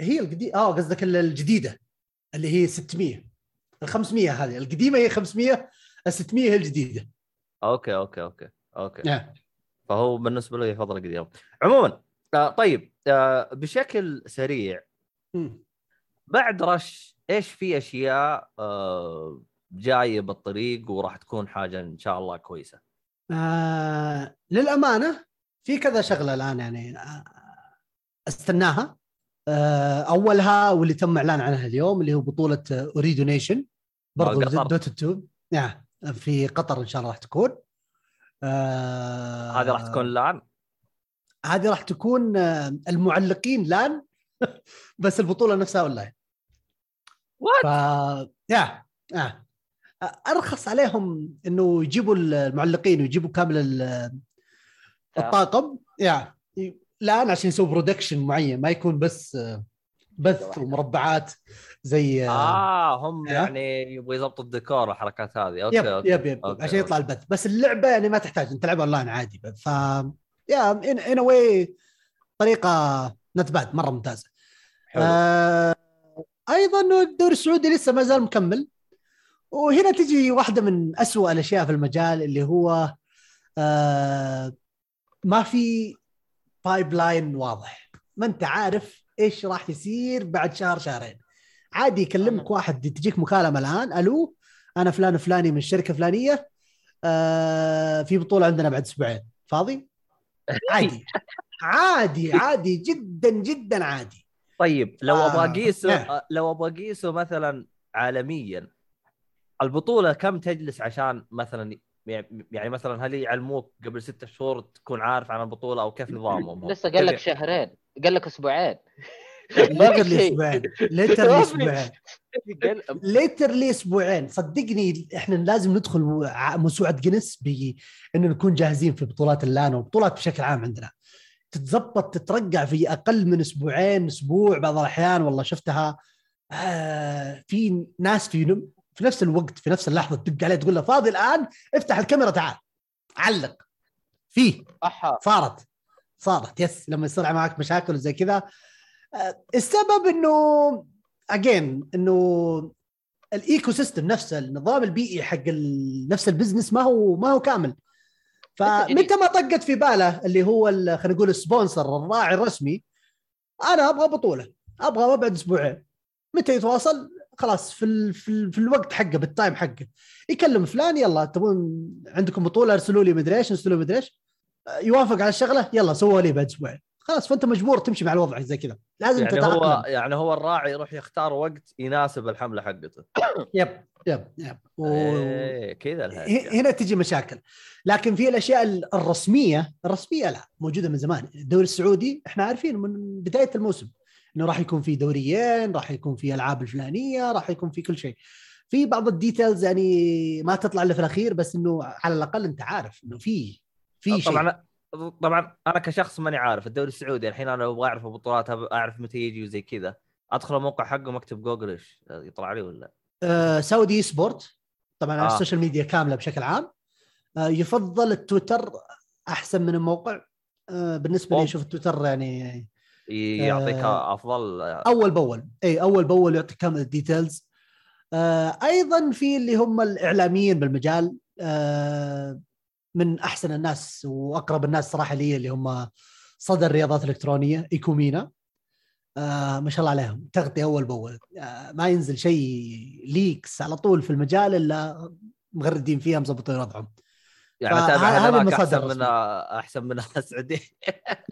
هي القديمه آه قصدك ال- الجديدة اللي هي 600 ال 500 هذه. القديمة هي 500 ال 600 هي الجديدة. okay okay okay okay. نعم فهو بالنسبة له يفضل القديمه عموما آه طيب آه بشكل سريع مم. بعد Rush إيش في أشياء آه جاية بالطريق وراح تكون حاجة إن شاء الله كويسة؟ آه للأمانة في كذا شغلة الآن يعني آه استناها. آه أولها واللي تم إعلان عنها اليوم اللي هو بطولة Ooredoo Nation برضو. Dota 2 نعم في قطر إن شاء الله راح تكون. آه هذه راح تكون الان هذه راح تكون آه، المعلقين لأن بس البطولة نفسها أونلاين. وات ف yeah yeah. أرخص عليهم إنه يجيبوا المعلقين ويجيبوا كامل ال- الطاقم yeah. الان عشان يسووا production معين ما يكون بس آه، بث ومربعات زي آه آه هم yeah. يعني يبغوا يضبطوا الديكور والحركات هذه. okay yep okay yep yep okay، عشان يطلع. البث. بس اللعبة يعني ما تحتاج أنت تلعبها اونلاين عادي. ف yeah anyway طريقة not bad مرة ممتازة. حلو. آه أيضا الدوري السعودي لسه ما زال مكمل. وهنا تجي واحدة من أسوأ الأشياء في المجال اللي هو آه ما في pipeline واضح. ما أنت عارف إيش راح يصير بعد شهر شهرين. عادي يكلمك واحد تجيك مكالمة الآن ألو أنا فلان فلاني من الشركة الفلانية آه في بطولة عندنا بعد أسبوعين. فاضي؟ عادي. عادي عادي جدا جدا عادي. طيب لو آه، أبغى أقيسه نعم. آه، لو أبغى أقيسه مثلا عالميا البطولة كم تجلس عشان مثلا يعني مثلا هل يعلموك قبل ستة شهور تكون عارف عن البطولة أو كيف نظامهم؟ لسه قال لك شهرين. قال لك أسبوعين. literally أسبوعين. literally أسبوعين. ليترلي أسبوعين. صدقني إحنا لازم ندخل موسوعة جنس بانه نكون جاهزين في بطولات اللان وبطولات بشكل عام عندنا. تتزبط تترقع في أقل من أسبوعين أسبوع بعض الأحيان. والله شفتها آه في ناس في في نفس الوقت في نفس اللحظة تدق عليه تقول له فاضي الآن افتح الكاميرا تعال. علق. فيه. صارت صارت يس لما يصير معك مشاكل وزي كذا. آه، السبب إنه again إنه ال ecosystem نفسه النظام البيئي حق نفس ال business ما هو ما هو كامل. فمتى ما طقت في باله اللي هو خلينا نقول ال sponsor الراعي الرسمي أنا أبغى بطولة أبغى بعد أسبوعين. متى يتواصل؟ خلاص في ال في, ال في الوقت حقه بال time حقه. يكلم فلان يلا تبون عندكم بطولة ارسلوا لي مدري إيش ارسلوا لي مدري إيش. يوافق على الشغلة يلا سووا لي بعد أسبوعين. خلاص فأنت مجبور تمشي مع الوضع زي كذا. لازم يعني تتأقلم. هو يعني هو الراعي يروح يختار وقت يناسب الحملة حقته. yep yep yep. و... إيه كذا الهرجة. هنا تجي مشاكل. لكن في الأشياء ال- الرسمية الرسمية لا موجودة من زمان. الدوري السعودي إحنا عارفين من بداية الموسم إنه راح يكون في دوريين راح يكون في ألعاب الفلانية راح يكون في كل شيء. في بعض ال details يعني ما تطلع إلا في الأخير بس إنه على الأقل أنت عارف إنه في في شيء. طبعا طبعا أنا كشخص ماني عارف الدوري السعودي الحين أنا أبغى أعرف البطولات أعرف متى يجي وزي كذا. أدخل الموقع حقهم اكتب جوجل إيش يطلع لي ولا؟ آه Saudi Esports طبعا على آه. ال social media كاملة بشكل عام. آه يفضل التويتر أحسن من الموقع. آه بالنسبة لي. أشوف التويتر يعني يعطيك آه. أفضل. أول بأول. إي أول بأول يعطيك كامل ال details آه أيضا في اللي هم الإعلاميين بالمجال. آه من أحسن الناس وأقرب الناس صراحة لي اللي هم صدى الرياضات الإلكترونية Echo MENA. آه ما شاء الله عليهم. تغطية أول بأول. آه ما ينزل شيء leaks على طول في المجال إلا مغردين فيها مظبطين وضعهم. يعني هذه المصادر أحسن من. أحسن من السعودي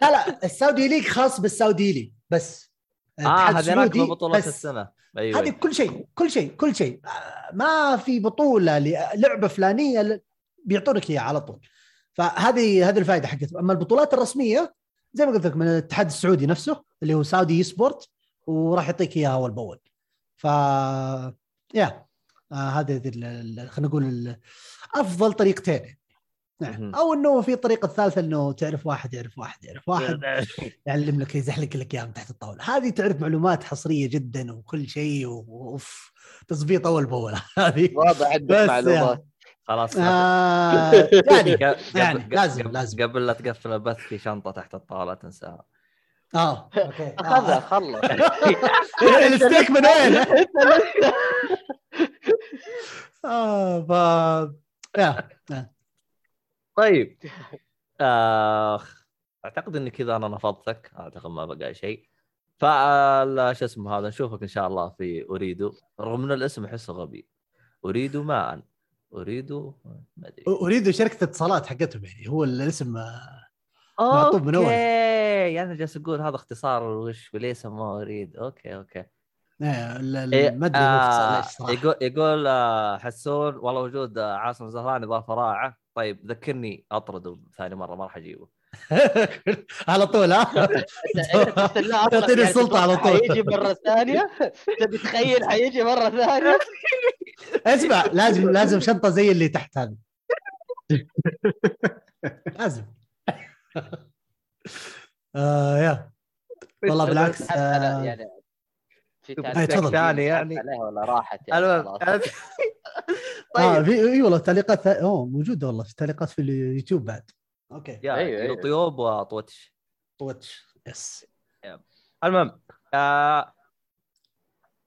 لا لا السعودي league خاص بالسعودي league بس. آه هذاك بطولات بس. السنة. أيوه. هذه كل شيء كل شيء كل شيء. آه، ما في بطولة لعبة فلانية بيعطونك اياها على طول. فهذه هذه الفائدة حقتهم أما البطولات الرسمية زي ما قلت لك من الاتحاد السعودي نفسه اللي هو سعودي سبورت وراح يعطيك إياها أول بأول. ف يا آه هذه خلينا نقول أفضل طريقتين. نعم. أو إنه في طريقه ثالثه إنه تعرف واحد يعرف واحد يعرف واحد يعلم لك يزحلق لك اياها من تحت الطاولة. هذه تعرف معلومات حصرية جدا وكل شيء وأوف تظبيط أول بأول. هذه. واضح عندك معلومات. خلاص آه يعني قبل- يعني قبل- لازم- قبل- لازم. قبل لا تقفل البث في شنطة تحت الطاولة تنساها. آه أوكي. أخذها آه. خلص. الستيك من وين؟ آه ف يا طيب. آخ أعتقد إني كذا أنا نفضتك. أعتقد ما بقى شيء. فال شو اسمه هذا؟ نشوفك إن شاء الله في اريد رغم إن الاسم احسه غبي. اريد ماء أريد ما أدري. أريد شركة اتصالات حقتهم يعني هو الاسم آه، معطوب من أول. okay أنا جالس أقول هذا اختصار وش وليه سموه أريد. okay okay. إيه، إيه، ما أدري صراحة يقول يقول آه، حسون والله وجود آه، عاصم زهراني اضافه رائعه طيب ذكرني أطرده ثاني مرة ما راح أجيبه. على طول ها؟ انت يعطيني يعني السلطة على طول. حيجي مرة ثانية. تبي تخيل حيجي مرة ثانية؟ اسمع لازم لازم شنطة زي اللي تحت هذه. لازم. آه يا. والله بالعكس آه. يعني في شوف، تعليقات تفضل. ثاني يعني. ولا راحت يعني. آه طيب. في إي والله تعليقات أوه موجودة والله في تعليقات في اليوتيوب بعد. okay yeah أيوة، أيوة. YouTube و Twitch Twitch yes المهم آه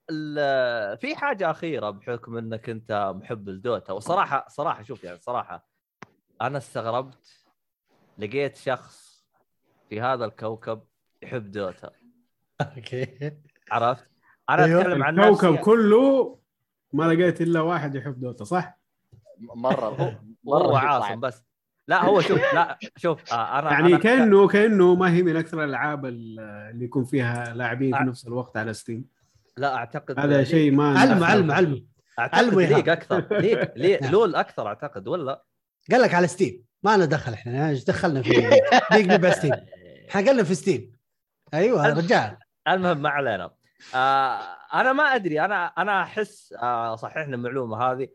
ال- في حاجة أخيرة بحكم إنك أنت محب ال Dota وصراحة صراحة شوف يعني صراحة أنا استغربت لقيت شخص في هذا الكوكب يحب دوتا أوكي عرفت؟ أنا أيوه. أتكلم عن الكوكب نفسي كله ما لقيت إلا واحد يحب Dota صح؟ مرة مرة عاصم. بس لا هو شوف لا شوف آه أنا يعني أنا كانه كأنه ما هي من أكثر الألعاب اللي يكون فيها لاعبين في أع- نفس الوقت على Steam لا أعتقد هذا شيء ما علم. علم علم إيهاب. ليج أكثر. ليج ليج نعم. لول أكثر أعتقد ولا؟ قال لك على Steam ما لنا دخل إحنا إيش دخلنا في League نبع Steam إحنا قلنا في Steam أيوه الف- رجال. المهم ما علينا. آه أنا ما أدري أنا أنا أحس آه صححنا المعلومة هذه.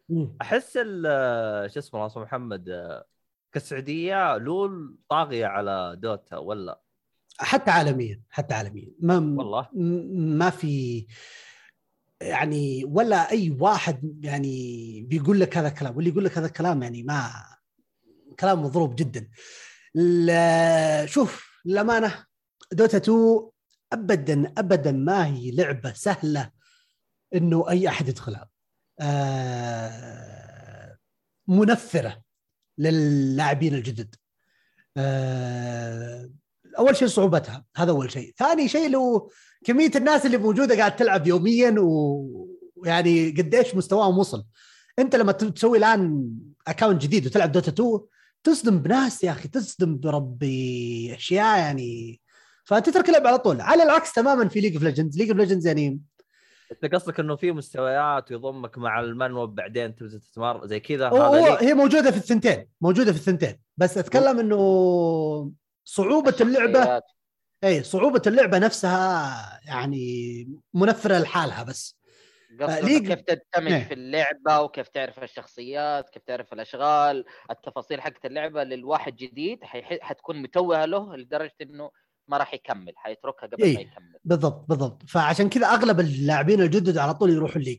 أحس ال- شو اسمه محمد آه، كالسعودية لول طاغية على دوتا ولا؟ حتى عالميا حتى عالميا. ما والله. ما في يعني ولا أي واحد يعني بيقول لك هذا الكلام. واللي يقول لك هذا الكلام يعني ما كلام مضروب جدا. شوف للأمانة دوتا 2 ابدا ابدا ما هي لعبة سهلة إنه أي أحد يدخلها. آه، منفرة. للاعبين الجدد. آه، أول شيء صعوبتها هذا أول شيء. ثاني شيء لو كمية الناس اللي موجودة قاعد تلعب يوميا ويعني قديش مستواهم وصل. أنت لما تسوي الآن اكونت جديد وتلعب دوتا 2 تصدم بناس يا أخي تصدم بربي أشياء يعني. فتترك اللعب على طول. على العكس تماما في League of Legends League of Legends يعني أنت قصدك إنه في مستويات ويضمك مع ال noob بعدين تبدا تتمر زي كذا هو هذا هي موجودة في الثنتين موجودة في الثنتين بس أتكلم إنه صعوبة اللعبة. اي صعوبة اللعبة نفسها يعني منفرة لحالها بس قصدك League- كيف تندمج إيه. في اللعبة وكيف تعرف الشخصيات كيف تعرف الأشغال التفاصيل حقت اللعبة للواحد جديد حتكون متوهة له لدرجة إنه ما راح يكمل حيتركها قبل إيه. ما يكمل. بالضبط بالضبط. فعشان كذا أغلب اللاعبين الجدد على طول يروحوا ال League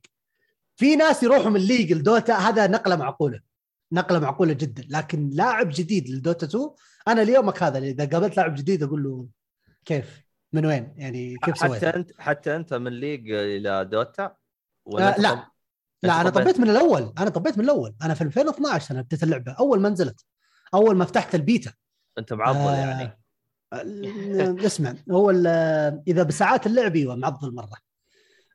في ناس يروحوا من الليج لدوتا هذا نقلة معقولة نقلة معقولة جدا. لكن لاعب جديد ل Dota 2 أنا ليومك هذا إذا قابلت لاعب جديد أقول له كيف؟ من وين؟ يعني كيف سويت؟ حتى أنت حتى أنت من League إلى Dota؟ ولا آه لا. طب- لا أنا طبيت؟ من الأول. أنا طبيت من الأول. أنا في 2012 أنا بديت اللعبة. أول ما نزلت. أول ما فتحت البيتا. أنت معضل آه، يعني؟ اسمع هو ال- إذا بساعات اللعب أيوه معضل مرة.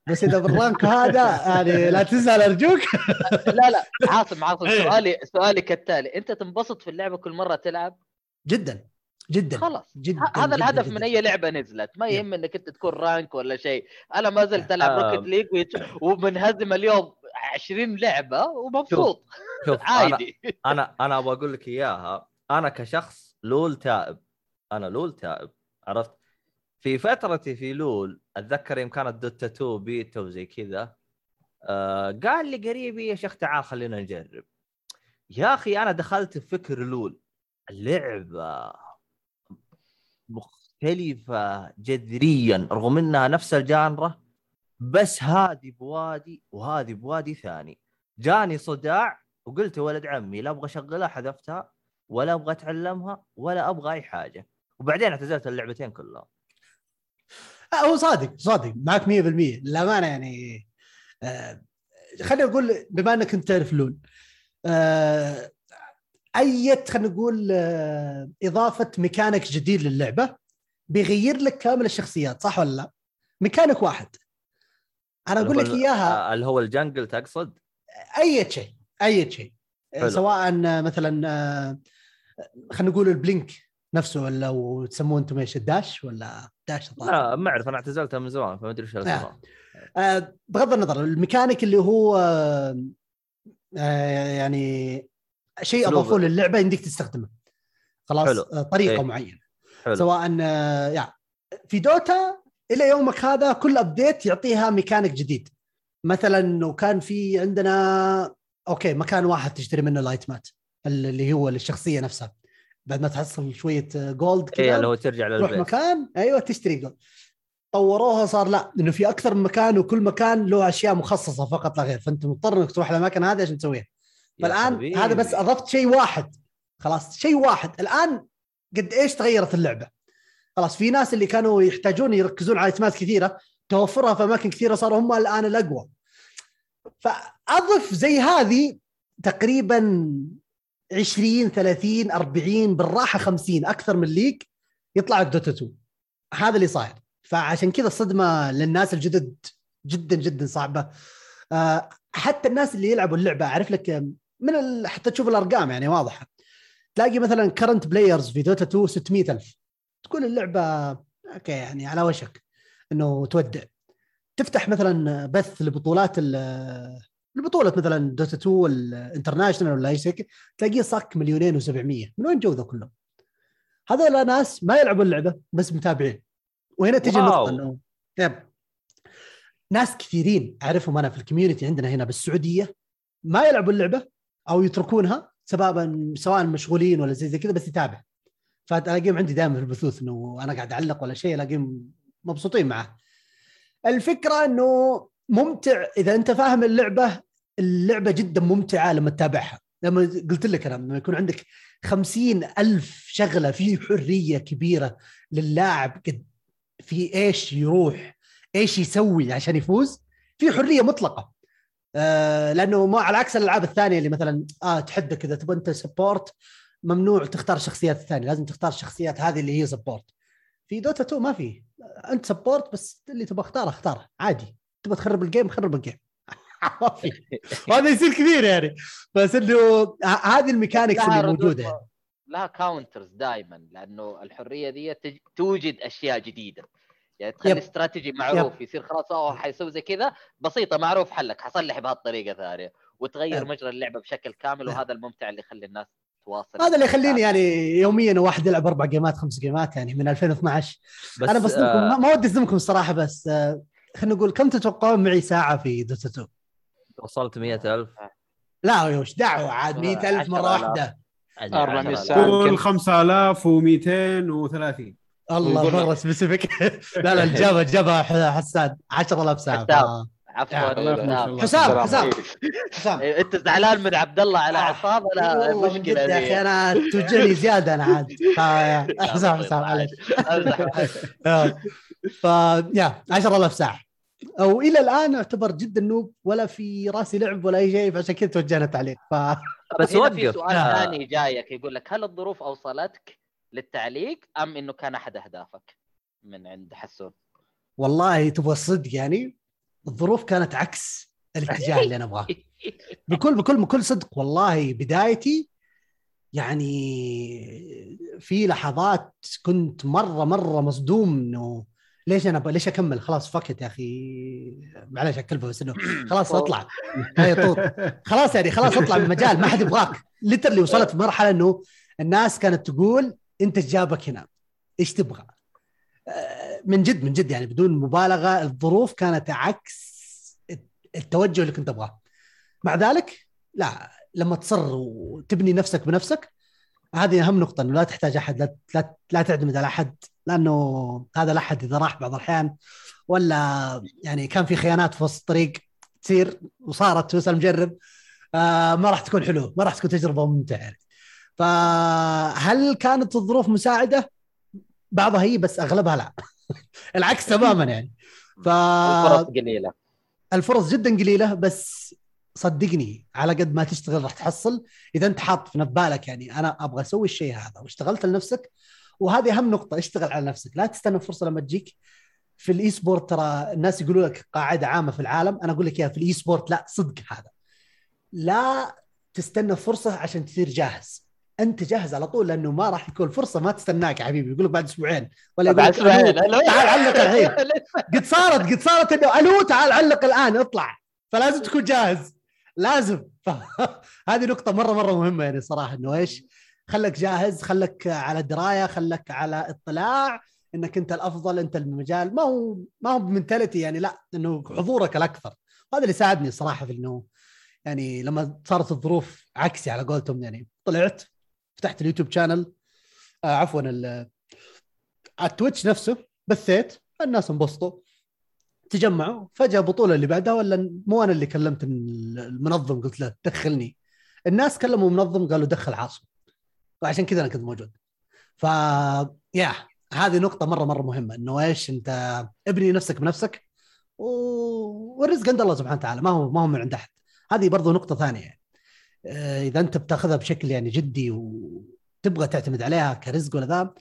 بس إذا بال rank هذا يعني لا تزعل أرجوك. لا لا عاصم عاصم إيه. سؤالي سؤالي كالتالي. أنت تنبسط في اللعبة كل مرة تلعب؟ جدا جدا خلاص. جدا هذا جداً الهدف جداً. من أي لعبة نزلت. ما. يهم إنك أنت تكون rank ولا شيء. أنا ما زلت ألعب آه. Rocket League ومنهزم اليوم 20 لعبة ومبسوط. شوف أنا عادي. أنا أنا أبغى أقول لك إياها. أنا كشخص LoL تائب. أنا LoL تائب عرفت؟ في فترتي في LoL أتذكر يوم كانت Dota 2 بيتا وزي كذا آه قال لي قريبي يا شيخ تعال خلينا نجرب. يا أخي أنا دخلت في فكر LoL اللعبه مختلفة جذريا رغم إنها نفس الجانرة بس هذه بوادي وهذه بوادي ثاني. جاني صداع وقلت ولد عمي لا أبغى أشغلها حذفتها ولا أبغى أتعلمها ولا أبغى أي حاجة. وبعدين اعتزلت اللعبتين كلها آه، هو صادق صادق. معك 100% للأمانة يعني آه خليني أقول بما إنك أنت تعرف لول آه أي خلينا نقول آه إضافة ميكانيك جديد للعبة بيغير لك كامل الشخصيات صح ولا لا؟ ميكانيك واحد. أنا أقول لك إياها. آه، اللي هو ال jungle تقصد؟ أي شيء أي شيء. سواء مثلا آه، خلينا نقول ال blink. نفسه ولا لو تسموه أنتم إيش ال dash ولا dash الظاهر. لا ما اعرف أنا اعتزلتها من زمان فما أدري إيش الاسماء آه، بغض النظر الميكانيك اللي هو آه، آه، يعني شيء. اضافوه للعبة يمديك تستخدمه خلاص حلو. آه، طريقة إيه. معينة حلو سواء آه، يعني في Dota إلى يومك هذا كل update يعطيها ميكانيك جديد مثلا انه كان في عندنا okay مكان واحد تشتري منه ال item ات اللي هو للشخصية نفسها بعد ما تحصل شوية gold اي كذا اللي هو ترجع تروح للبيت. مكان أيوه تشتري gold طوروها صار لا إنه في أكثر من مكان وكل مكان له أشياء مخصصة فقط لا غير. فأنت مضطر إنك تروح الأماكن هذه عشان تسويها. فالآن. هذا بس أضفت شيء واحد. خلاص شيء واحد. الآن قد إيش تغيرت اللعبة؟ خلاص في ناس اللي كانوا يحتاجون يركزون على ايتمات كثيرة توفرها في أماكن كثيرة صاروا هم الآن الأقوى. فأضف زي هذه تقريبا 20 30 40 بالراحة 50 أكثر من ليج يطلع لك دوتا 2 هذا اللي صاير. فعشان كذا الصدمة للناس الجدد جدا جدا صعبة. آه، حتى الناس اللي يلعبوا اللعبة أعرف لك من ال... حتى تشوف الأرقام يعني واضحة. تلاقي مثلا current players في Dota 2 600000 تقول اللعبة okay يعني على وشك إنه تودع. تفتح مثلا بث لبطولات ال- البطولة مثلا Dota 2 The International ولا أي شيء تلاقيه صك مليونين و700 من وين جو ذا كلهم؟ هذول ناس ما يلعبون اللعبة بس متابعين. وهنا تجي wow. النقطة إنه yep. ناس كثيرين أعرفهم أنا في ال community عندنا هنا بالسعودية ما يلعبوا اللعبة أو يتركونها سببا سواء مشغولين ولا زي زي كذا بس يتابع. فألاقيهم عندي دائما في البثوث إنه أنا قاعد أعلق ولا شيء ألاقيهم مبسوطين معه. الفكرة إنه ممتع. إذا أنت فاهم اللعبة اللعبة جدا ممتعة لما تتابعها. لما قلت لك أنا لما يكون عندك خمسين ألف شغلة في حرية كبيرة للاعب قد في إيش يروح إيش يسوي عشان يفوز في حرية مطلقة. آه لأنه ما على عكس الألعاب الثانية اللي مثلا آه تحدك إذا تبغى أنت support ممنوع تختار الشخصيات الثانية لازم تختار الشخصيات هذه اللي هي support في Dota 2 ما في. أنت support بس اللي تبغى اختاره اختاره. عادي. تبغى تخرب ال game خرب ال game. وهذا يصير كثير يعني. بس إنه هذه ال mechanics اللي موجودة. يعني. لها counters دائما لأنه الحرية دي تج... توجد أشياء جديدة. يعني تخلي yep. strategy معروف يصير خلاص اوه حيسوي زي كذا بسيطة معروف حلك حصلح بهالطريقة ثانية. وتغير yep. مجرى اللعبة بشكل كامل yep. وهذا الممتع اللي يخلي الناس تواصل. هذا اللي يخليني يعني يوميا واحد يلعب أربع game ات خمس game ات يعني من 2012 بس أنا بصدمكم آه ما- ما ودي أصدمكم الصراحة بس آه، خلينا نقول كم تتوقعون معي ساعة في Dota 2 وصلت 100000 لا وش دعوة؟ عاد 100000 مرة 10,000. واحدة. 400 ساعة. قول يمكن. 5230 الله مرة سبيسيفيك. لا لا الجابة جابها ح- حسان 10000 ساعة. عفوا حسام. حسام. حسام إيه، أنت زعلان من عبد الله على آه. اعصاب ولا مشكلة يا أخي؟ أنا توجعني زيادة أنا عاد ف- حسام حسام معلش امزح. آه. ف يا 10000 ساعة والى الآن اعتبر جدا نوب ولا في رأسي لعب ولا أي شيء فعشان كذا توجهنا تعليق ف بس هنا في وقف سؤال آه. ثاني جايك يقول لك هل الظروف أوصلتك للتعليق أم إنه كان أحد أهدافك من عند حسون؟ والله تبغى الصدق يعني الظروف كانت عكس الاتجاه اللي أنا أبغاه. بكل بكل بكل صدق والله بدايتي يعني في لحظات كنت مره مرة مصدوم إنه ليش أنا ب... ليش أكمل؟ خلاص فكت يا أخي. معلش اكلفه بس إنه خلاص أطلع. خلاص يعني خلاص أطلع من المجال. ما حد يبغاك. ليترلي وصلت في مرحلة إنه الناس كانت تقول أنت جابك هنا؟ إيش تبغى؟ من جد من جد يعني بدون مبالغة الظروف كانت عكس التوجه اللي كنت أبغاه مع ذلك لا لما تصر وتبني نفسك بنفسك هذه أهم نقطة إنه لا تحتاج أحد لا لا, تعتمد على أحد لأنه هذا الأحد إذا راح بعض الأحيان ولا يعني كان في خيانات في وسط الطريق تصير وصارت واسال مجرب آه ما راح تكون حلوة ما راح تكون تجربة ممتعة. فهل كانت الظروف مساعدة؟ بعضها هي بس أغلبها لا. العكس تماما يعني. ف الفرص قليلة. الفرص جدا قليلة بس صدقني على قد ما تشتغل راح تحصل. إذا أنت حاط في بالك يعني أنا أبغى أسوي الشيء هذا واشتغلت لنفسك وهذه أهم نقطة اشتغل على نفسك. لا تستنى الفرصة لما تجيك. في ال esport ترى الناس يقولوا لك قاعدة عامة في العالم. أنا أقول لك إياها في ال esport لا صدق هذا. لا تستنى فرصة عشان تصير جاهز. انت جاهز على طول لأنه ما راح يكون فرصة ما تستناك يا حبيبي. يقول لك بعد أسبوعين. ولا بعد أسبوعين. تعال علق الحين قد صارت قد صارت إنه ألو تعال علق الآن اطلع. فلازم تكون جاهز. لازم. هذه نقطة مرة مرة مهمة يعني صراحة إنه إيش؟ خلك جاهز خلك على دراية خلك على اطلاع إنك أنت الأفضل أنت المجال. ما هو ما هو بمنتاليتي يعني لا إنه حضورك الأكثر. هذا اللي ساعدني صراحة في إنه يعني لما صارت الظروف عكسي على قولتهم يعني. طلعت فتحت اليوتيوب channel آه عفوا ال- على ال Twitch نفسه بثيت الناس انبسطوا تجمعوا فجأة البطوله اللي بعدها ولا مو أنا اللي كلمت المنظم قلت له دخلني. الناس كلموا المنظم قالوا دخل عاصم. وعشان كذا أنا كنت موجود. ف yeah هذه نقطة مرة مرة مهمة إنه إيش أنت ابني نفسك بنفسك و... والرزق عند الله سبحانه وتعالى ما هو ما هو من عند أحد. هذه برضو نقطة ثانية. آه، إذا أنت بتاخذها بشكل يعني جدي وتبغى تعتمد عليها كرزق ولا ذا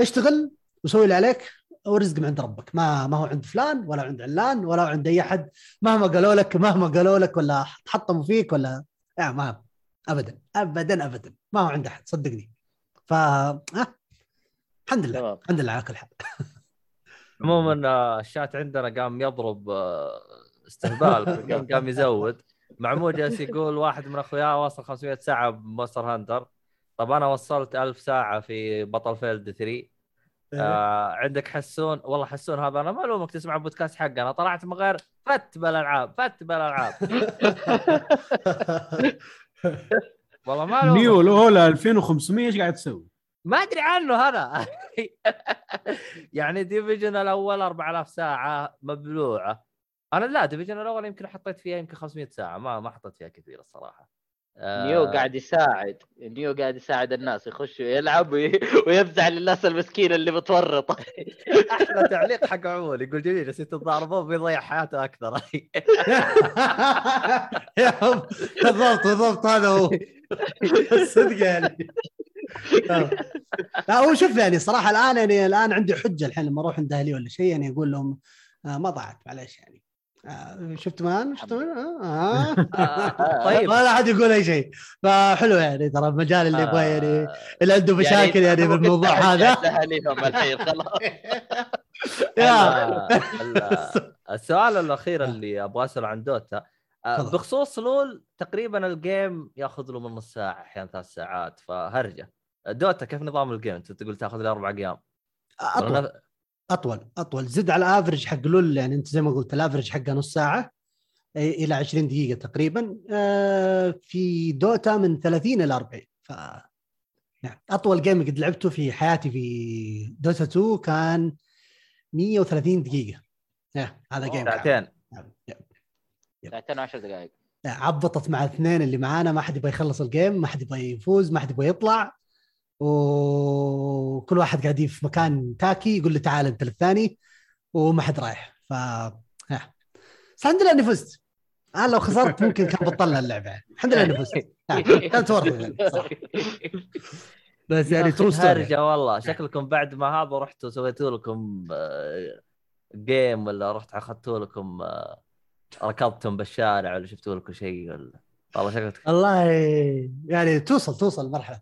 اشتغل وسوي اللي عليك والرزق من عند ربك. ما ما هو عند فلان ولا عند علان ولا عند أي أحد. مهما قالوا لك مهما قالوا لك ولا تحطموا فيك ولا لا ما ابدا ابدا ابدا. ما هو عند أحد صدقني. ف آه. الحمد لله. تمام. الحمد لله على كل حال. عموما آه، الشات عندنا قام يضرب آه، استهبال قام يزود. عمول جالس يقول واحد من اخوياه وصل 500 ساعة ب Monster Hunter. طب أنا وصلت 1000 ساعة في Battlefield 3 آه عندك حسون؟ والله حسون هذا أنا ما ألومك تسمع البودكاست حقه. أنا طلعت من غير فت بالألعاب فت بالألعاب. والله ما ألومك. Nioh الاولى 2500 إيش قاعد تسوي؟ ما أدري عنه هذا. يعني Division الأول 4000 ساعة مبلوعة. أنا لا Division الأول يمكن حطيت فيها يمكن 500 ساعة ما ما حطيت فيها كثير الصراحة. آه، Nioh قاعد يساعد Nioh قاعد يساعد الناس يخش ويلعب وي- ويفزع للناس المسكينه اللي متورطه أحلى تعليق حق عمول يقول جميل جالسين تتضاربون بيضيع حياته أكثر. بالضبط بالضبط هذا هو. الصدق يعني. لا هو شوف يعني صراحة الآن يعني الآن عندي حجة الحين لما أروح عند أهلي ولا شيء يعني أقول لهم آه ما ضاعت معلش يعني. آه شفت man شفت man آه. آه، طيب. ما أحد يقول أي شيء. فحلو يعني ترى المجال اللي يبغى يعني آه، اللي عنده مشاكل يعني بالموضوع هذا. لاهاليهم الحين خلاص. السؤال الأخير اللي أبغى أسأله عن Dota. آه،. بخصوص LoL تقريبا ال game يأخذ له من نص ساعة أحيانا ثلاث ساعات فهرجة. Dota كيف نظام ال game أنت تقول تأخذ له أربع أيام. أطول أطول. زد على ال average حق LoL يعني أنت زي ما قلت ال average حقه نص ساعة إلى 20 دقيقة تقريبا. آه، في Dota من 30 إلى 40 ف نعم. أطول game قد لعبته في حياتي في Dota 2 كان 130 دقيقة. يا هذا جيم. ساعتين. نعم. ساعتين وعشر دقائق. لا، عبطت مع الاثنين اللي معانا ما حد يبغى يخلص ال game ما حد يبغى يفوز ما حد يبغى يطلع. وكل واحد قاعد في مكان تاكي يقول له تعال انت للثاني وما حد رايح. ف الحمد لله إني فزت. أنا لو خسرت ممكن كان بطلنا اللعبه الحمد لله إني فزت. ها، كانت ورثه يعني. بس يعني true story هرجه والله. شكلكم بعد ما هذا رحتوا سويتوا لكم آه، game ولا رحت أخذتوا لكم آه، ركضتم بالشارع ولا شفتوا لكم شيء ولا؟ والله شكلك والله يعني توصل توصل المرحله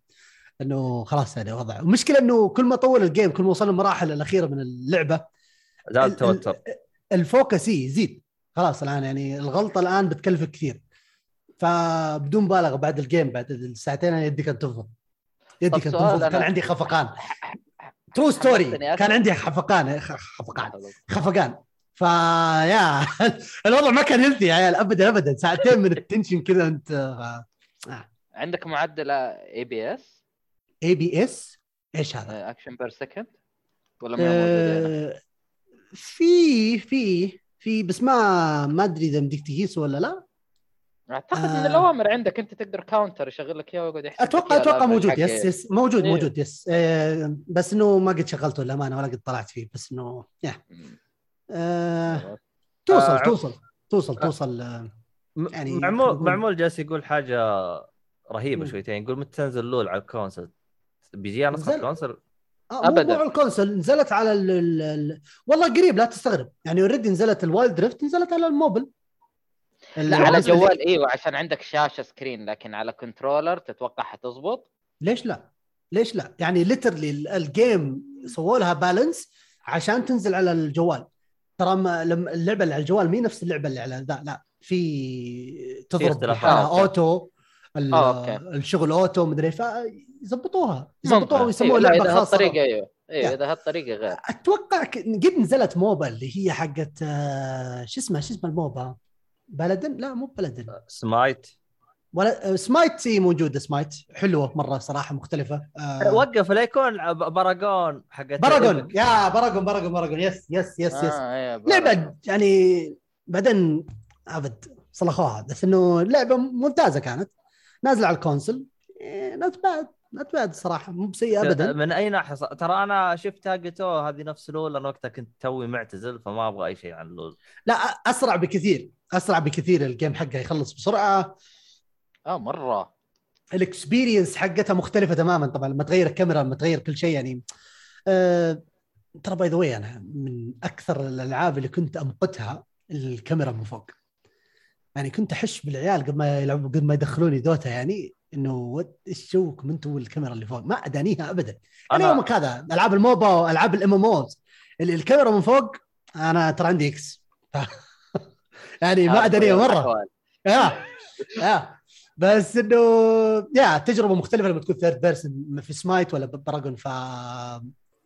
إنه خلاص يعني وضع. المشكلة إنه كل ما طول ال game كل ما وصلنا المراحل الأخيرة من اللعبة زاد ال- ال- توتر ال focus يزيد. خلاص الآن يعني الغلطة الآن بتكلفك كثير. فبدون مبالغة بعد ال game بعد الساعتين أنا يدي كانت تنفض يدي كانت تنفض كان عندي خفقان. true story كان. عندي خفقان. خ- خفقان. خفقان. ف yeah الوضع ما كان healthy يا عيال. ابدا ابدا. ساعتين من ال tension كذا انت عندك معدل اي بي اس اي بي اس إيش هذا؟ action per second ولا ما؟ آه، في في في بس ما ما أدري إذا بدك تقيس ولا لا أعتقد آه. ان الأوامر عندك أنت تقدر counter يشغل لك إياه ويقعد يحسب أتوقع أتوقع موجود. yes yes موجود إيه. موجود yes آه، بس إنه ما قد شغلته للأمانة ولا قد طلعت فيه بس إنه yeah. آه، توصل آه، توصل توصل توصل آه، م- يعني معمول معمول جالس يقول حاجة رهيبة. شويتين يقول متى تنزل لول على الكونسل بيجيها نسخة نزل. كونسل آه، أبداً. موضوع الكونسل نزلت على ال ال ال والله قريب لا تستغرب يعني اوريدي نزلت الوايلد دريفت نزلت على الموبل لا على جوال إيوه عشان عندك شاشة سكرين لكن على كنترولر تتوقع حتزبط ليش لا؟ ليش لا؟ يعني ليترلي الجيم سووا لها بالانس عشان تنزل على الجوال ترى ما- لما اللعبة اللي على الجوال مي نفس اللعبة اللي على ذا لا في تضرب آه،. auto okay. الشغل auto مدري فيظبطوها. يظبطوها. ويسموها إيه، لعبة خاصه هالطريقة أيوه. أيوه. إذا هالطريقة غير. أتوقع قد نزلت MOBA اللي هي حقت آه، شو اسمها شو اسمها ال MOBA؟ Paladins؟ لا مو Paladins. سمايت. ولا آه، سمايت سي موجودة سمايت. حلوة مرة صراحة مختلفة. آه، وقف لا يكون Paragon حقت Paragon yeah Paragon Paragon Paragon yes yes yes yes آه، إيه، لعبة يعني بعدين أبد صلخوها. بس إنه لعبة ممتازة كانت. نازله على ال console. not bad not bad صراحة مو بسيئه ابدا. من أي ناحية ترى أنا شفتها قلت هذه نفس LoL أنا وقتها كنت توي معتزل فما أبغى أي شيء عن LoL. لا أسرع بكثير أسرع بكثير ال game حقها يخلص بسرعة. آه مرة. ال experience حقتها مختلفة تماما طبعا لما تغير الكاميرا لما تغير كل شيء يعني. آه ترى by the أنا من أكثر الألعاب اللي كنت أمقتها الكاميرا من فوق. يعني كنت احش بالعيال قبل ما يلعبوا قبل ما يدخلوني Dota يعني إنه إيش جوكم أنتم والكاميرا اللي فوق؟ ما ادانيها ابدا. أنا يومك هذا ألعاب ال MOBA والعاب ال MMOs الكاميرا من فوق أنا ترى عندي إكس. يعني ما ادانيها مرة. yeah yeah بس إنه yeah تجربة مختلفة لما تكون third person في Smite ولا Paragon ف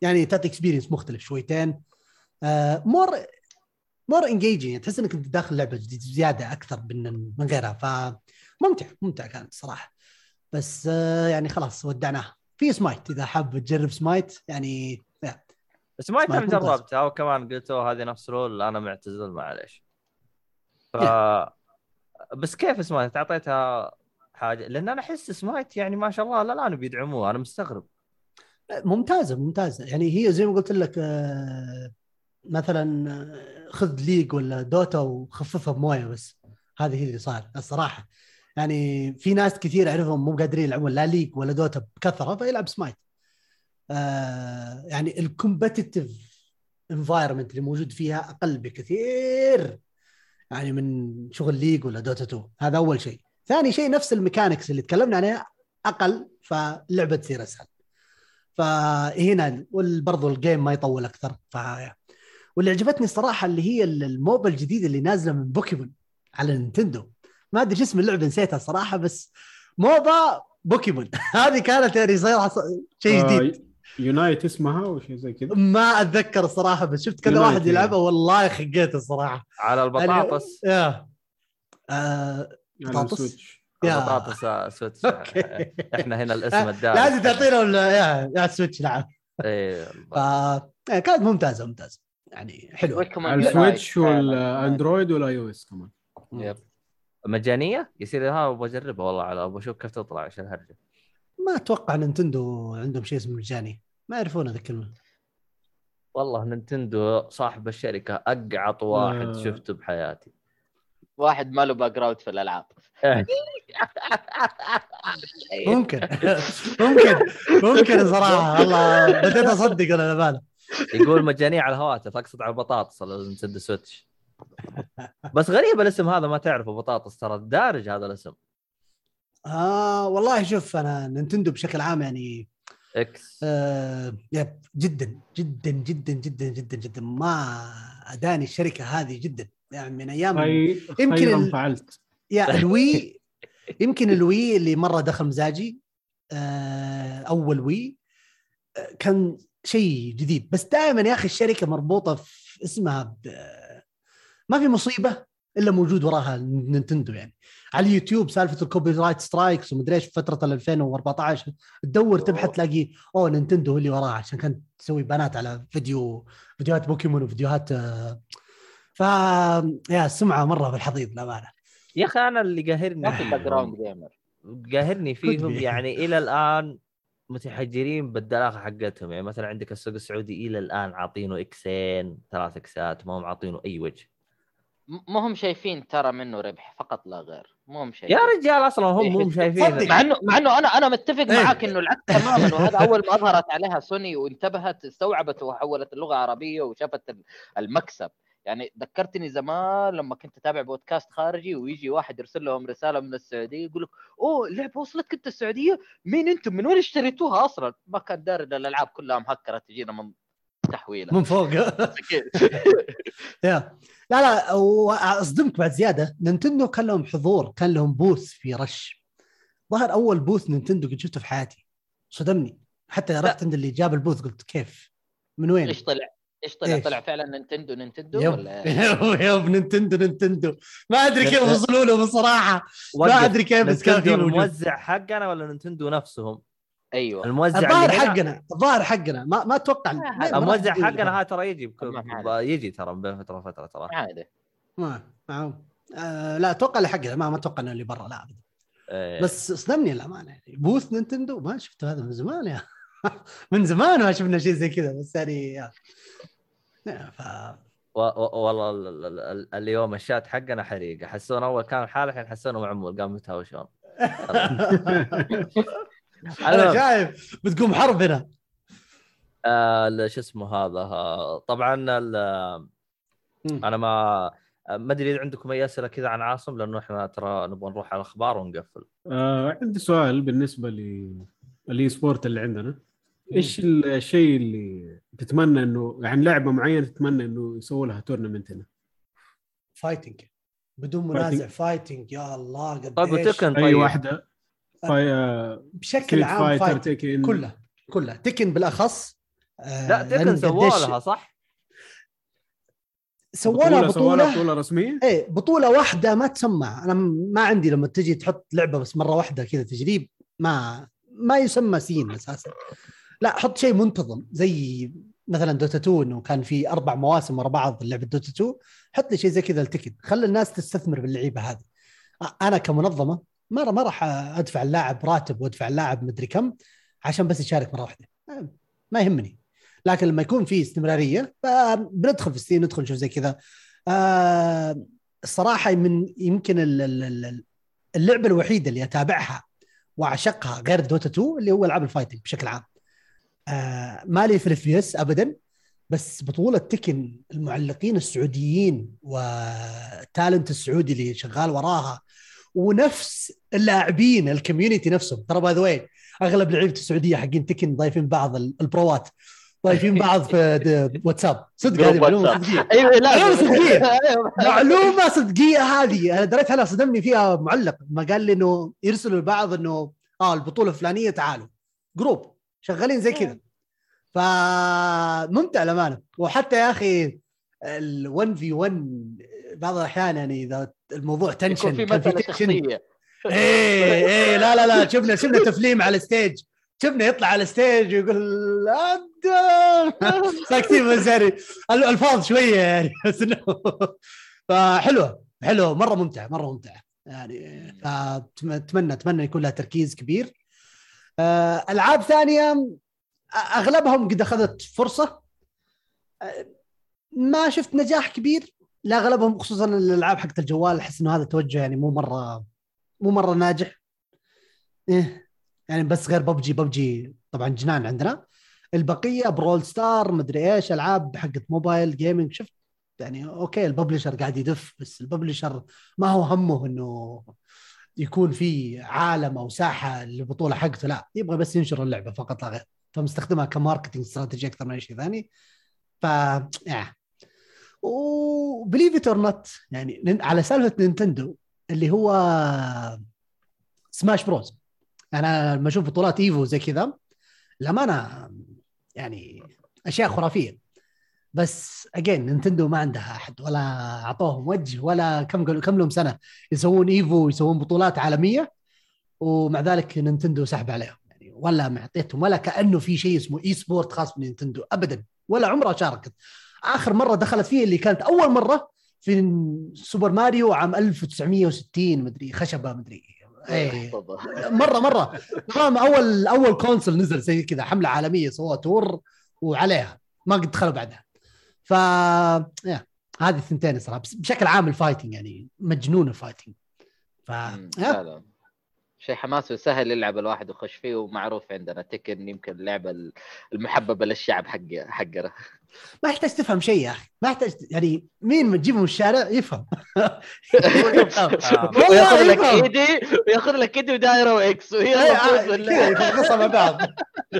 يعني تعطي experience مختلف شويتين. more more engaging تحس إنك أنت داخل لعبة زيادة أكثر من من غيرها. فممتع ممتع كانت الصراحه بس آه، يعني خلاص ودعناها. في Smite إذا حاب تجرب Smite يعني. بس ما جربتها وكمان قلت هذه نفس LoL أنا معتزل معليش. ف بس كيف سمايت؟ أعطيتها حاجة. لأن أنا أحس سمايت يعني ما شاء الله لا الان بيدعموها أنا مستغرب. ممتازة ممتازة. يعني هي زي ما قلت لك آه، مثلا خذ League ولا Dota وخففها بموية بس. هذه هي اللي صار الصراحة. يعني في ناس كثير أعرفهم مو قادرين يلعبون لا League ولا Dota بكثرة فيلعب سمايت. آه يعني ال competitive environment اللي موجود فيها أقل بكثير. يعني من شغل League ولا Dota 2 هذا أول شيء. ثاني شيء نفس ال mechanics اللي تكلمنا عليها أقل فاللعبه تصير أسهل. فهنا برضو ال game ما يطول أكثر. ف واللي عجبتني الصراحه اللي هي ال MOBA الجديدة اللي نازلة من بوكيمون على Nintendo. ما أدري شو اسم اللعبة نسيتها صراحة بس MOBA Pokémon. هذه كانت يعني صايره شيء جديد. آه، Unite اسمها أو شيء زي كذا؟ ما أتذكر الصراحه بس شفت كذا واحد هي. يلعبها والله خقيت الصراحه على البطاطس. يا آه بطاطس؟ البطاطس آه، Switch. إحنا هنا الاسم الدارج. لازم تعطينا يا يا Switch نعم. إيه ف يعني كانت ممتازة ممتازة. يعني Recommend على ال Switch. و ال Android و ال iOS كمان Yep. مجانية؟ يصير ها أبغى اجربها والله على أبغى أشوف كيف تطلع عشان هرجه ما أتوقع Nintendo عندهم شيء اسمه مجاني. ما يعرفون هذا الكلمة. والله Nintendo صاحب الشركة أقعط واحد آه. شفته بحياتي. واحد ما له background في الألعاب. ممكن. ممكن. ممكن صراحة. والله بديت أصدق ولا لا بالك يقول مجانيه على الهواتف أقصد على البطاطس على Nintendo Switch. بس غريب الاسم هذا ما تعرفه بطاطس ترى دارج هذا الاسم. آه والله شوف أنا Nintendo بشكل عام يعني X. آه yep جدا جدا جدا جدا جدا جدا. ما أداني الشركة هذه جدا. يعني من أيام خي... يمكن ال- فعلت. يا ال Wii يمكن ال Wii اللي مرة دخل مزاجي آه، أول Wii آه، كان شيء جديد. بس دائما يا أخي الشركة مربوطة في اسمها ب... ما في مصيبة إلا موجود وراها Nintendo يعني. على اليوتيوب سالفة ال copyright strikes ومدري إيش في فترة ال 2014 تدور تبحث تلاقي أوه Nintendo هو اللي وراها عشان كانت تسوي بانات على فيديو فيديوهات بوكيمون وفيديوهات ف yeah السمعه مرة في الحضيض للأمانة. يا أخي أنا اللي قاهرني ما في background فيهم gamer قاهرني فيهم. يعني إلى الآن متحجرين بالدلاخة حقتهم. يعني مثلا عندك السوق السعودي إلى الآن عاطينه إكسين ثلاث إكسات ما هم عاطينه أي وجه. ما هم شايفين ترى منه ربح فقط لا غير. مو هم شايفين. يا رجال أصلا هم مو شايفين. صدق. مع انه مع إنه أنا أنا متفق إيه. معاك إنه العكس تماما وهذا أول ما اظهرت عليها سوني وانتبهت استوعبت وحولت اللغة عربية وشافت ال- المكسب. يعني ذكرتني زمان لما كنت أتابع بودكاست خارجي ويجي واحد يرسل لهم رسالة من السعودية يقول لك أوه اللعبة وصلت كنت السعودية؟ مين أنتم؟ من وين اشتريتوها أصلا؟ ما كان داري إن الألعاب كلها مهكرة تجينا من تحويلة. من فوق. Yeah. لا لا وأصدمك بعد زيادة. Nintendo كان لهم حضور كان لهم booth في Rush. ظهر أول booth Nintendo قد شفته في حياتي. صدمني. حتى رحت عند اللي جاب ال booth قلت كيف؟ من وين؟ إيش طلع؟ إيش طلع؟ إيش؟ طلع فعلا Nintendo Nintendo yep. ولا؟ يب يب نينتندو نينتندو. ما أدري كيف وصلوا له بصراحة. ما. أدري كيف بس كان في الموزع حقنا ولا Nintendo نفسهم؟ أيوه. الموزع الظاهر حقنا الظاهر حقنا. ما ما أتوقع. الموزع حقنا هذا ترى يجي. يجي ترى بين فترة وفترة ترى. عادي ما معهم آه لا أتوقع اللي حقنا. ما ما أتوقع إنه اللي برا لا ابدا. إيه. بس صدمني الأمانة. يعني بوث نينتندو؟ ما شفت هذا من زمان يا من زمان ما شفنا شيء زي كذا. بس يعني ف و- و- والله ال- ال- ال- اليوم الشات حقنا حريقه حسونا أول كان حاله الحين حسونا معمول قام متهاوشون. أنا شايف بتقوم حرب هنا. آه، شو اسمه هذا آه، طبعا. أنا ما ما أدري إذا عندكم أي أسئلة كذا عن عاصم لأنه إحنا ترى نبغى نروح على الأخبار ونقفل. آه عندي سؤال بالنسبة لل esport اللي عندنا. إيش الشيء اللي تتمنى إنه يعني لعبة معينة تتمنى إنه يسووا لها tournament هنا؟ فايتنج بدون منازع. فايتنج يا الله قد طيب. و Tekken اي طيب. واحدة. فاي... آه، بشكل عام fighter fighting كلها كلها. Tekken بالأخص آه، لا Tekken سووا لها صح؟ سووا لها سووا لها بطوله بطوله رسمية؟ إيه بطولة واحدة ما تسمى أنا ما عندي لما تجي تحط لعبة بس مرة واحدة كذا تجريب ما ما يسمى scene أساسا. لا حط شيء منتظم زي مثلا Dota 2 إنه كان في أربع مواسم ورا بعض لعبة Dota 2 حط لي شيء زي كذا ال Tekken خلي الناس تستثمر باللعيبة هذه. أنا كمنظمة ما ما راح أدفع اللاعب راتب وأدفع اللاعب مدري كم عشان بس يشارك مرة واحدة. ما- يهمني. لكن لما يكون في استمرارية بندخل في ال scene ندخل نشوف زي كذا. الصراحة من يمكن ال- ال- ال- اللعبة الوحيدة اللي أتابعها وأعشقها غير Dota 2 اللي هو ألعاب ال fighting بشكل عام. آه مالي في ال FPS ابدا بس بطولة Tekken المعلقين السعوديين و ال talent السعودي اللي شغال وراها ونفس اللاعبين ال community نفسهم ترى by the way أغلب لعيبة السعودية حقين Tekken ضايفين بعض ال- البروات ضايفين بعض في واتساب صدق هذه معلومة. صدقية أيوه لا. أيوة. معلومة صدقية هذه أنا دريت عنها صدمني فيها معلق ما قال لي إنه يرسلوا لبعض إنه آه البطولة الفلانية تعالوا group شغالين زي كذا. فممتع للأمانة. وحتى يا أخي ال 1 في 1 بعض الأحيان يعني إذا الموضوع يكون tension في كان مثلا tension. شخصية. إيه إيه لا لا لا شفنا شفنا تفليم على ال stage شفنا يطلع على ال stage ويقول ساكتين بس يعني الالفاظ شوية يعني بس إنه فحلوة حلوة مرة ممتعة مرة ممتعة. يعني اتمنى أتمنى يكون لها تركيز كبير. ألعاب ثانية أغلبهم قد أخذت فرصة. آه، ما شفت نجاح كبير لاغلبهم خصوصا الألعاب حقت الجوال أحس إنه هذا التوجه يعني مو مرة مو مرة ناجح. إيه يعني بس غير PUBG PUBG طبعا جنان عندنا. البقية Brawl Stars مدري إيش ألعاب حقت mobile gaming شفت؟ يعني okay ال publisher قاعد يدف بس ال publisher ما هو همه إنه يكون في عالم أو ساحة للبطولة حقته لا يبغى بس ينشر اللعبة فقط لا غير. فمستخدمها ك marketing strategy أكثر من أي شيء ثاني. ف يعني و believe it or not يعني على سالفة Nintendo اللي هو Smash Bros أنا لما أشوف بطولات Evo زي كذا للأمانة يعني أشياء خرافية. بس again Nintendo ما عندها أحد ولا أعطوهم وجه ولا كم قالوا كم لهم سنة يسوون Evo يسوون بطولات عالمية ومع ذلك Nintendo سحب عليهم. يعني ولا معطيتهم ولا كأنه في شيء اسمه esport خاص ب Nintendo ابدا ولا عمرها شاركت. آخر مرة دخلت فيه اللي كانت أول مرة في Super Mario عام 1960 مدري خشبة مدري إيه. مرة مرة. تمام اول أول console نزل زي كذا حملة عالمية سووها tour وعليها. ما قد دخلوا بعدها. ف yeah هذه الثنتين صراحة. بس بشكل عام ال fighting يعني مجنون ال fighting. ف. لا لا. شيء حماسي وسهل يلعب الواحد ويخش فيه ومعروف عندنا Tekken يمكن اللعبة المحببة للشعب حق حقنا ما يحتاج تفهم شيء يا أخي ما يحتاج يعني مين ما تجيبه من الشارع يفهم وياخذ لك. Eddy وياخذ لك Eddy ودائرة و X. يفقصها مع بعض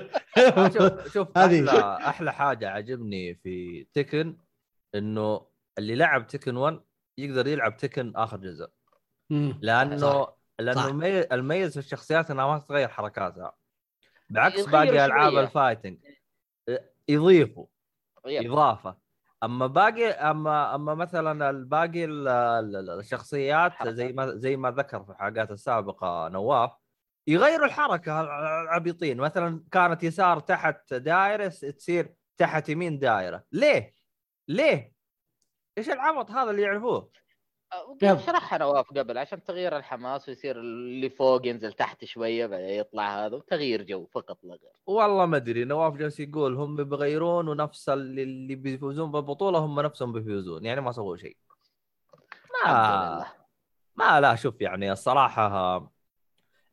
شوف شوف. أحلى أحلى حاجة عجبني في Tekken إنه اللي لعب Tekken 1 يقدر يلعب Tekken آخر جزء لأنه. لأنه صح. المي- الميز في الشخصيات إنها ما تتغير حركاتها بعكس باقي ألعاب. ال fighting يضيفوا. إضافة أما باقي أما أما مثلا الباقي ال- ال- الشخصيات. زي ما زي ما ذكر في الحلقات السابقة نواف يغيروا الحركة العبيطين مثلا كانت يسار تحت دائرة تصير تحت يمين دائرة ليه؟ ليه؟ إيش العبط هذا اللي يعرفوه؟ يب. شرحها نواف قبل عشان تغيير الحماس ويصير اللي فوق ينزل تحت شوية بعدين يطلع هذا وتغيير جو فقط لا غير. والله ما أدري نواف جالس يقول هم بيغيرون ونفس اللي, اللي بيفوزون بالبطولة هم نفسهم بيفوزون يعني ما سووا شيء. ما لله. ما لا شوف يعني الصراحة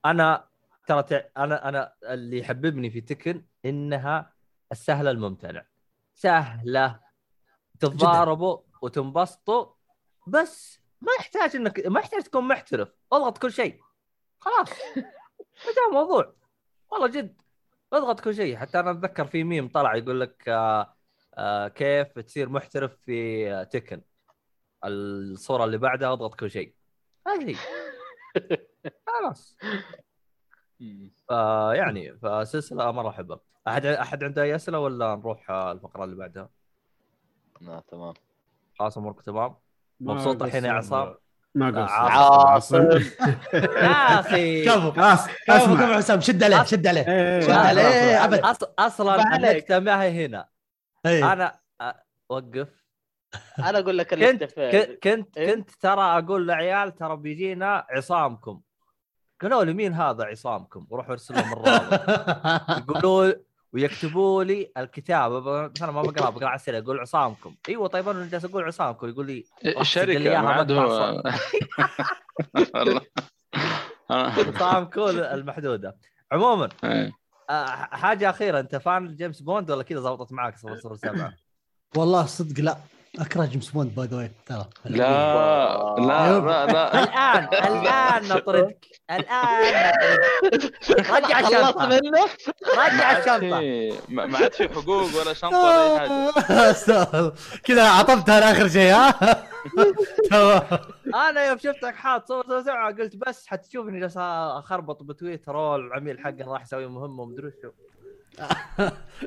أنا ترى أنا أنا اللي يحببني في تكن إنها السهله الممتنع. سهلة. تتضاربوا وتنبسطوا بس ما يحتاج انك ما يحتاج تكون محترف. أضغط كل شيء. خلاص. انتهى الموضوع والله جد أضغط كل شيء. حتى أنا أتذكر في ميم طلع يقول لك آه آه كيف تصير محترف في آه تكن. الصورة اللي بعدها أضغط كل شيء. هذه خلاص. فيعني فسلسلة مره احبها احد أحد عنده أي أسئلة ولا نروح آه، الفقرة اللي بعدها؟ لا تمام. خلاص امورك تمام؟ ما مبسوط الحين يا عصام؟ ما قصر عاصم. يا أخي. كفو. خلاص كفو كفو حسام شد عليه شد عليه. إيه، شد إيه، عليه خلاص. ابد أصلا. ما عليك. النكته ما هي هنا. إيه. أنا وقف. أنا أقول لك كنت كنت كنت, ترى أقول لعيال ترى بيجينا عصامكم. قالوا لي مين هذا عصامكم؟ وروحوا ارسلوا لهم الرابط. يقولوا ويكتبوا لي الكتابه ب- أنا ما بقرا بقرا على السريع أقول عصامكم. أيوه طيب أنا جالس أقول عصامكم يقول لي لي الشركة ما آه. عصامكم المحدودة. عموما إيه. آه، حاجة أخيرة أنت fan جيمس بوند ولا كذا ضبطت معك 007 والله صدق لا. أكره جيمس بوند by the way ترى. لا لا لا لا. الآن الآن نطردك. الآن نطردك. رجع الشنطه منه؟ رجع الشنطه ما ما عاد في حقوق ولا شنطة ولا أي حاجة. كذا عطبتها على اخر شيء ها؟ تمام أنا يوم شفتك حاط صور سبعه قلت بس حتشوفني جالس أخربط بتويتر العميل حقنا راح يسوي مهمة ومدري وشو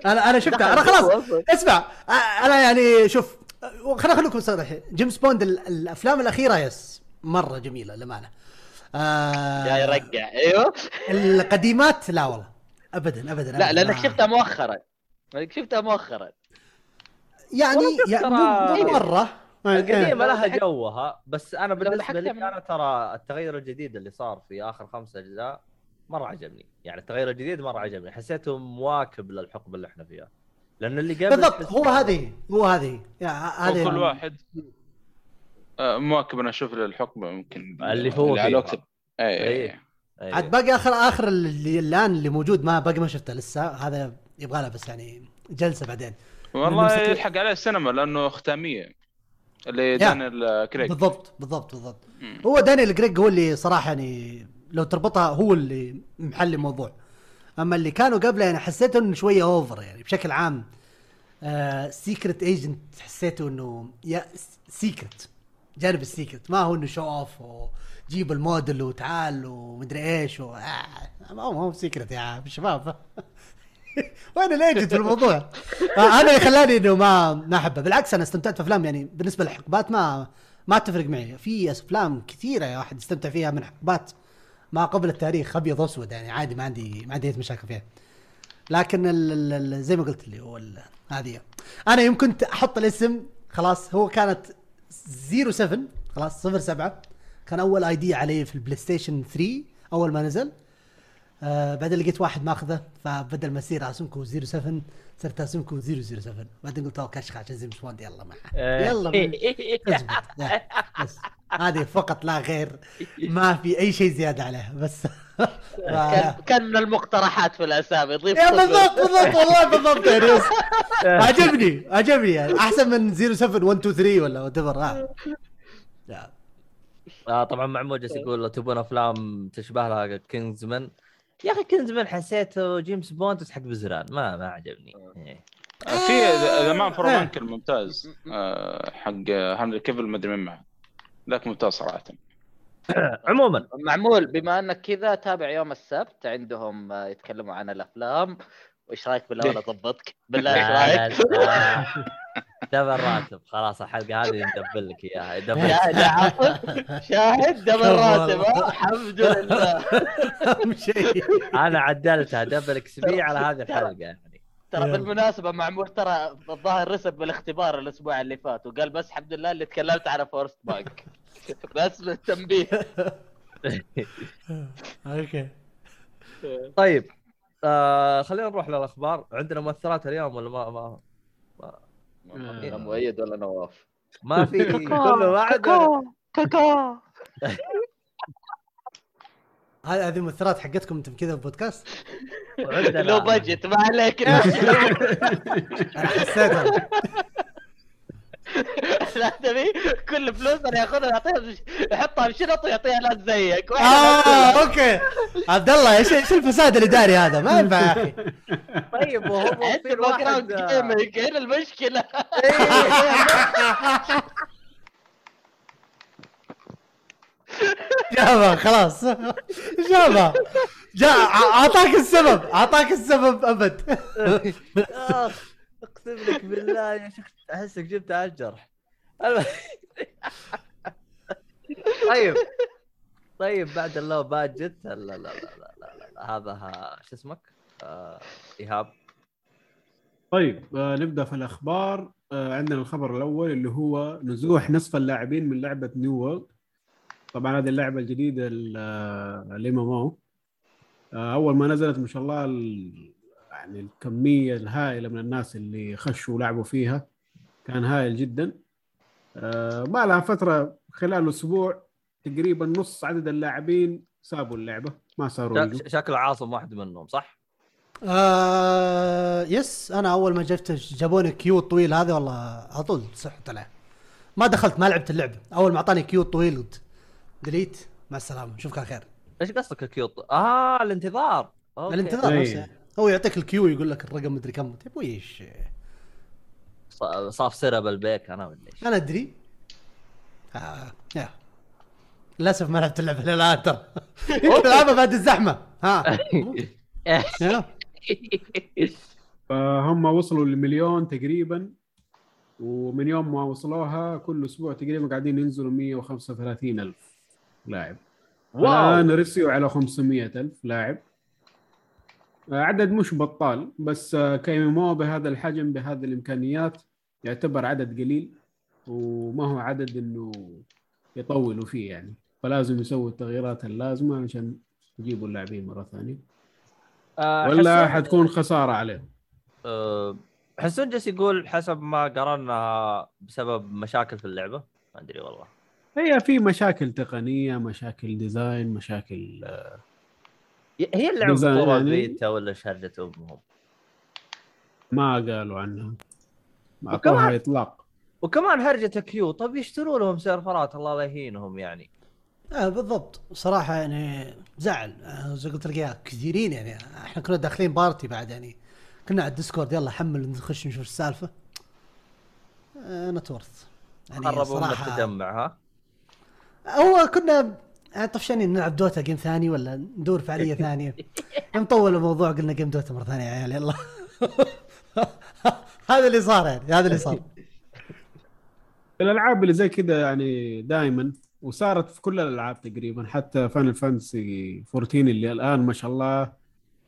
أنا أنا شفتها أنا خلاص. اسمع أنا يعني شوف خلينا خليكم صريحين. جيمس بوند ال- الأفلام الأخيرة yes مرة جميلة للأمانة. آه yeah يرجع أيوه. القديمات لا والله. ابدا ابدا لا أبداً. لأنك ما- شفتها مؤخرا. لأنك شفتها مؤخرا. يعني يعني مو مرة. القديمة لها لو جوها بس أنا بالنسبة لي أنا ترى التغير الجديد اللي صار في آخر خمسة أجزاء مرة عجبني. يعني التغير الجديد مرة عجبني. حسيته مواكب للحقبة اللي إحنا فيها. لأن اللي قبل بالضبط هو هذه هو هذه. هذه وكل واحد آه، مواكب أنا أشوف للحقبة ممكن. اللي هو على فيها. وقت أي إيه. أي. عاد باقي آخر آخر اللي الآن اللي موجود ما باقي ما شفته لسه. هذا يبغى له بس يعني جلسة بعدين. والله يلحق عليه السينما لأنه ختامية. اللي yeah. دانيال كريج بالضبط بالضبط بالضبط. مم. هو دانيال جريج هو اللي صراحة يعني لو تربطها هو اللي محل الموضوع. أما اللي كانوا قبله يعني حسيته إنه شوية over يعني بشكل عام. آه secret agent حسيته إنه yeah secret جانب ال secret ما هو إنه show off وجيب الموديل وتعال ومدري إيش و... آه ما هو secret يا شباب. وين ال agent في الموضوع؟ آه هذا اللي خلاني إنه ما ما أحبه. بالعكس أنا استمتعت في أفلام يعني بالنسبة للحقبات ما ما تفرق معي. في أفلام كثيرة يا واحد يستمتع فيها من حقبات. ما قبل التاريخ أبيض وأسود يعني عادي ما عندي ما عندي مشاكل فيها. لكن ال ال ال زي ما قلت لي هو هذه. أنا يوم كنت أحط الاسم خلاص هو كانت 07 خلاص 07 كان أول ID عليه في ال PlayStation 3 أول ما نزل. آه بعدين لقيت واحد ماخذه فبدل ما يصير أسمكو 07 صرت أسمكو 007 بعدين قلت اوه كشخ عشان زي يلا معه يلا تزبط يا، بس. هذه فقط لا غير. ما في أي شيء زيادة عليها بس. كان كان من المقترحات في الأسامي. ضيف يا. بالضبط بالضبط والله بالضبط. يعني عجبني عجبني يعني. أحسن من 07 1 2 3 ولا وات ايفر آه طبعا معمود جالس يقول لو تبون أفلام تشبه لها Kingsman يا أخي Kingsman حسيته جيمس بوند بس حق بزران. ما ما عجبني. إيه. في The Man from U.N.C.L.E. ممتاز آه، حق هنري كيفل ما أدري من معه. ذاك ممتاز صراحة. عموما. معمول بما أنك كذا تابع يوم السبت عندهم آه، يتكلموا عن الأفلام. وإيش رأيك بالله؟ ولا ضبطك بالله إيش رأيك. double راتب خلاص الحلقة هذه ندبل لك إياها. يدبل شاهد double راتب؟ الحمد لله. أهم شيء. أنا عدلتها. double XP على هذه الحلقة. ترى. بالمناسبة معمول ترى الظاهر رسب بالاختبار الأسبوع اللي فات وقال بس الحمد لله اللي تكلمت على Frostpunk بس للتنبيه. okay. طيب آه خلينا نروح للأخبار. عندنا مؤثرات اليوم ولا ما ما لا مؤيد ولا نواف؟ ما في كله واحد كاكا هذه هذه المؤثرات حقتكم أنتم كذا بودكاست؟ لو بجت ما عليك. أنا. حسيتها لا تبي كل فلوس أنا ياخذها يعطيها يحطها بشنط ويعطيها ناس زيك. آه أوكي. عبد الله إيش إيش الفساد الاداري هذا؟ ما ينفع يا أخي. طيب وهو في ال background واحد gaming هنا المشكلة؟ جابها خلاص. جابها. جاء أعطاك السبب أعطاك السبب أبد. أقسم لك بالله يا شيخ أحسك جبت على الجرح. طيب طيب بعد ال low budget لا لا لا لا لا. هذا ها- شو اسمك؟ آه إيهاب. طيب آه نبدأ في الأخبار. آه عندنا الخبر الأول اللي هو نزوح نصف اللاعبين من لعبة New World. طبعا هذه اللعبة الجديدة ال MMO أول ما نزلت ما شاء الله ال- يعني الكمية الهائلة من الناس اللي خشوا ولعبوا فيها كان هائل جدا. آه ما لها فترة خلال أسبوع تقريبا نص عدد اللاعبين سابوا اللعبة ما صاروا شكل عاصم واحد منهم صح؟ آه yes أنا أول ما جبت جابوني queue الطويل هذا والله على طول سحبت عليه. ما دخلت ما لعبت اللعبة. أول ما أعطاني queue الطويل قلت delete مع السلامة. نشوفك على خير. إيش قصدك ال queue؟ آه الانتظار. أوكي. الانتظار إيه. نفسه هو يعطيك الكيو ويقول لك الرقم مدري كم. طيب ويش؟ ص- صاف سرة بالبيك أنا ولا إيش؟ أنا أدري. آه. يا. للأسف ما لعبت اللعبة إلى الآن ترى. يمكن العبها بعد الزحمة. ها. فهم وصلوا لمليون تقريبا ومن يوم ما وصلوها كل أسبوع تقريبا قاعدين ينزلوا 135 ألف. لاعب. الآن رسيوا على 500 ألف لاعب. عدد مش بطال بس كيمو بهذا الحجم بهذه الإمكانيات يعتبر عدد قليل وما هو عدد إنه يطولوا فيه يعني. فلازم يسووا التغييرات اللازمة عشان يجيبوا اللاعبين مرة ثانية. آه، ولا حتكون خسارة عليهم. آه، حسون جالس يقول حسب ما قرأنا بسبب مشاكل في اللعبة. ما أدري والله. هي في مشاكل تقنية مشاكل design مشاكل هي اللعبة بطوله يعني. بيتا ولا شهرة أمهم؟ ما قالوا عنها. ما وكمان- اطلاق وكمان هرجة queue طب يشتروا لهم سيرفرات الله لا يهينهم يعني. آه بالضبط. صراحة يعني زعل. آه، زي قلت لك كثيرين يعني. إحنا كنا داخلين party بعد يعني. كنا على ال Discord يلا حمل نخش نشوف السالفة. آه not worth. يعني قربوا من صراحة التجمع ها؟ هو كنا يعني طفشانين نلعب دوتا game ثاني ولا ندور فعالية ثانية. يوم طول الموضوع قلنا game دوتا مرة ثانية يا عيال يلا. هذا اللي صار يعني هذا اللي صار. الألعاب اللي زي كذا يعني دائما وصارت في كل الألعاب تقريبا حتى Final Fantasy 14 اللي الآن ما شاء الله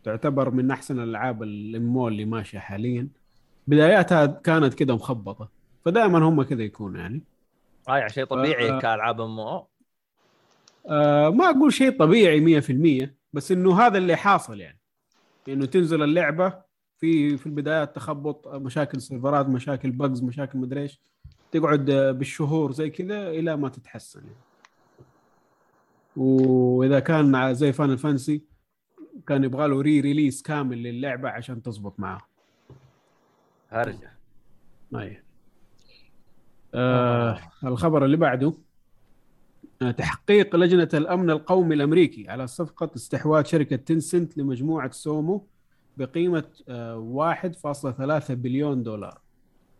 تعتبر من أحسن الألعاب ال MMO اللي ماشية حاليا. بداياتها كانت كذا مخبطة فدائما هم كذا يكونوا يعني. هاي شيء طبيعي آه. كألعاب امو آه ما أقول شيء طبيعي 100% بس إنه هذا اللي حاصل يعني إنه تنزل اللعبة في في البدايات تخبط مشاكل سيرفرات مشاكل بجز مشاكل مدري إيش تقعد آه، بالشهور زي كذا إلى ما تتحسن يعني. وإذا كان زي فان فانسي كان يبغى له re-release كامل للعبة عشان تزبط معاه هرجة أي. آه الخبر اللي بعده آه، تحقيق لجنة الأمن القومي الأمريكي على صفقة استحواذ شركة Tencent لمجموعة سومو بقيمة آه، 1.3 بليون دولار.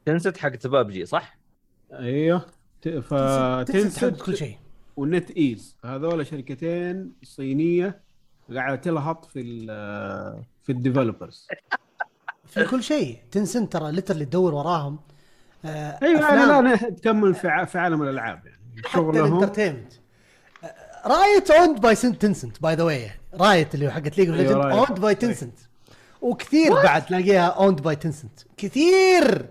Tencent حق بابجي صح؟ أيوه. ت- تنسد حق كل ف Tencent شيء. NetEase. هذول شركتين صينية قاعدة تلهط في ال في ال developers. في كل شيء. Tencent ترى literally تدور وراهم. آه أيوه أفلام. يعني لا تكمل في ع- في عالم الألعاب يعني شغلهم ال entertainment Riot owned by Tencent by the way Riot اللي هو حقت League of Legend Riot. owned by Tencent وكثير بعد تلاقيها owned by Tencent كثير!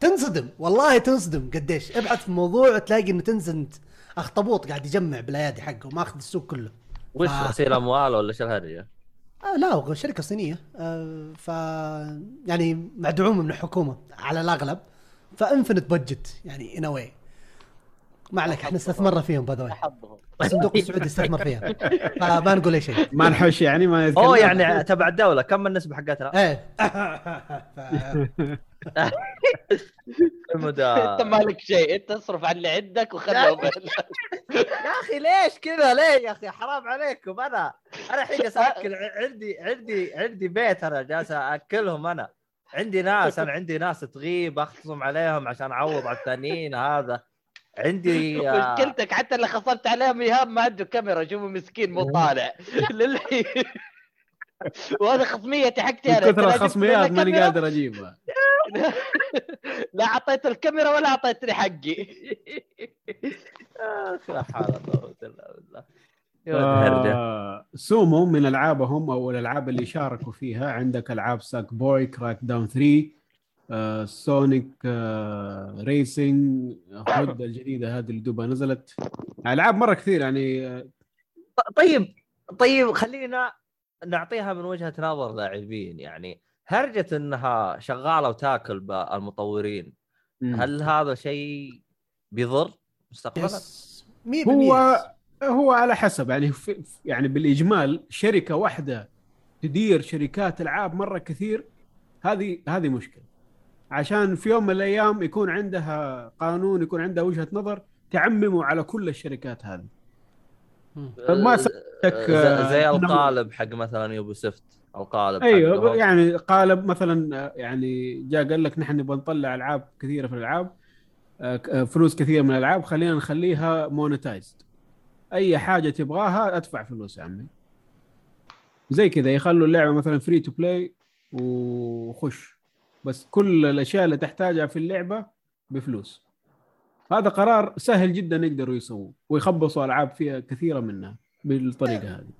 تنصدم. والله تنصدم قديش. ابحث في الموضوع تلاقي انه Tencent أخطبوط قاعد يجمع بالأيادي حقه ماخذ السوق كله. وش آه. غسيل أموال ولا شو الهرجه؟ آه لا شركة صينية. آه ف يعني مدعومه من الحكومة على الأغلب. ف infinite budget يعني anyway ما عليك إحنا استثمرنا فيهم by the الصندوق السعودي استثمر فيها. فما نقول أي شيء. ما نحوش يعني ما يتكلم. اوه يعني تبع الدولة. كم النسبة حقتنا؟ إيه. أنت مالك شيء. أنت اصرف على اللي عندك وخلهم يا أخي ليش كذا؟ ليه يا أخي؟ حرام عليكم. أنا أنا الحين جالس اكل عندي عندي عندي بيت أنا جالس أكلهم أنا. عندي ناس أنا عندي ناس تغيب اختصم عليهم عشان أعوض على الثانيين هذا. عندي مشكلتك حتى اللي خصمت عليهم إيهاب ما عنده كاميرا شوفوا مسكين مو طالع. للحين وهذا خصميتي حقتي أنا. كثر الخصميات ماني قادر أجيبها. لا أعطيت الكاميرا ولا أعطيتني حقي. اخ لا حول ولا قوه الا بالله. آه سومو من ألعابهم أو الألعاب اللي شاركوا فيها. عندك ألعاب Sackboy Crackdown 3 آه Sonic آه racing هود الجديدة هذه اللي دوبها نزلت. ألعاب مرة كثير يعني آه، طيب طيب خلينا نعطيها من وجهة نظر لاعبين. يعني هرجة إنها شغالة وتاكل بالمطورين هل هذا شيء بيضر مستقبلا؟ يس 100% هو هو على حسب يعني في يعني بالإجمال شركة واحدة تدير شركات ألعاب مرة كثير هذه هذه مشكلة. عشان في يوم من الأيام يكون عندها قانون يكون عندها وجهة نظر تعممه على كل الشركات هذه. ما سألتك، زي, آه، زي إنه- القالب حق مثلا Ubisoft القالب أيوه. يعني قالب مثلا آه، يعني جاء قال لك نحن نبغى نطلع ألعاب كثيرة في الألعاب آه، آه، فلوس كثيرة من الألعاب خلينا نخليها monetized أي حاجة تبغاها أدفع فلوس يا عمي. زي كذا يخلوا اللعبة مثلا free to play وخش. بس كل الأشياء اللي تحتاجها في اللعبة بفلوس. هذا قرار سهل جدا يقدروا يسووه ويخبصوا ألعاب فيها كثيرة منها بالطريقة هذه.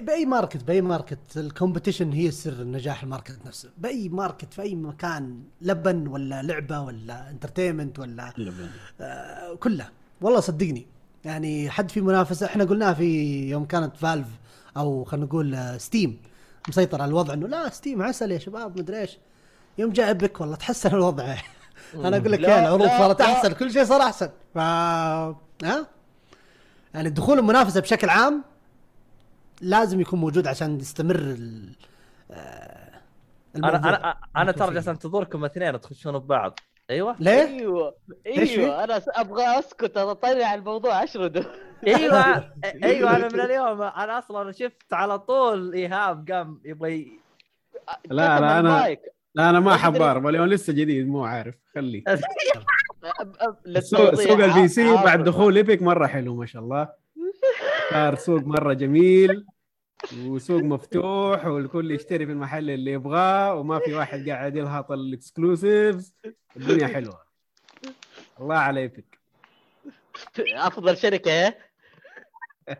بأي market بأي market. ال competition هي سر نجاح ال market نفسه. بأي market في أي مكان لبن ولا لعبة ولا entertainment ولا آه كلها والله صدقني. يعني حد في منافسة إحنا قلناها في يوم كانت Valve أو خلينا نقول Steam مسيطر على الوضع إنه لا Steam عسل يا شباب مدري إيش يوم جاء ابك والله تحسن الوضع أنا أقول لك يا العروض لا، صارت. أحسن كل شيء صار أحسن ف ها يعني دخول المنافسة بشكل عام لازم يكون موجود عشان يستمر ال آه، أنا. أنا أنا ترى جالس. أنتظركم اثنين تخشون ببعض أيوه. ليه؟ أيوه؟ أيوه. أنا أبغى أسكت اطلع الموضوع اشرده أيوه. أيوه أنا من اليوم أنا أصلا شفت على طول إيهاب قام يبغى ي- لا، لا، أنا- المايك. لا أنا ما أربع اليوم لسه جديد مو عارف خليه سوق ال PC. بعد دخول Epic مرة حلو ما شاء الله. صار سوق مرة جميل. وسوق مفتوح والكل يشتري في المحل اللي يبغاه وما في واحد قاعد يلهط ال exclusives. الدنيا حلوة. الله على Epic أفضل شركة إيه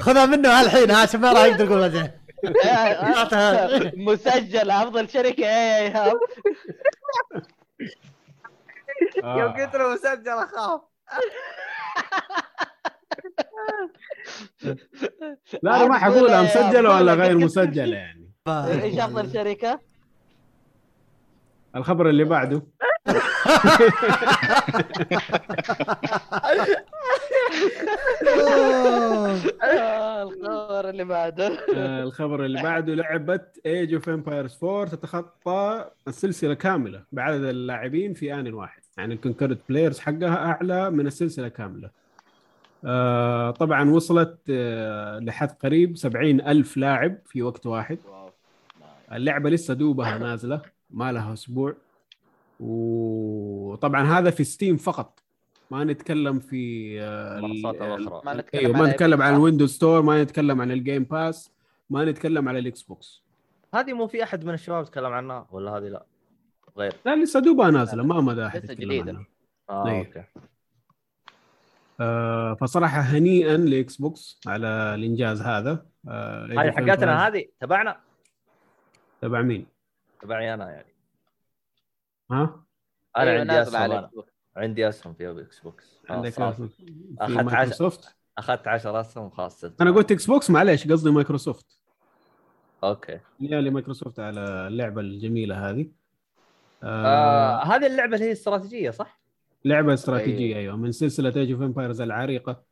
خذها منه الحين ها عشان ما راح يقدر يقول بعدين آه، مسجل أفضل شركة إيه يا ايهاب يوم قلت له مسجل أخاف. لا أنا ما حقولها مسجله ولا غير مسجله يعني. إيش أفضل شركة؟ الخبر اللي بعده. آه، الخبر اللي بعده. آه، الخبر اللي بعده لعبة Age of Empires 4 تتخطى السلسلة كاملة بعدد اللاعبين في آن واحد. يعني ال concurrent players حقها أعلى من السلسلة كاملة. آه، طبعا وصلت آه، لحد قريب 70 ألف لاعب في وقت واحد. اللعبة لسه دوبها نازلة ما لها أسبوع. وطبعا هذا في ستيم فقط. ما نتكلم في آه، المنصات ال- الاخرى ما نتكلم أيوه ما نتكلم عن. ال Windows Store ما نتكلم عن ال Game Pass ما نتكلم على ال Xbox. هذه مو في أحد من الشباب تكلم عنها؟ ولا هذه لا؟ غير. لا لسه دوبها نازلة ما مدى أحد لسه جديدة. عنها. آه إيه. أوكي. آه فصراحه هنيئا ل Xbox على الإنجاز هذا. آه هذه حقتنا هذه؟ تبعنا؟ تبع مين؟ تبعي أنا يعني. ها؟ أنا أيوة، عندي أسهم أنا. عندي أسهم في Xbox. خلاص، عندك أخذت مايكروسوفت؟ أخذت 10 أسهم خلاص ست. أنا قلت Xbox معليش قصدي مايكروسوفت. أوكي. يا لمايكروسوفت على اللعبة الجميلة هذه. آه آه هذه اللعبة اللي هي استراتيجية صح؟ لعبة استراتيجية أيوة. أيوه من سلسلة Age of Empires العريقة.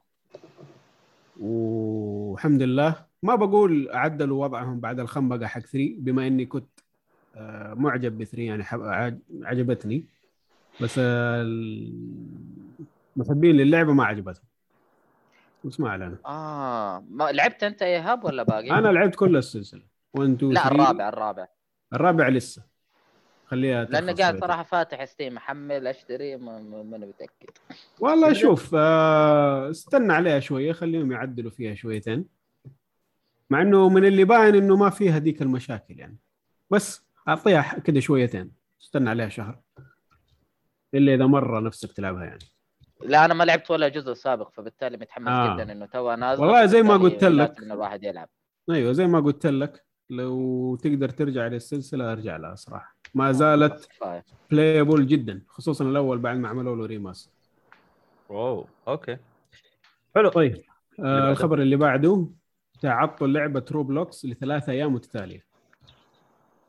والحمد لله ما بقول عدلوا وضعهم بعد الخنبقة حق 3 بما إني كنت آه، معجب ب 3 يعني عجبتني. بس المحبين للعبة ما عجبتهم. بس ما علينا. آه ما لعبت أنت يا ايهاب ولا باقي؟ أنا لعبت كل السلسلة. 1 2 لا 3 الرابع الرابع. الرابع لسه. خليها لأنه قاعد. صراحة فاتح ستيم أحمل أشتري ما- ماني متأكد. والله شوف آه، استنى عليها شوية خليهم يعدلوا فيها شويتين. مع إنه من اللي باين إنه ما فيها ذيك المشاكل يعني. بس أعطيها كده شويتين. استنى عليها شهر. إلا إذا مرة نفسك تلعبها يعني. لا أنا ما لعبت ولا جزء سابق فبالتالي متحمس آه. جدا إنه توها نازل والله زي ما قلت لك. الواحد يلعب. أيوه زي ما قلت لك. لو تقدر ترجع للسلسلة أرجع لها صراحة. ما زالت playable جدا خصوصا الأول بعد ما عملوا له ريماستر اوه أوكي. حلو. طيب اللي آه. الخبر اللي بعده تعطل لعبة روبلوكس لثلاث أيام متتالية.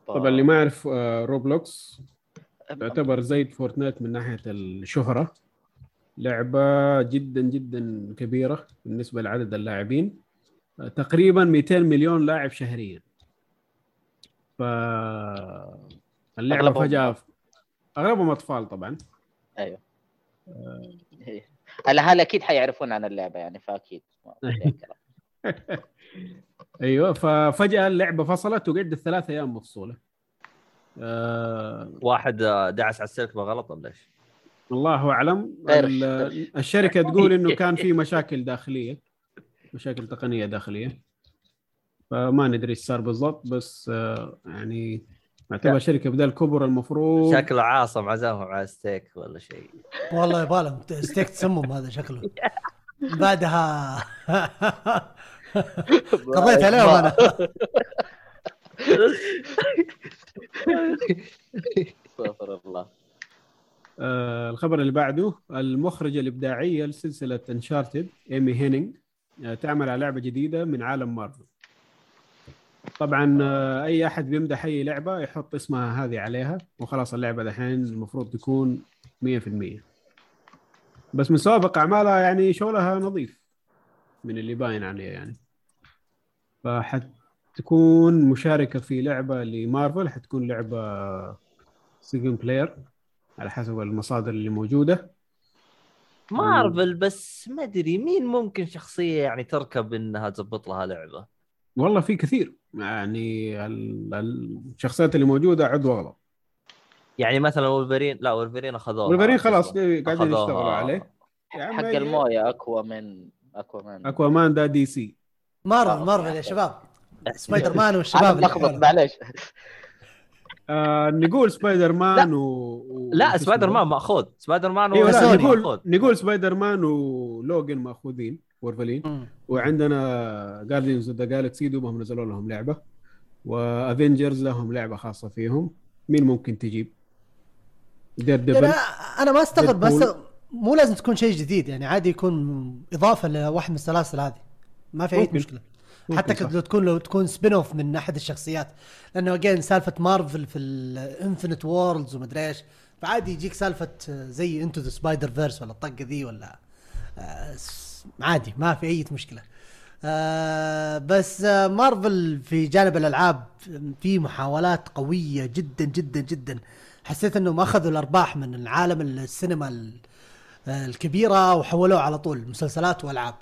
طبعا اللي ما يعرف آه روبلوكس تعتبر زي فورتنايت من ناحية الشهرة. لعبة جدا جدا كبيرة بالنسبة لعدد اللاعبين. آه، تقريبا 200 مليون لاعب شهريا. ف اللعبة أغلبهم- فجأة أغلبهم أطفال طبعا أيوه إيه. الاهالي أكيد حيعرفون عن اللعبة يعني فأكيد. أيوه ففجأة اللعبة فصلت وقعدت ثلاث أيام مفصولة آه واحد آه، دعس على السلك بغلط ولا إيش؟ الله أعلم. الشركة تقول إنه كان في مشاكل داخلية مشاكل تقنية داخلية فما ندري إيش صار بالضبط بس آه، يعني اعتبر شركة بدل الكبر المفروض شكله عاصم عزاهم على ستيك ولا شيء. والله يباله ستيك تسمم هذا شكله. بعدها قضيت عليهم أنا. استغفر الله. آه الخبر اللي بعده المخرجه الابداعيه لسلسلة Uncharted إيمي هينينج آه تعمل على لعبة جديدة من عالم مارفل. طبعا آه أي أحد بيمدح أي لعبة يحط اسمها هذه عليها وخلاص اللعبة دحين المفروض تكون 100% بس من سوابق أعمالها يعني شغلها نظيف من اللي باين عليه يعني. فحتكون مشاركة في لعبة لمارفل حتكون لعبة single player على حسب المصادر اللي موجودة. مارفل بس ما أدري مين ممكن شخصية يعني تركب إنها تضبط لها لعبة؟ والله في كثير. يعني ال- ال- الشخصيات اللي موجودة عد واغلط يعني مثلا ولفرين لا ولفرين أخذوها والفريق خلاص قاعدين أخذوها. يشتغلوا عليه. حق هي- المويه اقوى من اقوى من Aquaman ده DC. مارفل مارفل يا شباب. سبايدر مان والشباب حولهم. معليش آه نقول سبايدر مان و... و... لا Spider؟ Man مأخوذ. سبايدر مان لا وسوني نقول مأخوذ. نقول سبايدر مان ولوجن مأخوذين. وولفرين. وعندنا Guardians the Galaxy دوبهم نزلوا لهم لعبة و Avengers لهم لعبة خاصة فيهم مين ممكن تجيب؟ Dare يعني Devil أنا ما أستغرب. أستغرب مو لازم تكون شيء جديد يعني عادي يكون إضافة لواحد من السلاسل هذه ما في أي. مشكلة ممكن حتى صح. لو تكون لو تكون spin-off من أحد الشخصيات لأنه again سالفة مارفل في ال infinite worlds ومدري إيش فعادي يجيك سالفة زي Into the Spider-Verse ولا الطقة ذي ولا آه، عادي ما في أي مشكلة. آه بس آه مارفل في جانب الألعاب في محاولات قوية جدا جدا جدا. حسيت إنهم أخذوا الأرباح من العالم السينما ال- الكبيرة وحولوها على طول مسلسلات وألعاب.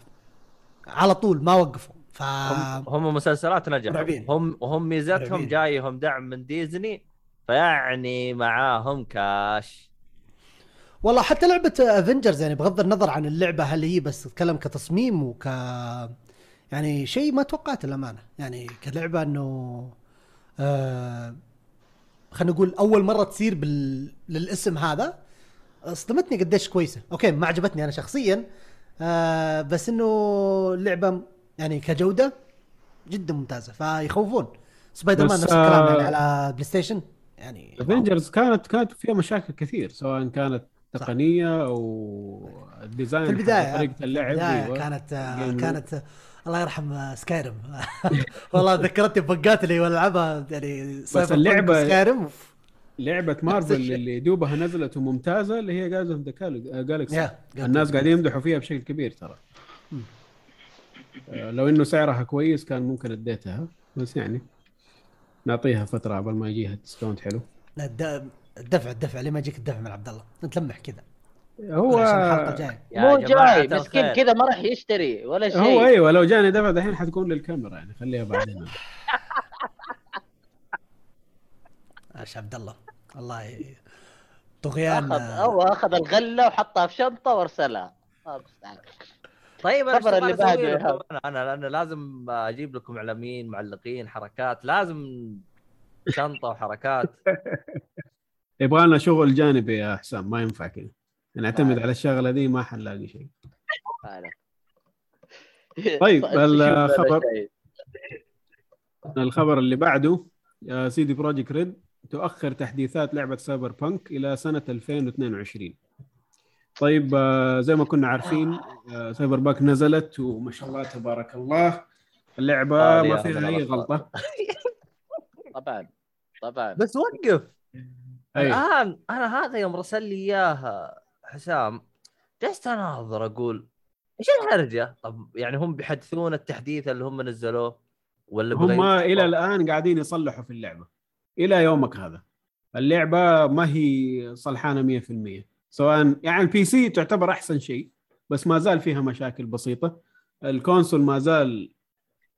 على طول ما وقفوا. ف هم, هم مسلسلات نجحوا. مرعبين. هم وهم ميزتهم. جايهم دعم من ديزني فيعني معاهم كاش. والله حتى لعبة Avengers يعني بغض النظر عن اللعبة هل هي بس تتكلم كتصميم وك يعني شيء ما توقعت الامانه يعني كلعبة إنه آه خلينا نقول أول مرة تصير بال... للاسم هذا اصدمتني قديش كويسة. okay ما عجبتني أنا شخصيا آه بس إنه اللعبه يعني كجودة جدا ممتازة. فيخوفون. سبايدر مان نفس الكلام آه، يعني على PlayStation يعني Avengers كانت كانت فيها مشاكل كثير سواء كانت تقنية أو ال design في البداية طريقه اللعب البداية أيوة. كانت game كانت الله يرحم سكايرم والله ذكرتني ب bugات اللي والعبها يعني بس اللعبة- سكايرم لعبة مارفل. اللي دوبها نزلت وممتازة اللي هي Guardians of the Galaxy الناس قاعدين يمدحوا فيها بشكل كبير ترى. آه، لو إنه سعرها كويس كان ممكن أديتها بس يعني نعطيها فترة قبل ما يجيها ديسكاونت حلو. الدفع الدفع ليه ما يجيك الدفع من عبد الله. انت لمح كذا. هو الحلقة الجاية. مو جاي مسكين. كذا ما راح يشتري ولا شيء. هو أيوه لو جاني دفع دحين حتكون للكاميرا يعني خليها بعدين. إيش عبد الله. والله طغيان. أخذ هو أخذ الغلة وحطها في شنطة وارسلها. طيب أنا الخبر اللي بعده. أنا أنا لازم أجيب لكم إعلاميين معلقين حركات لازم شنطة وحركات. يبغى لنا شغل جانبي يا حسام ما ينفع كذا نعتمد آه. على الشغلة دي ما حنلاقي شيء هلا. طيب، الخبر. الخبر اللي بعده يا سيدي Projekt Red تؤخر تحديثات لعبة سايبر بانك إلى سنة 2022 طيب آه، زي ما كنا عارفين آه، سايبر بانك نزلت وما شاء الله تبارك الله اللعبة آه، ما فيها أي. غلطة طبعا طبعا بس وقف أي. الآن أنا هذا يوم رسل لي إياها حسام جلست أناظر أقول إيش الهرجة؟ طب يعني هم بيحدثون التحديث اللي هم نزلوه ولا هم إلى الآن قاعدين يصلحوا في اللعبة إلى يومك هذا. اللعبة ما هي صلحانة 100% سواء يعني ال PC تعتبر أحسن شيء بس ما زال فيها مشاكل بسيطة. ال console ما زال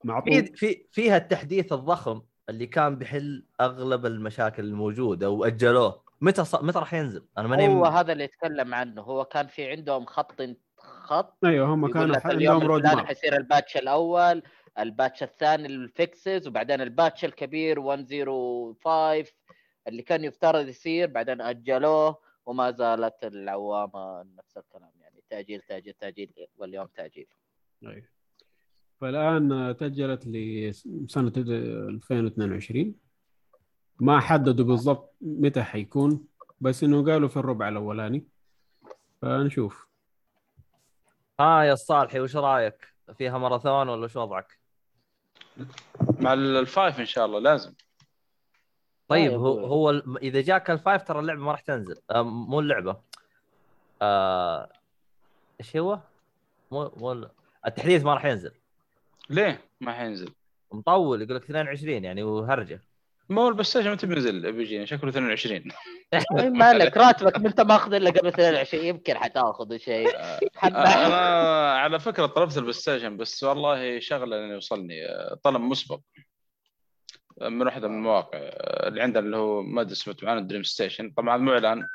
معطوب في فيها التحديث الضخم. اللي كان بيحل أغلب المشاكل الموجودة وأجلوه. متى ص... متى راح ينزل؟ أنا ماني هو هذا اللي يتكلم عنه. هو كان في عندهم خط خط أيوه هم كانوا عندهم اليوم road map حيصير ال patch الأول ال patch الثاني ال fixes وبعدين ال patch الكبير 105 اللي كان يفترض يصير بعدين أجلوه وما زالت العوامة نفس الكلام. يعني تأجيل تأجيل تأجيل واليوم تأجيل. أيوة. فالآن تأجلت لسنة 2022 ما حددوا بالضبط متى حيكون بس إنه قالوا في الربع الأولاني فنشوف ها يا الصالحي وش رأيك؟ فيها ماراثون ولا شو وضعك؟ مع ال five إن شاء الله لازم طيب يا هو. هو إذا جاك ال five ترى اللعبة ما راح تنزل آه، مو اللعبة آه، إيش هو؟ مو مو ال- التحديث ما راح ينزل ليه ما حينزل؟ مطول يقول لك 22 يعني وهرجة. ما هو البلاي ستيشن متى بينزل؟ بيجي شكله 22 إيه مالك راتبك ما أنت ماخذ إلا قبل 22 يمكن حتاخذ شيء. حبة. أنا على فكرة طلبت البلاي ستيشن بس والله شغلة لين يوصلني طلب مسبق. من واحدة من المواقع اللي عندنا اللي هو ما أدري اسمه معنا دريم ستيشن. طبعا مو اعلان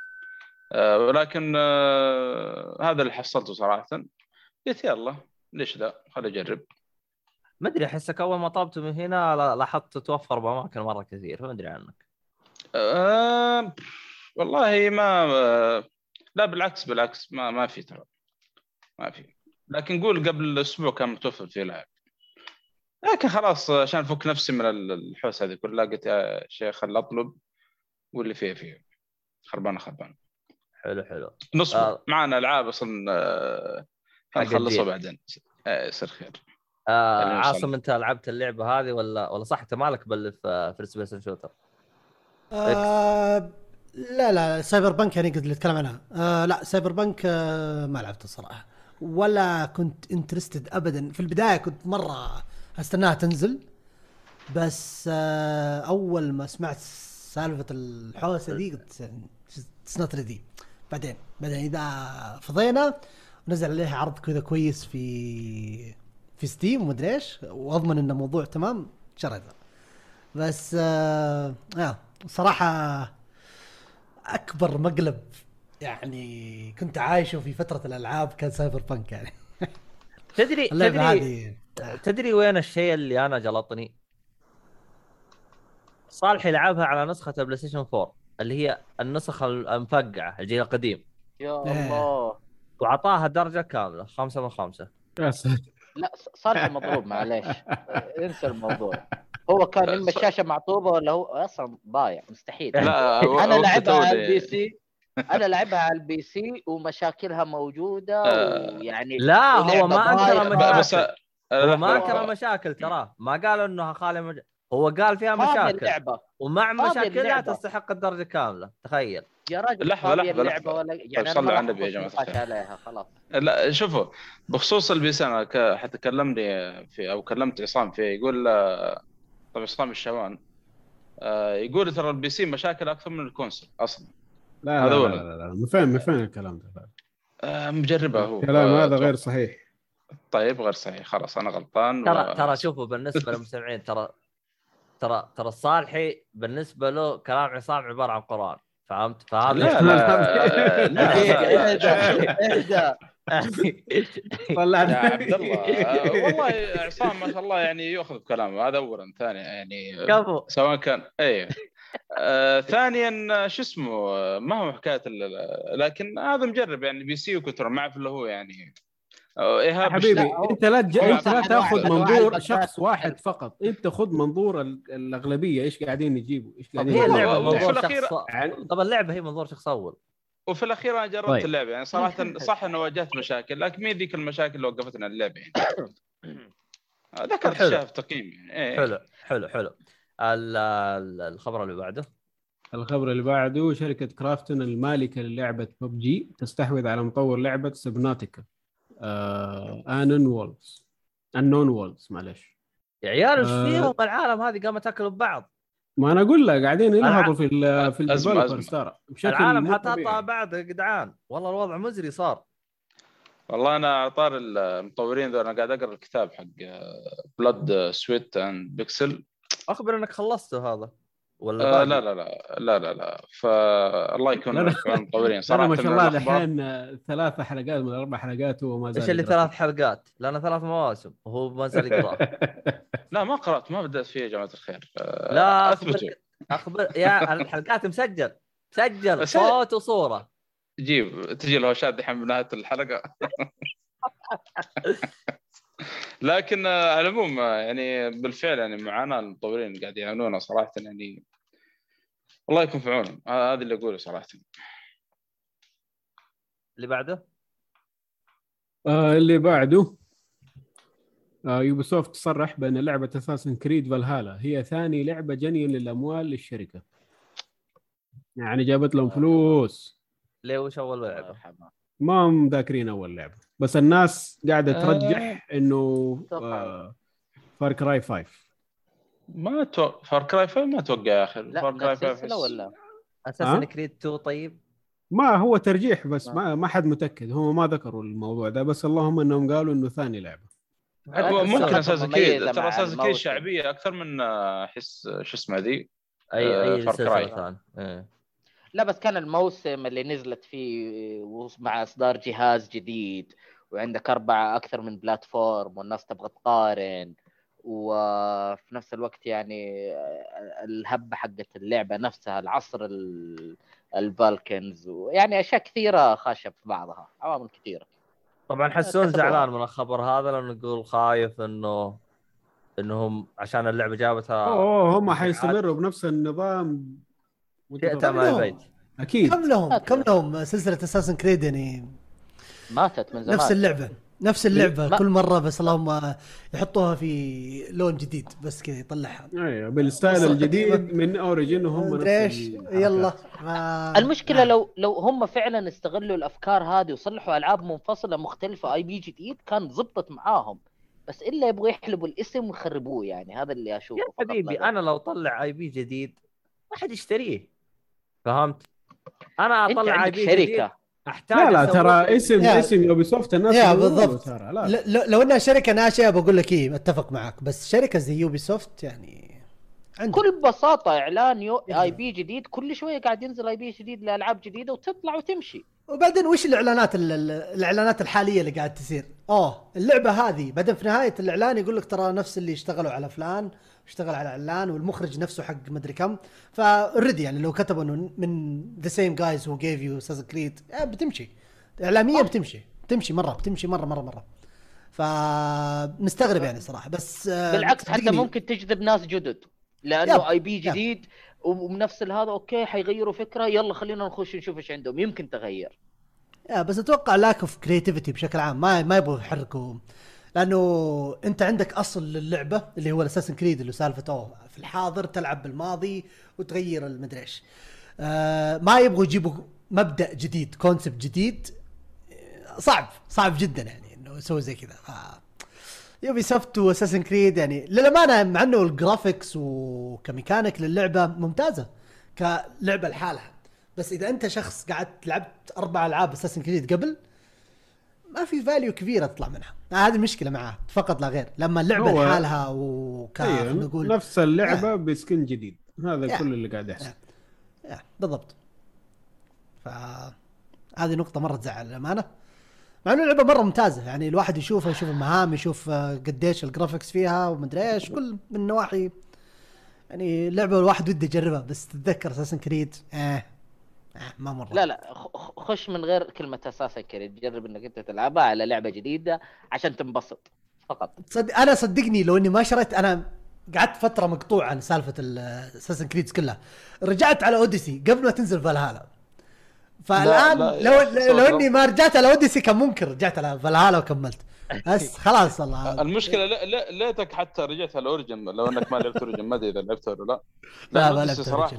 آه، ولكن آه، هذا اللي حصلته صراحة. قلت يلا ليش لا؟ خلي أجرب. ما أدري احسك أول ما طلبته من هنا لا- لاحظت تتوفر بأماكن مرة كثير فما أدري عنك. آه، والله ما لا بالعكس بالعكس ما ما في ترى. ما في. لكن قول قبل أسبوع كان متوفر فيه لاعب. لكن خلاص عشان أفك نفسي من ال- الحوسة هذه كلها قلت يا شيخ خل أطلب واللي فيه فيه. خربانة خربانة. حلو حلو. نصبر. آه. معنا ألعاب أصلا آه، الجيل. بعدين. يصير خير آه عاصم. أنت لعبت اللعبة هذه ولا ولا صح؟ أنت مالك بل في first person shooter آه لا لا سايبر بنك يعني قد اللي اتكلم عنها. آه لا سايبر بنك آه ما لعبته الصراحة. ولا كنت interested ابدا. في البداية كنت مرة أستناها تنزل. بس آه أول ما سمعت سالفة الحوسة دي قلت it's not ready بعدين بعدين إذا فضينا ونزل عليها عرض كذا كويس في في ستيم ومدري إيش وأضمن انه موضوع تمام شريتها بس آه, آه صراحة أكبر مقلب يعني كنت عايشه في فترة الألعاب كان سايبر بانك يعني. تدري تدري هذه تدري وين الشيء اللي أنا جلطني؟ صالح يلعبها على نسخة البلاي ستيشن 4 اللي هي النسخ المفقعة الجيل القديم. يا إيه. الله. واعطاها درجة كاملة خمسة من خمسة. يا ساتر. لا صالح مضروب معليش. انسى الموضوع. هو كان إما الشاشه معطوبة ولا هو أصلا ضايع مستحيل. لا أنا لعبها على ال PC أنا لعبها على ال PC ومشاكلها موجودة آه. ويعني لا هو ما اللعبة انكر مشاكل. هو ما لا، انكر مشاكل تراه ما قال انها خاليه مج... هو قال فيها مشاكل. اللعبة. ومع مشاكلها اللعبة. تستحق الدرجة كاملة تخيل. يا راجل لحظة، اللعبة لحظة. ولا يعني أنا صلوا ما على النبي يا الخير. عليها خلاص لا شوفوا بخصوص ال PC أنا ك- حتى كلمني في أو كلمت عصام فيه يقول آه، طبعا عصام الشوان آه، يقول ترى ال PC مشاكل أكثر من ال console أصلا لا هذا لا. لا, لا, لا. من فين من فين الكلام ده لا. آه، مجربه هو الكلام هذا غير صحيح طيب غير صحيح خلاص أنا غلطان ترى و- ترى شوفوا بالنسبة للمستمعين ترى ترى ترى الصالحي بالنسبة له كلام عصام عبارة عن قرآن فهمت؟ فهذا لا لا لا اهدى طلعنا يا عبد الله والله عصام ما شاء الله يعني يأخذ بكلامه هذا اولا. ثانيا يعني كفو. سواء كان اي آه ثانيا شو اسمه ما هو حكاية ال- لكن هذا مجرب يعني PC وكثر ما أعرف اللي هو يعني. إيهاب حبيبي لأ، أنت لا تج... أنت لا تأخذ منظور. شخص واحد فقط أنت خذ منظور ال- الأغلبية إيش قاعدين يجيبوا إيش قاعدين هي يجيبوا. اللعبه منظور الأخير- شخص يعني طب اللعبة هي منظور شخص أول وفي الأخير أنا جربت طيب. اللعبة يعني صراحة صح إنه واجهت مشاكل لكن مين ذيك المشاكل اللي وقفتنا اللعبة يعني ذكرت حلو. اشياء في تقييم يعني إيه. حلو حلو حلو ال- ال- الخبر اللي بعده الخبر اللي بعده شركة كرافتون المالكة للعبة ببجي تستحوذ على مطور لعبة سبناتيكا. Unknown Worlds Unknown Worlds معلش يا عيال إيش آه. فيهم؟ العالم هذه قامت تاكل ببعض. ما أنا أقول لك قاعدين ينهضوا في ال في ال developers. ترى العالم طبيعي. بعض يا جدعان والله الوضع مزري صار. والله أنا على طار المطورين ذول أنا قاعد أقرأ الكتاب حق Blood, Sweat, and Pixels أخبر إنك خلصته هذا. ولا آه؟ لا لا لا لا لا لا. فالله يكون ترى صراحة ما شاء الله الحين ثلاث حلقات من أربع حلقات هو ما زال إيش اللي. ثلاث حلقات؟ لنا ثلاث مواسم وهو ما زال يقرأ. لا ما قرأت ما بدأت فيه يا جماعة الخير. آه، لا أثبتوا. اخبر يا الحلقات مسجل. مسجل. صوت وصورة. جيب تجي الهوشات دحين بنهايه الحلقة. لكن آه، على العموم آه، يعني بالفعل يعني معاناه المطورين قاعد يعانون صراحة يعني. الله يكون في عونهم. آه، هذا اللي أقوله صراحة. اللي بعده؟ آه اللي بعده آه Ubisoft صرح بأن لعبة Assassin's Creed Valhalla هي ثاني لعبة جني للأموال للشركة. يعني جابت لهم فلوس. ليه؟ وش أول لعبة؟ ما هم ذاكرين أول لعبة. بس الناس قاعدة آه. ترجح إنه. آه Far Cry 5 ما تو... Far Cry 5 ما أتوقع يا أخي. لا Far Cry نفس 5 السلسله ولا Assassin's Creed 2 طيب. ما هو ترجيح بس ما. ما حد متأكد. هم ما ذكروا الموضوع ده بس اللهم إنهم قالوا إنه ثاني لعبة. ممكن Assassin's Creed مع ترى Assassin's Creed الموسم. شعبية أكثر من آه، احس شو اسمه ذي أي آه، أي Far Cry. لا بس كان الموسم اللي نزلت فيه مع إصدار جهاز جديد وعندك أربعة أكثر من platform والناس تبغى تقارن وفي نفس الوقت يعني الهبه حقت اللعبة نفسها العصر ال- البالكنز ويعني أشياء كثيرة خاشة في بعضها عوامل كثيرة طبعا حسون. زعلان من الخبر هذا لأنه يقول خايف إنه انهم عشان اللعبة جابتها أوه هم حيستمروا بنفس النظام لهم. البيت أكيد. كم لهم؟ كم لهم؟ سلسلة اساسن كريد يعني ماتت من زمان. نفس اللعبة. نفس اللعبة. ما- كل مرة بس اللهم يحطوها في لون جديد بس كذا يطلعها. أيوه بال style الجديد من Origin وهم إيش. يلا. ما- المشكلة لو لو هم فعلا استغلوا الأفكار هذه وصلحوا ألعاب منفصلة مختلفة IP جديد كان زبطت معاهم. بس إلا يبغوا يحلبوا الاسم ويخربوه يعني. هذا اللي أشوفه يا حبيبي. أنا لو طلع IP جديد ما حد يشتريه. فهمت؟ أنا أطلع اي عندك بي جديد. شركه أحتاج لا لا ترى اسم يا- اسم Ubisoft الناس يا بالضبط. ترى لا. ل- لو إنها شركة ناشئة بقول لك إيه أتفق معك. بس شركة زي Ubisoft يعني عندك. بكل بساطة إعلان يو IP جديد كل شوية قاعد ينزل IP جديد لألعاب جديدة وتطلع وتمشي. وبعدين وش الإعلانات ال- ال- الإعلانات الحالية اللي قاعد تصير؟ اوه اللعبة هذه بعدين في نهاية الإعلان يقول لك ترى نفس اللي اشتغلوا على فلان اشتغل على اعلان والمخرج نفسه حق مدري كم. ف already يعني لو كتبوا إنه من the same guys who gave you Assassin's Creed بتمشي. اعلاميا بتمشي. بتمشي مرة بتمشي مرة مرة مرة. فمستغرب يعني صراحة. بس آه، بالعكس حتى ممكن تجذب ناس جدد. لأنه IP. جديد وبنفس هذا okay حيغيروا فكرة يلا خلينا نخش نشوف إيش عندهم. يمكن تغير. يا بس أتوقع lack of creativity بشكل عام. ما ما يبغوا يحركوا. لأنه أنت عندك أصل للعبة اللي هو ال Assassin's Creed اللي سالفة في الحاضر تلعب بالماضي وتغير المدري إيش آه ما يبغوا يجيبوا مبدأ جديد concept جديد. آه، صعب صعب جدا يعني إنه يسوي زي كذا. Ubisoft و Assassin's Creed يعني للأمانة مع إنه ال graphics وك mechanic للعبة ممتازة كلعبة لحالها. بس إذا أنت شخص قعدت لعبت أربع ألعاب Assassin's Creed قبل ما في value كبيره تطلع منها. هذه المشكلة معاه فقط لا غير. لما اللعبة هو- لحالها وك خلينا نقول نفس اللعبة بسكن جديد. هذا يا. كل اللي قاعد يحصل. يا. يا، بالضبط. ف هذه نقطة مرة تزعل الامانه مع إنه اللعبة مرة ممتازة. يعني الواحد يشوفها يشوف المهام يشوف آه، قديش الجرافكس فيها ومدري إيش كل من النواحي يعني اللعبة الواحد وده يجربها بس تتذكر اساسن كريد آه. ما مرة. لا لا خ- خش من غير كلمة أساسا كريد جرب إنك أنت تلعبها على لعبة جديدة عشان تنبسط فقط. تصدق أنا صدقني لو إني ما شريت أنا قعدت فترة مقطوع عن سالفة ال Assassin's Creeds كلها. رجعت على Odyssey قبل ما تنزل فالهالا فالآن لا، لو يا لو, لو إني ما رجعت على Odyssey كان ممكن رجعت على فالهالا وكملت. بس خلاص والله. المشكلة لا لا ليتك حتى رجعت على ال Origin لو إنك ما لعبت Origin ما أدري إذا لعبته ولا لا. لا، لا ما لعبت صراحة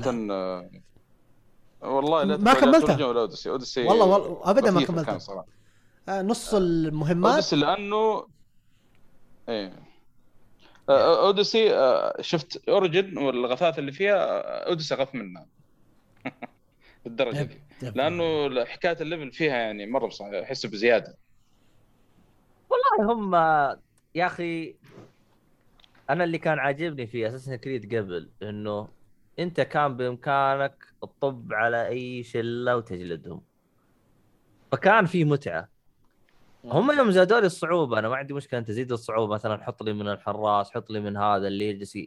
والله لا ما كملتها. ولا Odyssey. Odyssey والله والله أبداً ما كملتها. صراحة. آه، نص المهمات. أوديسي لأنه إيه. آه، Odyssey آه، شفت Origin والغثاث اللي فيها آه، Odyssey غث منها. بالدرجة دي. لأنه حكاية ال level فيها يعني مرة احس بزيادة. والله هم يا أخي أنا اللي كان عاجبني في Assassin's Creed قبل إنه انت كان بامكانك تطب على اي شلة وتجلدهم. فكان في متعة. هم يوم زادوا لي الصعوبة أنا ما عندي مشكلة أنت تزيد الصعوبة مثلا حط لي من الحراس حط لي من هذا اللي يجلس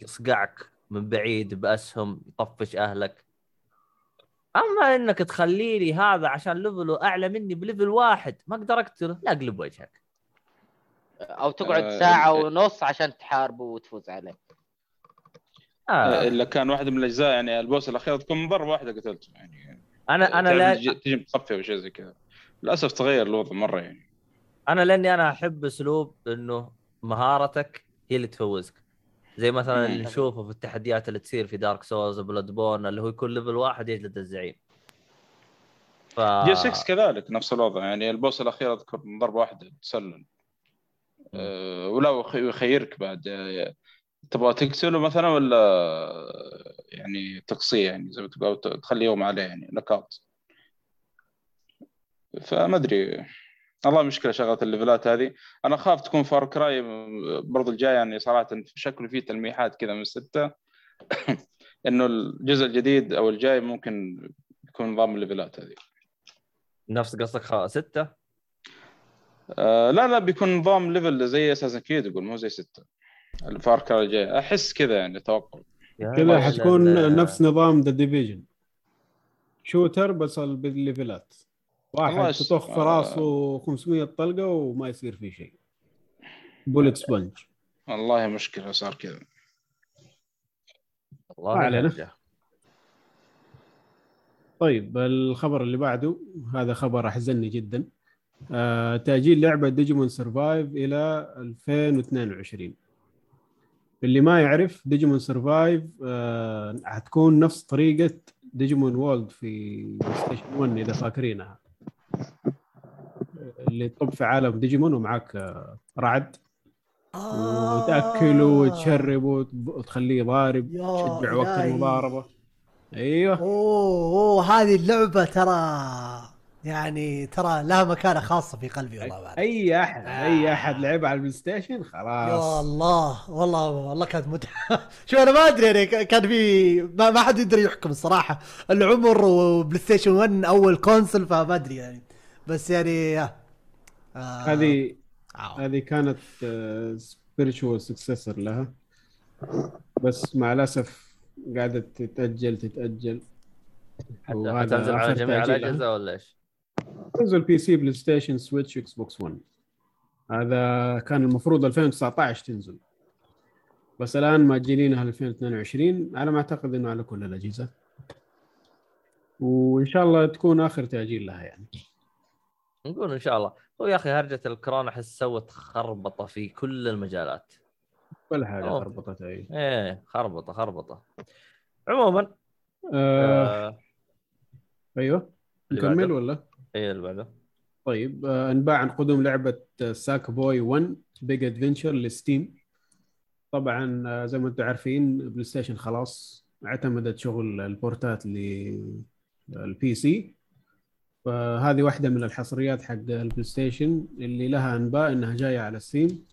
يصقعك من بعيد بأسهم يطفش أهلك. أما إنك تخلي لي هذا عشان level ه أعلى مني ب level واحد ما أقدر أقتله. لا اقلب وجهك. أو تقعد آه، ساعة ونص عشان تحاربه وتفوز عليه. آه. إلا كان واحدة من الأجزاء يعني ال boss الأخير تكون من ضربه واحدة قتلته يعني. أنا أنا لا تجي- متصفي أو شيء زي كذا. للأسف تغير الوضع مرة يعني. أنا لأني أنا أحب أسلوب إنه مهارتك هي اللي تفوزك. زي مثلا. اللي نشوفه في التحديات اللي تصير في Dark Souls Bloodborne اللي هو يكون level واحد يجلد الزعيم. FC 6 كذلك نفس الوضع. يعني ال boss الأخير أذكر من ضربة واحدة تسلل. أه ولا وخ- ويخيرك بعد. أه تبغى تقتله مثلا ولا يعني تقصيه يعني؟ زي ما تقول تخليه يوم عليه يعني knock out فما أدري. والله مشكله شغلة الليفلات هذه. أنا أخاف تكون Far Cry برضو الجاي يعني صراحة شكله فيه تلميحات كذا من سته إنه الجزء الجديد أو الجاي ممكن يكون نظام الليفلات هذه. نفس قصدك خ... ستة؟ آه لا لا بيكون نظام level زي Assassin's Creed يقول مو زي ستة. ال Far Cry الجاي أحس كذا يعني توقع. كذا حتكون نفس نظام The Division shooter بس ال- بالليفلات. واحد تطخ في راسه 500 طلقة وما يصير فيه شيء. bullet sponge والله مشكلة صار كذا. والله ما علينا. طيب الخبر اللي بعده هذا خبر أحزني جدا. آه تأجيل لعبة Digimon Survive إلى 2022 اللي ما يعرف Digimon Survive آه حتكون نفس طريقة Digimon World في PlayStation 1 إذا فاكرينها اللي تطب في عالم ديجيمون ومعاك آه رعد آه. وتاكله وتشربه وتب- وتخليه ضارب تشجع وقت. المضاربة أيوه أوه أوه هذه اللعبة ترى يعني ترى لها مكانة خاصة في قلبي والله بعد أي أحد أي آه. أحد لعبها على ال PlayStation يا خلاص الله والله والله كانت متعه شو أنا ما أدري يعني كان في ما, ما حد يقدر يحكم الصراحة العمر و PlayStation 1 أول console فما أدري يعني بس يعني آه. هذه آه. هذه كانت spiritual successor لها بس مع الأسف قاعدة تتأجل تتأجل حتى تنزل على جميع. الاجهزه ولا إيش؟ تنزل PC PlayStation Switch Xbox 1 هذا كان المفروض 2019 تنزل. بس الآن ماجلينها 2022 على ما أعتقد إنه على كل الأجهزة. وإن شاء الله تكون آخر تأجيل لها يعني. نقول إن شاء الله. هو يا أخي هرجة الكورونا أحس سوت خربطة في كل المجالات. ولا حاجة أوه. خربطت أي. إيه خربطة خربطة. عموما آه آه أيوه. نكمل. ولا؟ إيه اللي بعده؟ طيب آه انباع عن قدوم لعبة Sackboy A Big Adventure ل Steam. طبعا آه زي ما أنتم عارفين PlayStation خلاص اعتمدت شغل البورتات لل PC فهذه واحدة من الحصريات حق ال PlayStation اللي لها أنباء إنها جاية على Steam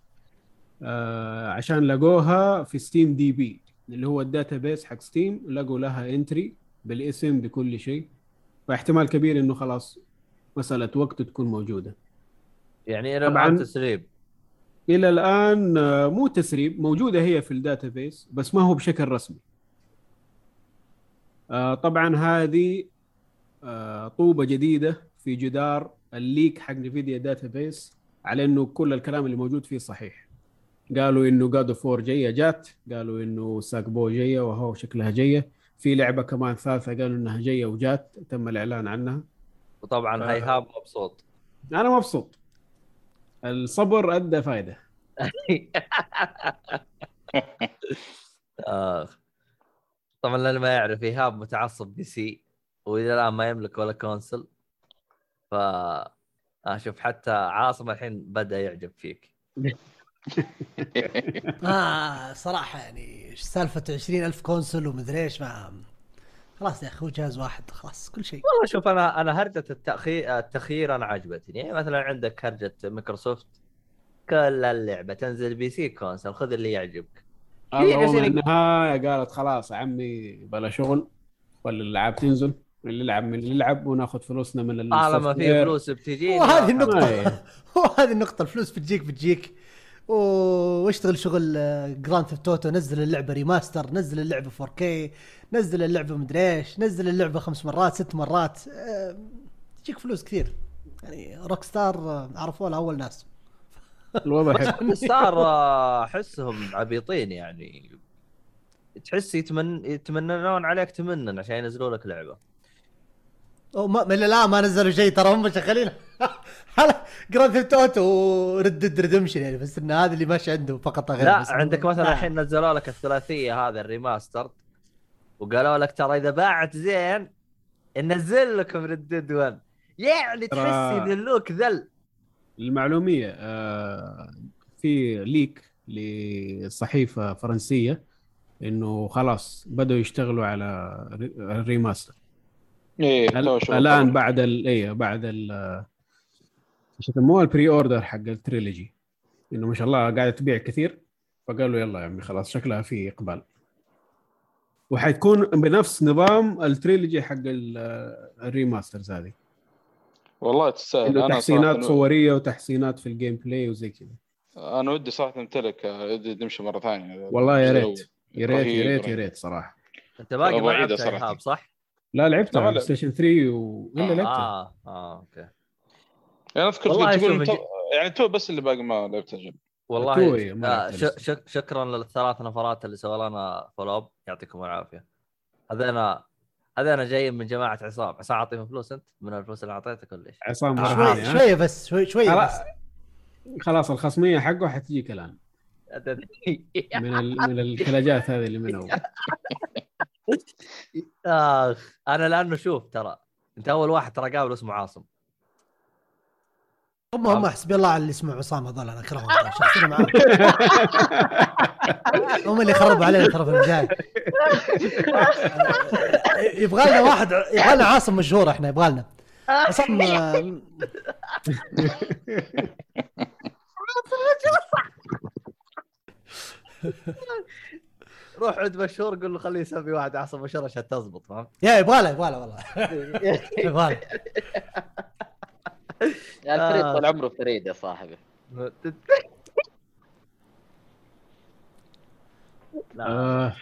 آه عشان لقوها في SteamDB اللي هو ال database حق Steam لقوا لها entry بالاسم بكل شيء. فاحتمال كبير إنه خلاص مساله وقت تكون موجودة. يعني إلى. الآن تسريب. إلى الآن آه، مو تسريب موجودة هي في ال database بس ما هو بشكل رسمي. آه، طبعا هذه آه، طوبة جديدة في جدار ال leak حق Nvidia database على إنه كل الكلام اللي موجود فيه صحيح. قالوا إنه God of War جاية جات قالوا إنه Sackboy جاية وهو شكلها جاية. في لعبة كمان ثالثة قالوا إنها جاية وجات تم الإعلان عنها. وطبعا ف- إيهاب مبسوط. أنا مبسوط. الصبر أدى فائده آخ. طبعا اللي ما يعرف ايهاب متعصب PC وإلى الآن ما يملك ولا console. ف أشوف حتى عاصم الحين بدأ يعجب فيك. آه صراحة يعني سالفة 20000 console ومدري إيش ما خلاص يا أخي هو جهاز واحد خلاص كل شيء. والله شوف أنا أنا هرجة التأخير التخيير أنا عجبتني. يعني مثلا عندك هرجة مايكروسوفت كل اللعبة تنزل PC console خذ اللي يعجبك. النهاية قالت خلاص يا عمي بلا شغل ولا الالعاب تنزل اللي يلعب من اللي يلعب وناخذ فلوسنا من طالما في السوفت فلوس بتجي وهذه النقطة إيه. وهذه النقطة الفلوس بتجيك بتجيك. واشتغل شغل Grand Theft Auto نزل اللعبة remaster نزل اللعبة 4K نزل اللعبة مدري إيش نزل اللعبة خمس مرات ست مرات آه، تجيك فلوس كثير. يعني Rockstar آه، عرفوها أول ناس. الوضع حلو. صار آه، أحسهم عبيطين يعني. تحس يتمن يتمنون عليك تمنن عشان ينزلوا لك لعبة. أو ما من الان ما نزلوا شيء ترى هم شغالين. Grand Theft Auto و Red Redemption يعني بس إن هذا اللي ماشي عنده فقط غير لا بس. عندك مثلا. الحين نزلوا لك الثلاثية هذا ال remaster وقالوا لك ترى إذا باعت زين ننزل لكم Red 1 يعني تحس يذلوك ذل. المعلومية آه، في leak لصحيفة فرنسية إنه خلاص بدأوا يشتغلوا على re- ال remaster. إيه شغل الآن. بعد ال إيه بعد ال إيش يسموها ال pre-order حق ال trilogy إنه ما شاء الله قاعدة تبيع كثير فقالوا يلا يا عمي خلاص شكلها في إقبال وحتكون بنفس نظام ال trilogy حق ال- ال remasters هذه والله تستاهل تحسينات صورية وتحسينات في ال gameplay وزي كذا أنا ودي صراحة امتلك ودي نمشي مرة ثانية والله يا ريت. يا ريت يا ريت يا. ريت صراحة أنت باقي ما لعبت صح؟ لا لعبتها لا، على. PlayStation 3 و الا لعبتها. آه آه أوكي. يعني أذكر تقول يعني تو بس اللي باقي ما لعبته جد والله آه لعبت شكرا للثلاث نفرات اللي سووا لنا follow up يعطيكم العافية. هذانا هذانا جايين من جماعة عصام. عصام أعطيهم فلوس أنت؟ من الفلوس اللي أعطيتك ولا إيش؟ عصام آه. شوي؟ شوية بس شوي شوية خلاص بس. خلاص الخصمية حقه حتجيك الان من ال... من الكلاجات هذه اللي من اول اخ أنا لأنه شوف ترى أنت أول واحد ترى قابل اسمه عاصم. هم هم حسبي الله على اللي اسمه عصام هذول أنا أكرههم شخصيا معاهم هم اللي خربوا علينا ترى في البداية. يبغى لنا واحد يبغى لنا عاصم مشهور إحنا يبغى لنا. عصام آه، روح عند مشهور قول له خليه يسمي واحد عاصم مشهور عشان تزبط فهمت؟ يا يبغى له يبغى له والله. يبغى له. يعني الفريد آه. طول عمره فريد يا صاحبي. لا. آه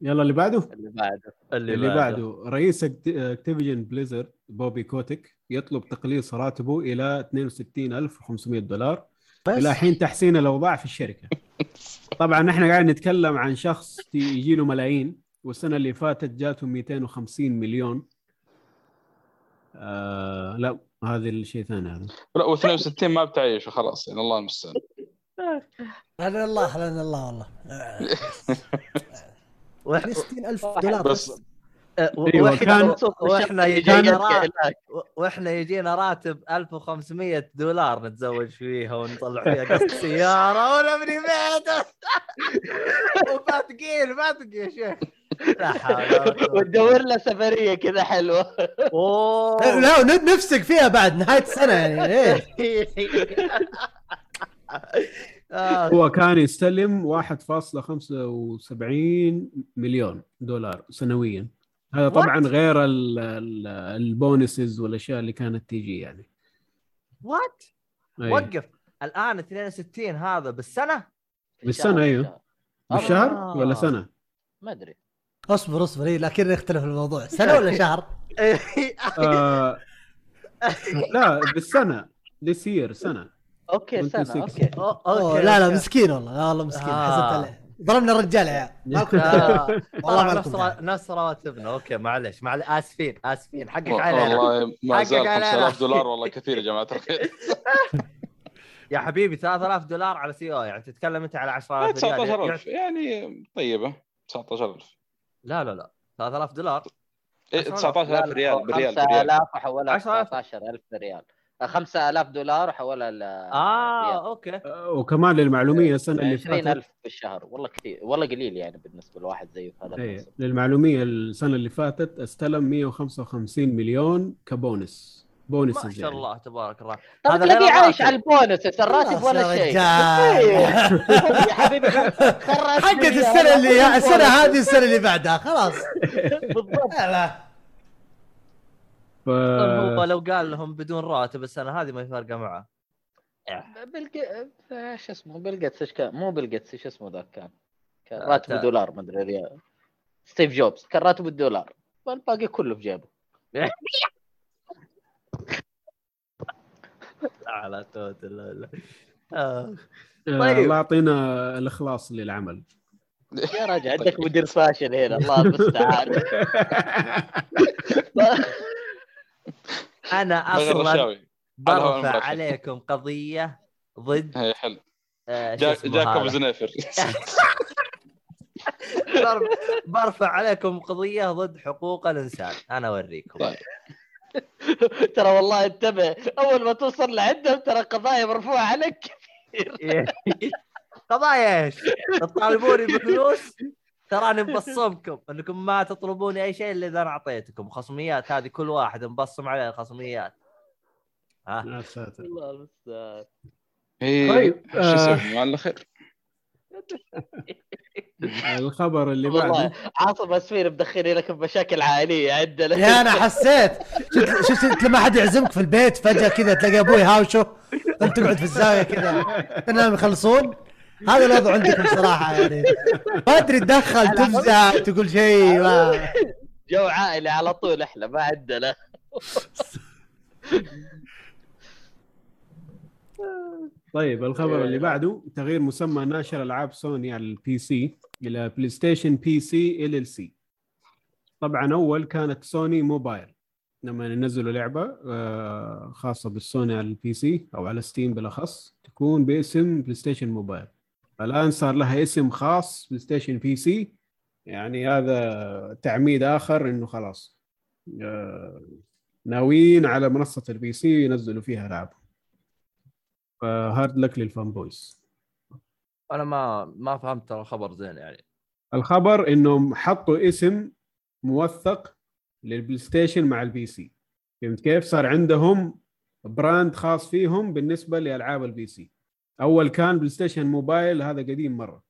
يلا اللي بعده. اللي بعده. اللي, اللي بعده. رئيس Activision Blizzard Bobby Kotick يطلب تقليص راتبه إلى 62500 دولار. بس. إلى حين تحسين الاوضاع في الشركة. طبعا إحنا قاعد نتكلم عن شخص يجي له ملايين والسنة اللي فاتت جاته 250 مليون. آه لا هذا الشيء ثاني هذا. لا و62 ما بتعيش خلاص يعني الله المستعان. هلا الله هلا الله والله. آه، وح... 60000 دولار بس. وإحنا كان- وإحنا كان- يجينا راتب وإحنا يجينا راتب 1500 دولار نتزوج فيها ونطلع فيها قسط سيارة ونبني بيت. وما ثقيل ما ثقيل يا شيخ لا حول ولا قوة. وتدور له سفرية كذا حلوة. أوه. لا نفسك فيها بعد نهاية السنة يعني إيه. آه، هو كان يستلم 1.75 مليون دولار سنويا. هذا طبعا غير ال- ال- ال bonuses والأشياء اللي كانت تيجي يعني. What. وقف. الآن 62 هذا بالسنة؟ بالسنة أيوه. بالشهر آه. ولا سنة؟ ما أدري. اصبر اصبر. إيه لكن يختلف الموضوع. سنة ولا شهر؟ آه لا بالسنة. this year سنة. okay سنة. 26. okay. أو- أوه okay لا لا okay. مسكين والله. لا والله مسكين. آه. حسبت عليه. ضربنا الرجال يا عيال. آه، والله ما نفس رواتبنا okay معلش معلش آسفين آسفين. حقك علينا. والله ما زال حقك علينا. 5000 دولار والله كثير يا جماعة الخير. يا حبيبي 3000 دولار على CEO يعني تتكلم أنت على 10000 ريال. 19000 يعني طيبة. 19000 لا لا لا. 3000 دولار. إيه، 19000 19000 ريال بريال بريال 5000 وحولها 10,000. 19000 ريال. 5000 دولار وحولها ل آه ريال. okay آه وكمان للمعلومية السنة اللي فاتت 20000 في الشهر والله كثير والله قليل يعني بالنسبة لواحد زيه في هذا المنصب للمعلومية السنة اللي فاتت استلم 155 مليون ك bonus bonuses ما شاء يعني. الله تبارك الله طب هذا تلاقيه عايش. على البونس الراتب ولا شيء. إيه. يا حبيبي حقت السنة اللي السنة. هذه السنة اللي بعدها خلاص بالضبط ف... هو لو قال لهم بدون راتب السنة هذه ما فارقه معه. بالج... إيش اسمه بلجيتس إيش كان؟ مو بلجيتس إيش اسمه ذاك كان؟ كان آه، راتبه دولار ما أدري ريال. ستيف جوبز كان راتبه الدولار. والباقي كله في جيبه. على توت لا لا آه. آه، طيب. الله يعطينا الإخلاص للعمل. يا راجل عندك مدير فاشل هنا الله المستعان أنا أصلا برفع. عليكم قضية ضد هي حلو آه، جاك. ابو برفع عليكم قضية ضد حقوق الإنسان أنا أوريكم طيب. ترى والله انتبه أول ما توصل لعندهم ترى قضايا مرفوعة عليك قضايا إيش؟ تطالبوني بفلوس تراني مبصمكم أنكم ما تطلبوني أي شيء إلا إذا أنا أعطيتكم خصميات. هذه كل واحد مبصم عليه الخصميات. ها؟ يا ساتر. الله المستعان. طيب طيب، شو آه. اسمه على خير. الخبر اللي بعده. عاصم اسفين مدخلين لك بمشاكل عائلية عندنا. يا أنا حسيت. شفت شفت أنت لما حد يعزمك في البيت فجأة كذا تلاقي أبوي هاوشه أنت تقعد في الزاوية كذا. تنام يخلصون. هذا الوضع عندكم صراحة يعني. ما أدري تدخل تفزع تقول شيء ما. جو عائلي على طول إحنا ما عندنا. طيب الخبر اللي بعده تغيير مسمى ناشر ألعاب سوني على ال PC إلى بلاي ستيشن PC LLC طبعا أول كانت سوني موبايل لما ينزلوا لعبة آه، خاصة بالسوني على ال PC أو على ستيم بالأخص تكون باسم بلاي ستيشن موبايل. الآن صار لها اسم خاص بلاي ستيشن PC. يعني هذا تعميد آخر إنه خلاص آه، ناويين على منصة ال PC ينزلوا فيها العاب ف hard luck لل fanboys. أنا ما ما فهمت ترى الخبر زين يعني. الخبر إنهم حطوا اسم موثق للبلاي ستيشن مع ال PC. فهمت كيف؟ صار عندهم brand خاص فيهم بالنسبة لألعاب ال PC. أول كان بلاي ستيشن موبايل هذا قديم مرة.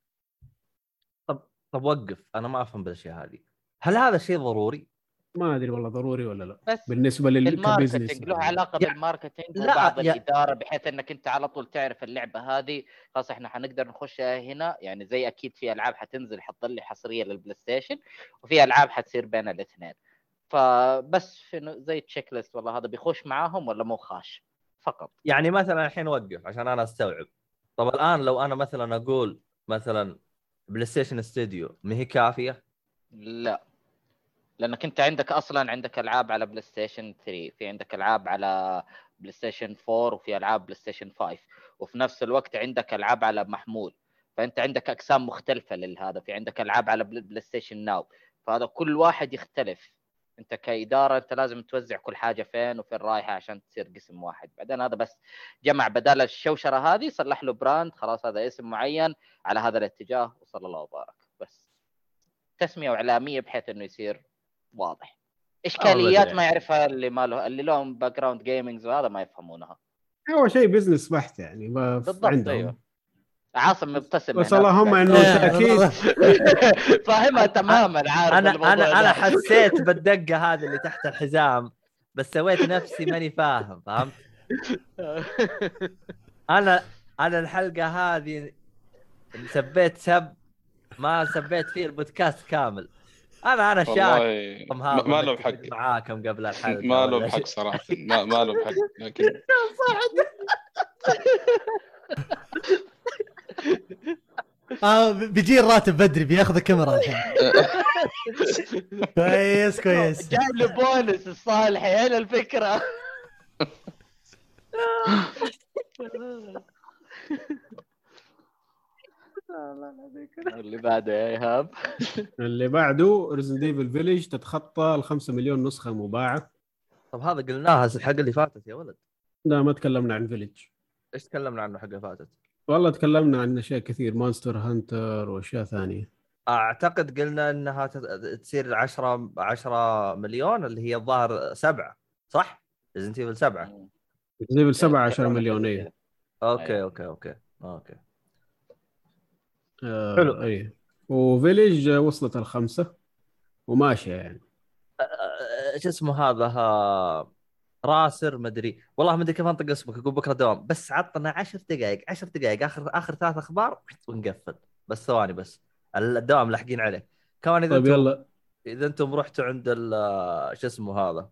طب وقف أنا ما أفهم بالأشياء هذه. هل هذا شيء ضروري؟ ما أدري والله ضروري ولا لا. بس بالنسبة لل ك business ال marketing له علاقة بال marketing لا، وبعض يا- الإدارة بحيث إنك أنت على طول تعرف اللعبة هذه. خلاص إحنا حنقدر نخشها هنا. يعني زي أكيد في ألعاب حتنزل حتضل حصرية للبلاي ستيشن وفي ألعاب حتصير بين الاثنين. فبس في زي checklist والله هذا بيخش معاهم ولا مو خاش؟ فقط. يعني مثلا الحين وقف عشان أنا أستوعب. طب الآن لو أنا مثلا أقول مثلا بلاي ستيشن استوديو ما هي كافية؟ لا. لأنك أنت عندك أصلا عندك ألعاب على بلاي ستيشن 3 في عندك ألعاب على بلاي ستيشن 4 وفي ألعاب بلاي ستيشن 5 وفي نفس الوقت عندك ألعاب على محمول. فأنت عندك أقسام مختلفة لهذا في عندك ألعاب على بلاي بلاي ستيشن ناو. فهذا كل واحد يختلف. انت كإدارة انت لازم توزع كل حاجة فين وفين رايحة عشان تصير قسم واحد. بعدين هذا بس جمع بدال الشوشرة هذه صلح له brand خلاص هذا اسم معين على هذا الاتجاه وصلى الله وبارك. بس تسمية اعلاميه بحيث إنه يصير واضح. إشكاليات. ما يعرفها اللي ما له اللي لهم background gaming وهذا ما يفهمونها. هو شيء business بحت يعني ما بالضبط، عندهم. أيوه. عاصم مبتسم بس. اللهم إنه إيه، تاكيد فاهمها تماما عارف أنا أنا أنا. حسيت بالدقة هذه اللي تحت الحزام بس سويت نفسي ماني فاهم فهمت؟ أنا أنا الحلقة هذه اللي سبيت سب ما سبيت فيه البودكاست كامل أنا أنا شاك ما له حق معاكم قبل الحلقة ما له ولا حق. صراحة ما, ما له حق لكن آه بيجي الراتب بدري بياخذ الكاميرا الحين كويس كويس. جايب لي بونس الصالحي هنا الفكرة. اللي بعده يا إيهاب. اللي بعده Resident Evil Village تتخطى ال 5 مليون نسخة مباعة. طب هذا قلناها الحلقة اللي فاتت يا ولد. لا ما تكلمنا عن Village إيش تكلمنا عنه الحلقة اللي فاتت؟ والله تكلمنا عن أشياء كثير Monster Hunter وأشياء ثانية. أعتقد قلنا إنها تصير 10 10 مليون اللي هي الظاهر سبعة صح؟ Resident Evil سبعة. Resident Evil 7 10 مليون اي أوكي أوكي أوكي أوكي. آه حلو. اي و Village وصلت الخمسة وماشية يعني. شو اسمه هذا ها راسر مدري والله ما أدري كيف أنطق اسمك يقول بكرة دوام. بس عطنا 10 دقائق 10 دقائق آخر آخر ثلاث أخبار ونقفل. بس ثواني بس الدوام لاحقين عليه كمان إذا طيب أنتم يلا. إذا أنتم رحتوا عند ال- شو اسمه هذا؟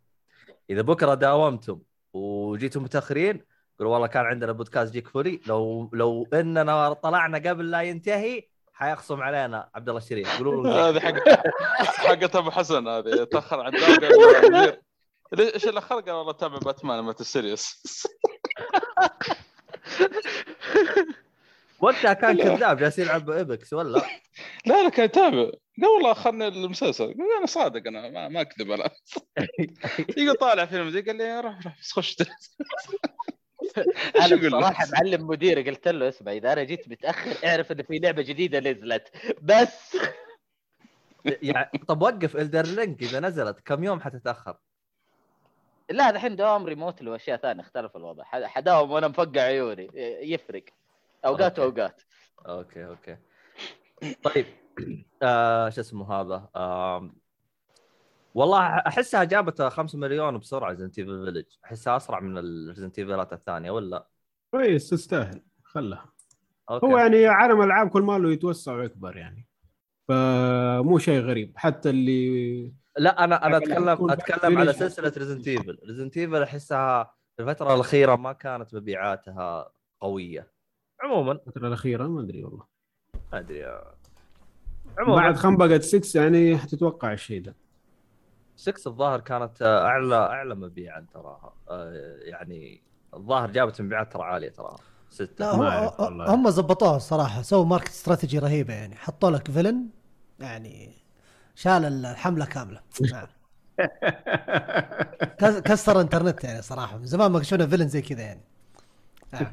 إذا بكرة داومتم وجيتم متأخرين قولوا والله كان عندنا بودكاست جيك فولي لو لو إننا طلعنا قبل لا ينتهي حيخصم علينا عبد الله الشريف. قولوا له هذه حق حقت أبو حسن هذه. تأخر عن إيش اللي قال والله تابع باتمان لما تسيريس وقتها كان كذاب جالس يلعب Apex ولا؟ لا لا كان يتابع قال والله اخرني المسلسل. قال أنا صادق أنا ما, ما أكذب أنا يقول طالع فيلم زي قال لي روح روح بس خش. أنا؟ بصراحة معلم مديري قلت له اسمع إذا أنا جيت متأخر اعرف انه في لعبة جديدة نزلت. بس. يعني طب وقف إلدر لينك إذا نزلت كم يوم حتتأخر؟ لا الحين دوام ريموت واشياء ثانية اختلف الوضع. حداوم وأنا مفقع عيوني يفرق. أوقات okay. وأوقات. okay okay. طيب آه شو اسمه هذا؟ آه والله أحسها جابت 5 مليون بسرعة Resident Evil Village أحسها أسرع من ال Resident Evil ات الثانية ولا؟ كويس تستاهل. خلها. okay. هو يعني عالم العاب كل ما له يتوسع ويكبر يعني. فمو شيء غريب. حتى اللي لا أنا أنا أتكلم أتكلم على سلسلة Resident Evil Resident Evil أحسها في الفترة الأخيرة ما كانت مبيعاتها قوية. عموما. الفترة الأخيرة؟ ما أدري والله. ما أدري. عموما. بعد خنبقه 6 يعني حتتوقع الشيء ده؟ 6 الظاهر كانت أعلى أعلى مبيعا تراها. آه، يعني الظاهر جابت مبيعات ترى عالية تراها. لا ستة ما هم. هم زبطوها الصراحة سووا ماركت استراتيجي رهيبة يعني. حطوا لك فيلن يعني شال الحملة كاملة. نعم. كس- كسر انترنت يعني صراحة. من زمان ما شفنا villain زي كذا يعني. نعم.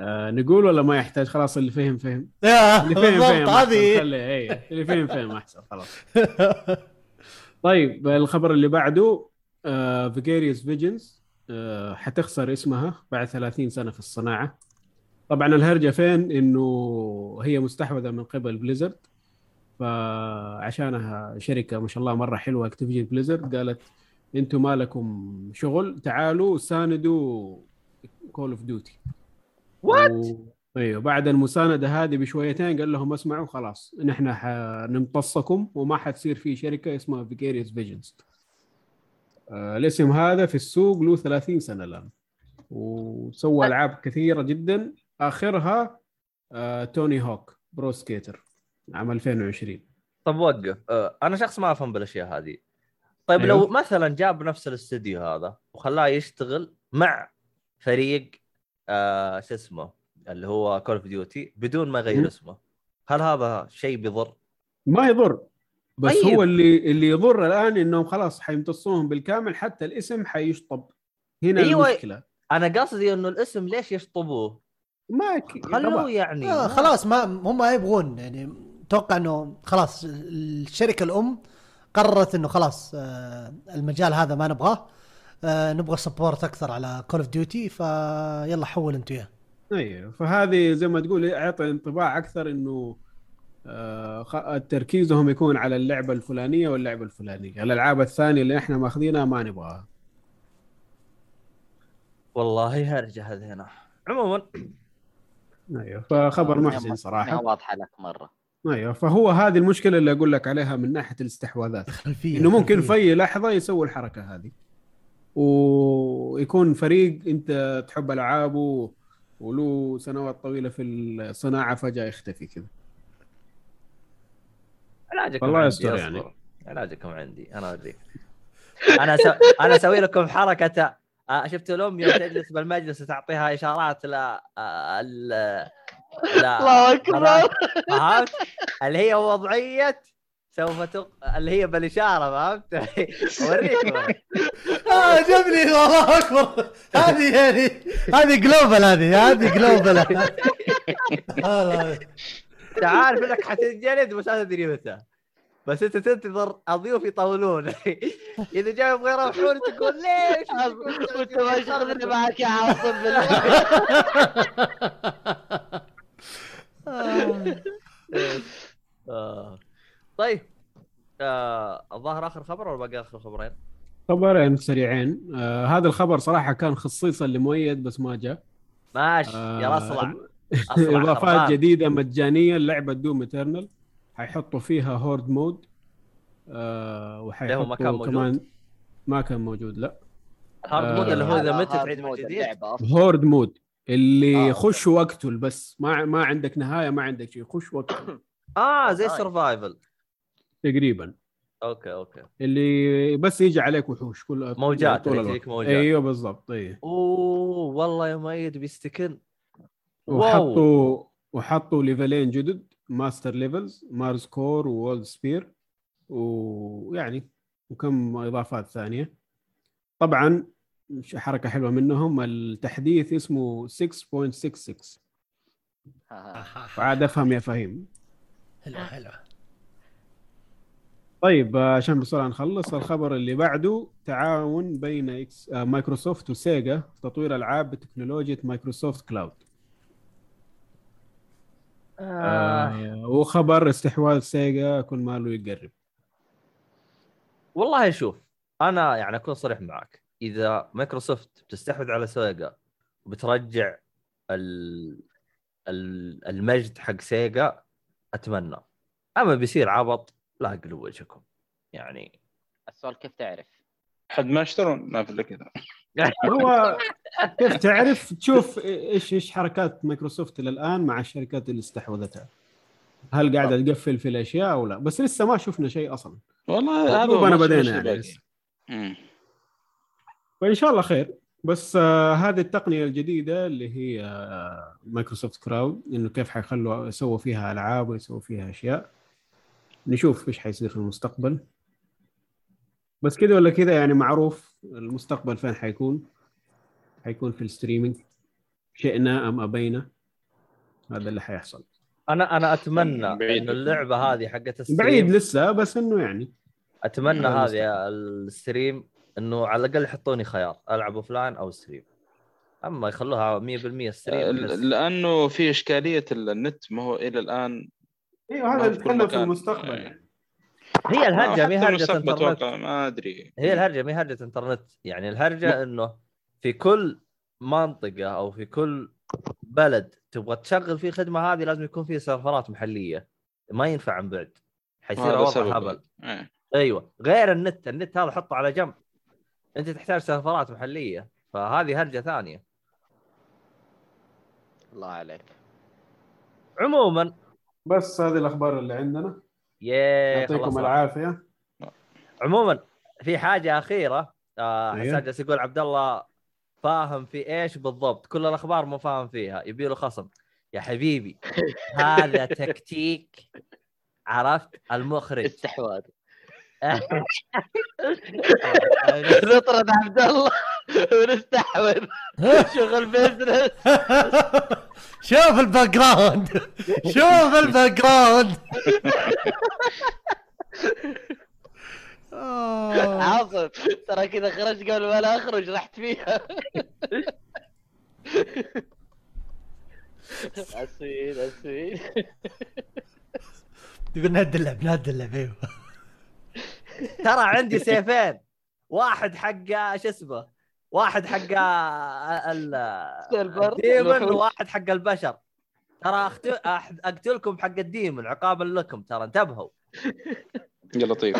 آه نقول ولا ما يحتاج؟ خلاص اللي فهم فهم. يا اللي فهم فهم أحسن. هذه. اي اللي فهم فهم أحسن خلاص. طيب الخبر اللي بعده Vicarious Visions حتخسر اسمها بعد 30 سنة في الصناعة. طبعا الهرجة فين؟ إنه هي مستحوذة من قبل Blizzard فعشانها شركة ما شاء الله مرة حلوة Activision Blizzard قالت أنتم ما لكم شغل تعالوا ساندوا Call of Duty What؟ أيوه بعد المساندة هذه بشويتين قال لهم اسمعوا خلاص نحن حنمتصكم وما حتصير في شركة اسمها Vicarious Visions آه الاسم هذا في السوق له 30 سنة الآن. وسوى ألعاب كثيرة جدا. آخرها آه Tony Hawk Pro Skater عام 2020 طب وقف آه، أنا شخص ما أفهم بالأشياء هذه طيب أيوه. لو مثلا جاب نفس الاستديو هذا وخلاه يشتغل مع فريق آه شو اسمه اللي هو Call of Duty بدون ما يغير. اسمه هل هذا شيء بيضر؟ ما يضر بس طيب. هو اللي اللي يضر الآن إنهم خلاص حيمتصوهم بالكامل حتى الاسم حيشطب هنا أيوة. المشكلة أنا قصدي إنه الاسم ليش يشطبوه؟ ما خلوه. يعني آه خلاص ما هم ما يبغون يعني أتوقع إنه خلاص الشركة الأم قررت إنه خلاص آه، المجال هذا ما نبغاه آه، نبغى support أكثر على Call of Duty فيلا حول أنتوا اياه أيوه فهذه زي ما تقول اعطي انطباع أكثر إنه آه، تركيزهم يكون على اللعبة الفلانية واللعبة الفلانية. الألعاب الثانية اللي إحنا ماخذينها ما نبغاها. والله هرجة هذه هنا عموما. أيوه فخبر محزن صراحة. واضحة لك مرة. أيوه فهو هذه المشكلة اللي أقول لك عليها من ناحية الاستحواذات خلفيه إنه ممكن خلفية. في اي لحظة يسوي الحركة هذه ويكون فريق أنت تحب ألعابه وله سنوات طويلة في الصناعة فجأة يختفي كذا علاجكم والله عندي يستر. يعني. علاجكم عندي أنا اوريك أنا سو... أنا أسوي لكم حركة آه، شفت الام يوم تجلس بالمجلس وتعطيها إشارات ل آه، ال لا الله أكبر فهمت؟ اللي هي وضعية سوف تق... اللي هي بالإشارة فهمت؟ اوريكم أنا. آه جابني الله أكبر هذه يعني هذه global هذه هذه global أنت عارف إنك حتنجلد بس ما تدري متى بس أنت تنتظر الضيوف يطولون إذا جاي يبغى يروحون تقول ليش؟ وانت ما شغلني معك يا عاصم آه. طيب آه، الظاهر آخر خبر ولا باقي آخر خبرين؟ خبرين سريعين آه هذا الخبر صراحة كان خصيصا لمؤيد بس ما جاء ماشي آه، يا اصلع إضافات. جديدة مجانية لعبة دوم ايترنال حيحطوا فيها horde mode آه هو ما كان وحيحطوا موجود؟ كمان ما كان موجود لا hard mode آه، اللي هو اذا هذا مت hard تعيد mode أصلاً. horde mode اللي آه، يخش واقتل بس. ما ما عندك نهاية ما عندك شيء. خش واقتل آه زي. ال survival تقريبا. okay okay. اللي بس يجي عليك وحوش كل موجات، طول الوقت. موجات. أيوه بالضبط. أيوه. أوه والله يا مؤيد بيستكن. وحطوا وحطوا level ين جدد. master levels Mars Core و World Spear ويعني وكم إضافات ثانية. طبعا حركة حلوة منهم. التحديث اسمه 6.66 ها ها. وعاد أفهم يا فهيم. حلوة حلوة. طيب آه، عشان بسرعة نخلص الخبر اللي بعده تعاون بين X آه، مايكروسوفت وسيجا في تطوير ألعاب بتكنولوجيا مايكروسوفت Cloud. آه. آه وخبر استحواذ سيجا كل ماله يقرب. والله شوف أنا يعني أكون صريح معك إذا مايكروسوفت بتستحوذ على سيجا وبترجع ال... ال... المجد حق سيجا أتمنى. أما بيصير عبط لا أقلب وجهكم. يعني السؤال كيف تعرف؟ حد ما يشترون ما في إلا كذا. هو كيف تعرف؟ تشوف إيش إيش حركات مايكروسوفت إلى الآن مع الشركات اللي استحوذتها. هل قاعدة تقفل في الأشياء أو لا؟ بس لسه ما شفنا شيء أصلا. والله هذا أنا بدينا يعني. فان شاء الله خير. بس آه هذه التقنية الجديدة اللي هي آه مايكروسوفت Cloud إنه كيف حيخلوا يسووا فيها ألعاب ويسووا فيها أشياء. نشوف إيش حيصير في المستقبل. بس كذا ولا كذا يعني معروف المستقبل فين حيكون. حيكون في ال streaming. شئنا أم أبينا. هذا اللي حيحصل. أنا أنا أتمنى بعيد. إنه اللعبة هذه حقت ال stream بعيد لسه بس إنه يعني. أتمنى هذا هذه ال stream. إنه على الأقل يحطوني خيار ألعب offline أو stream أما يخلوها 100% stream. لأنه في إشكالية النت ما هو إلى الآن أيوه هذا نتكلم في. المستقبل. يعني هي الهرجة مي هرجة المستقبل إنترنت أتوقع ما أدري هي الهرجة مي هرجة إنترنت يعني الهرجة إنه في كل منطقة أو في كل بلد تبغى تشغل فيه الخدمه هذه لازم يكون فيه سيرفرات محلية ما ينفع عن بعد حيصير وضع. هبل إيه. أيوه غير النت النت هذا حطه على جنب أنت تحتاج سيرفرات محلية فهذه هرجة ثانية. الله عليك. عموما بس هذه الأخبار اللي عندنا. يا يعطيكم العافية. عموما في حاجة أخيرة آه. حسان جالس يقول عبد الله فاهم في إيش بالضبط؟ كل الأخبار مو فاهم فيها يبي له خصم. يا حبيبي هذا تكتيك عرفت؟ المخرج. استحواذ. نطرد عبد الله ونستحوذ. شغل بزنس شوف الباك جراوند شوف الباك جراوند آه. عاصم ترى كذا خرجت قبل ما لا أخرج رحت فيها. اسفين اسفين يقول نهد اللعب نهد اللعب أيوه. ترى عندي سيفين. واحد حق شو اسمه؟ واحد حق الديمن. وواحد حق البشر. ترى أقتلكم حق الديمن عقابا لكم ترى انتبهوا. يا لطيف.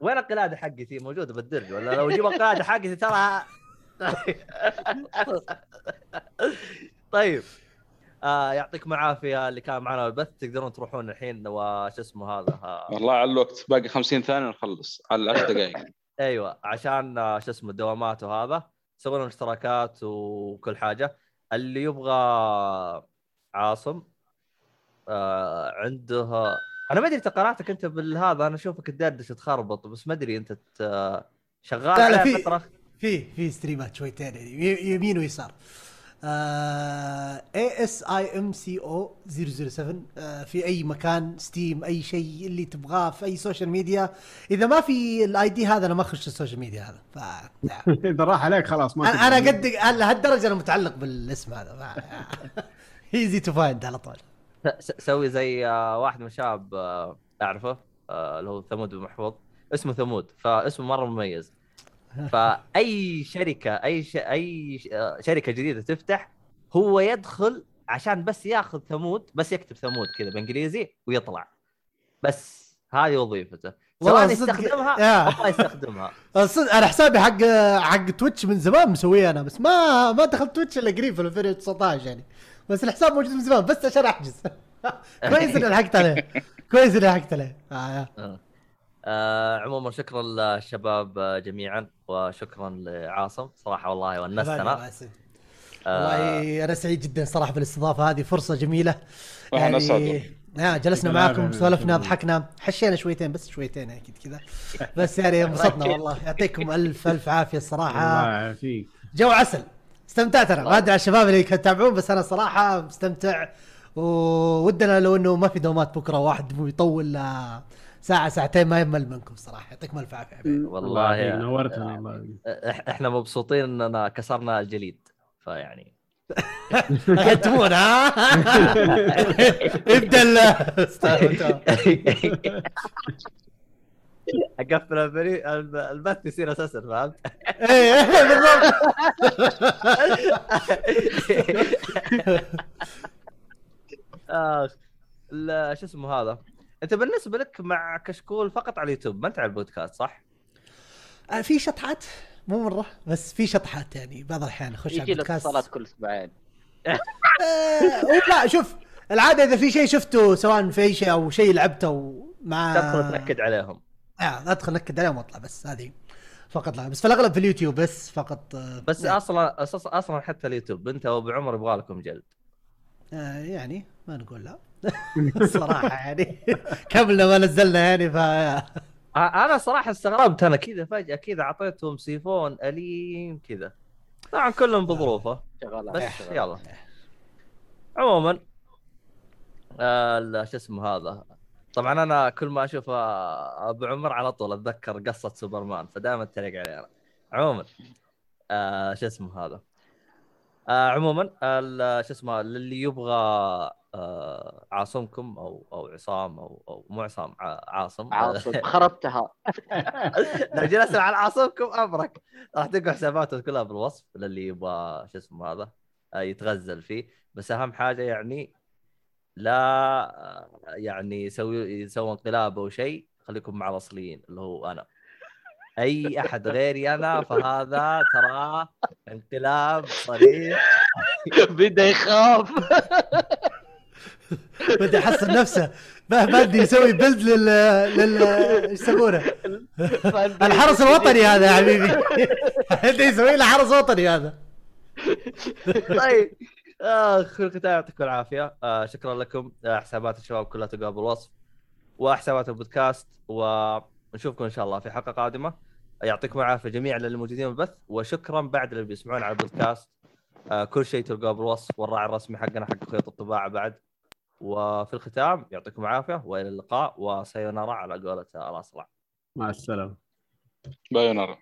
وين القلاده حقتي؟ موجودة بالدرج ولا لو أجيب القلاده حقتي ترى طيب. آه يعطيكم العافية اللي كان معنا بالبث تقدرون تروحون الحين وش اسمه هذا آه والله على الوقت باقي 50 ثانية نخلص على 10 دقائق أيوه عشان آه، شو اسمه الدوامات وهذا. سووا لهم اشتراكات وكل حاجة. اللي يبغى عاصم آه عنده أنا ما أدري أنت قناتك أنت بالهذا أنا أشوفك تدردش تخربط بس ما أدري أنت شغال لا، لا، في- فترة؟ في في ستريمات شويتين يعني يمين ويسار. S I M C O 007 آه، في أي مكان Steam أي شيء اللي تبغاه في أي social media إذا ما في ال ID هذا أنا ما أخش ال social media هذا. ف. إذا راح عليك خلاص ما أنا قد لهالدرجه أنا متعلق بالاسم هذا easy to find على طول. س- سوي زي آه، واحد من الشباب آه، أعرفه آه، اللي هو ثمود بن محفوظ اسمه ثمود فاسمه مرة مميز. فأي شركة أي ش... أي شركة جديدة تفتح هو يدخل عشان بس ياخذ ثمود بس يكتب ثمود كذا بالانجليزي ويطلع. بس هذه وظيفته. سواء يستخدمها. أو ما يستخدمها. صدق أنا حسابي حق حق Twitch من زمان مسويه أنا بس ما ما دخلت Twitch إلا قريب في 2019 يعني. بس الحساب موجود من زمان بس عشان أحجز. كويس إني لحقت عليه. كويس إني لحقت عليه. آه. آه عموما شكرا للشباب آه، جميعا وشكرا لعاصم صراحة والله ونستنا. آه، والله أنا سعيد جدا صراحة بالاستضافة هذه فرصة جميلة. أسعد يا جلسنا معاكم. سولفنا ضحكنا حشينا شويتين بس شويتين أكيد كذا. بس يعني انبسطنا والله. يعطيكم ألف ألف عافية الله الصراحه يعافيك. جو عسل. استمتعت أنا. ما أدري على الشباب اللي كانوا يتابعون بس أنا صراحة مستمتع. وودنا لو إنه ما في دوامات بكرة واحد يطول لا ساعة ساعتين ما يمل منكم صراحة. يعطيكم الف عافية والله نورتنا والله. إح- إحنا مبسوطين اننا كسرنا الجليد فيعني. تمون ها؟ ابدأ ال- أقفل البث يصير أساسا فهمت؟ إيه بالضبط. اخ لا، شو اسمه هذا؟ انت بالنسبة لك مع كشكول فقط على اليوتيوب ما انت على البودكاست صح؟ آه، في شطحات مو مرة بس في شطحات يعني بعض الأحيان أخش على البودكاست. اتصالات كل أسبوعين آه، لا شوف العادة إذا في شيء شفته سواء في أي شيء أو شيء لعبته مع تدخل تنكد عليهم. آه أدخل نكد عليهم وأطلع بس هذه فقط لا بس في الأغلب في اليوتيوب بس فقط آه، بس يعني, أصلا أصلا أصلا حتى اليوتيوب أنت وأبو عمر يبغى لكم جلد. آه يعني ما نقول لا. الصراحة يعني. كملنا ما نزلنا يعني ف آه، أنا صراحة استغربت أنا كذا فجأة كذا أعطيتهم سيفون أليم كذا. طبعا كلهم بظروفه. بس شغال. يلا. عموما آه شو اسمه هذا. طبعا أنا كل ما أشوف آه، أبو عمر على طول أتذكر قصة سوبرمان فدائما اتريق عليه أنا. عموما آه شو اسمه هذا. آه عموما شو اسمه للي يبغى عاصمكم أو أو عصام أو أو مو عصام ع- عاصم. عاصم خربتها. لو جلسنا على عاصمكم امرك راح تلقوا حساباته كلها بالوصف للي يبغى شو اسمه هذا آه، يتغزل فيه. بس أهم حاجة يعني لا آه، يعني يسوي يسوي انقلاب أو شيء خليكم مع الأصليين اللي هو أنا. أي أحد غيري أنا فهذا ترى انقلاب صريح. بدا يخاف. بدا يحصل نفسه ادري يسوي بيلد لل لل إيش يسمونه؟ الحرس الوطني هذا يا حبيبي. بدا يسوي له حرس وطني هذا. طيب. اخ في الختام يعطيكم العافية. آه شكرا لكم. آه حسابات الشباب كلها تلقاها بالوصف وحسابات البودكاست. ونشوفكم إن شاء الله في حلقة قادمة. يعطيكم العافية جميعا للي موجودين بالبث وشكرا بعد اللي بيسمعون على البودكاست. آه كل شيء تلقاه بالوصف. والراعي الرسمي حقنا حق خيط الطباعة بعد. وفي الختام يعطيكم العافية وإلى اللقاء وسيونارا على قولة الاصلع مع السلامة. بايونارا